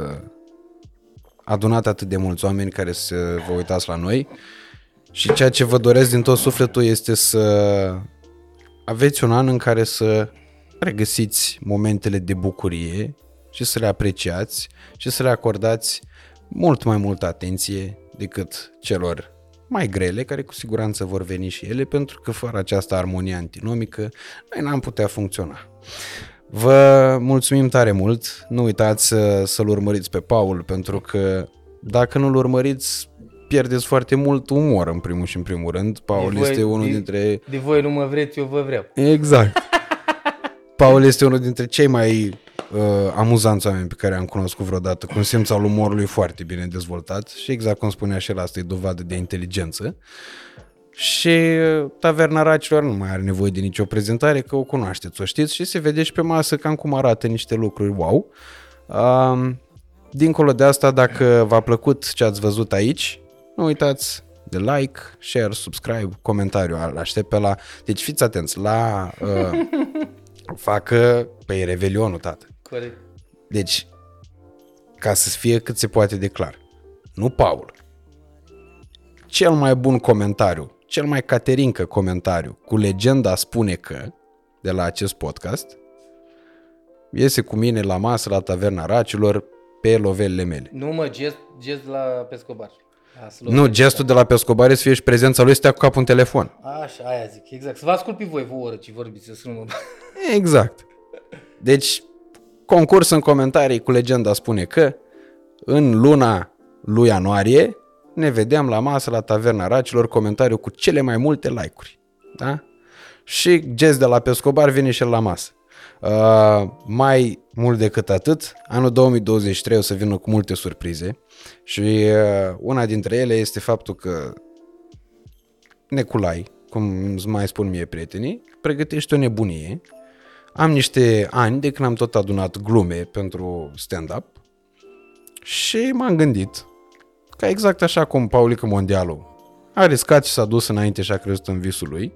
adunat atât de mulți oameni care să vă uitați la noi. Și ceea ce vă doresc din tot sufletul este să aveți un an în care să regăsiți momentele de bucurie și să le apreciați și să le acordați mult mai multă atenție decât celor mai grele, care cu siguranță vor veni și ele, pentru că fără această armonie antinomică noi n-am putea funcționa. Vă mulțumim tare mult, nu uitați să, să-l urmăriți pe Paul, pentru că dacă nu-l urmăriți, pierdeți foarte mult umor în primul și în primul rând. Paul De voi- este unul de- dintre... De voi nu mă vreți, eu vă vreau. Exact. Paul este unul dintre cei mai uh, amuzanți oameni pe care am cunoscut vreodată, cu un simț al umorului foarte bine dezvoltat și exact cum spunea și el, asta e dovadă de inteligență. Și uh, Taverna Racilor nu mai are nevoie de nicio prezentare, că o cunoașteți, o știți și se vede și pe masă cam cum arată niște lucruri wow. Um, dincolo de asta, dacă v-a plăcut ce ați văzut aici, nu uitați de like, share, subscribe, comentariu, îl aștept pe la... Deci fiți atenți, la... Uh, facă... Păi, Revelionul, tată. Corect. Deci, ca să fie cât se poate de clar, nu Paul. Cel mai bun comentariu, cel mai caterincă comentariu cu legenda spune că, de la acest podcast, iese cu mine la masă la taverna racilor pe lovelele mele. Nu mă, gest, gest la pescobar. A, să Nu, gestul de la Pescobar e să fie și prezența lui să stea cu capul în telefon. Așa, aia zic, exact. Să vă ascult pe voi, vă oră ce vorbiți, să nu mă... Exact. Deci, concurs în comentarii cu legenda spune că în luna lui ianuarie ne vedeam la masă la Taverna Racilor comentariu cu cele mai multe like-uri. Da? Și gest de la Pescobar vine și el la masă. Uh, mai mult decât atât, anul 2023 o să vină cu multe surprize și uh, una dintre ele este faptul că Neculai, cum îmi mai spun mie prietenii, pregătește o nebunie. Am niște ani de când am tot adunat glume pentru stand-up și m-am gândit că exact așa cum Paulică Mondialu a riscat și s-a dus înainte și a crezut în visul lui,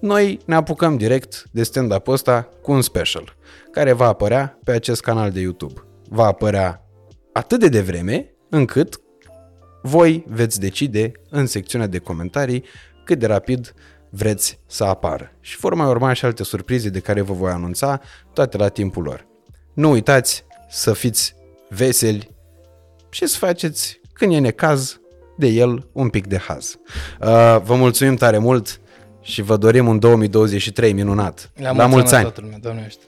noi ne apucăm direct de stand-up ăsta cu un special, care va apărea pe acest canal de YouTube. Va apărea atât de devreme încât voi veți decide în secțiunea de comentarii cât de rapid vreți să apară. Și vor mai urma și alte surprize de care vă voi anunța, toate la timpul lor. Nu uitați să fiți veseli și să faceți, când e necaz, de el un pic de haz. Uh, vă mulțumim tare mult și vă dorim un 2023 minunat. La, la mulți ani! toată lumea, Doamne ajută.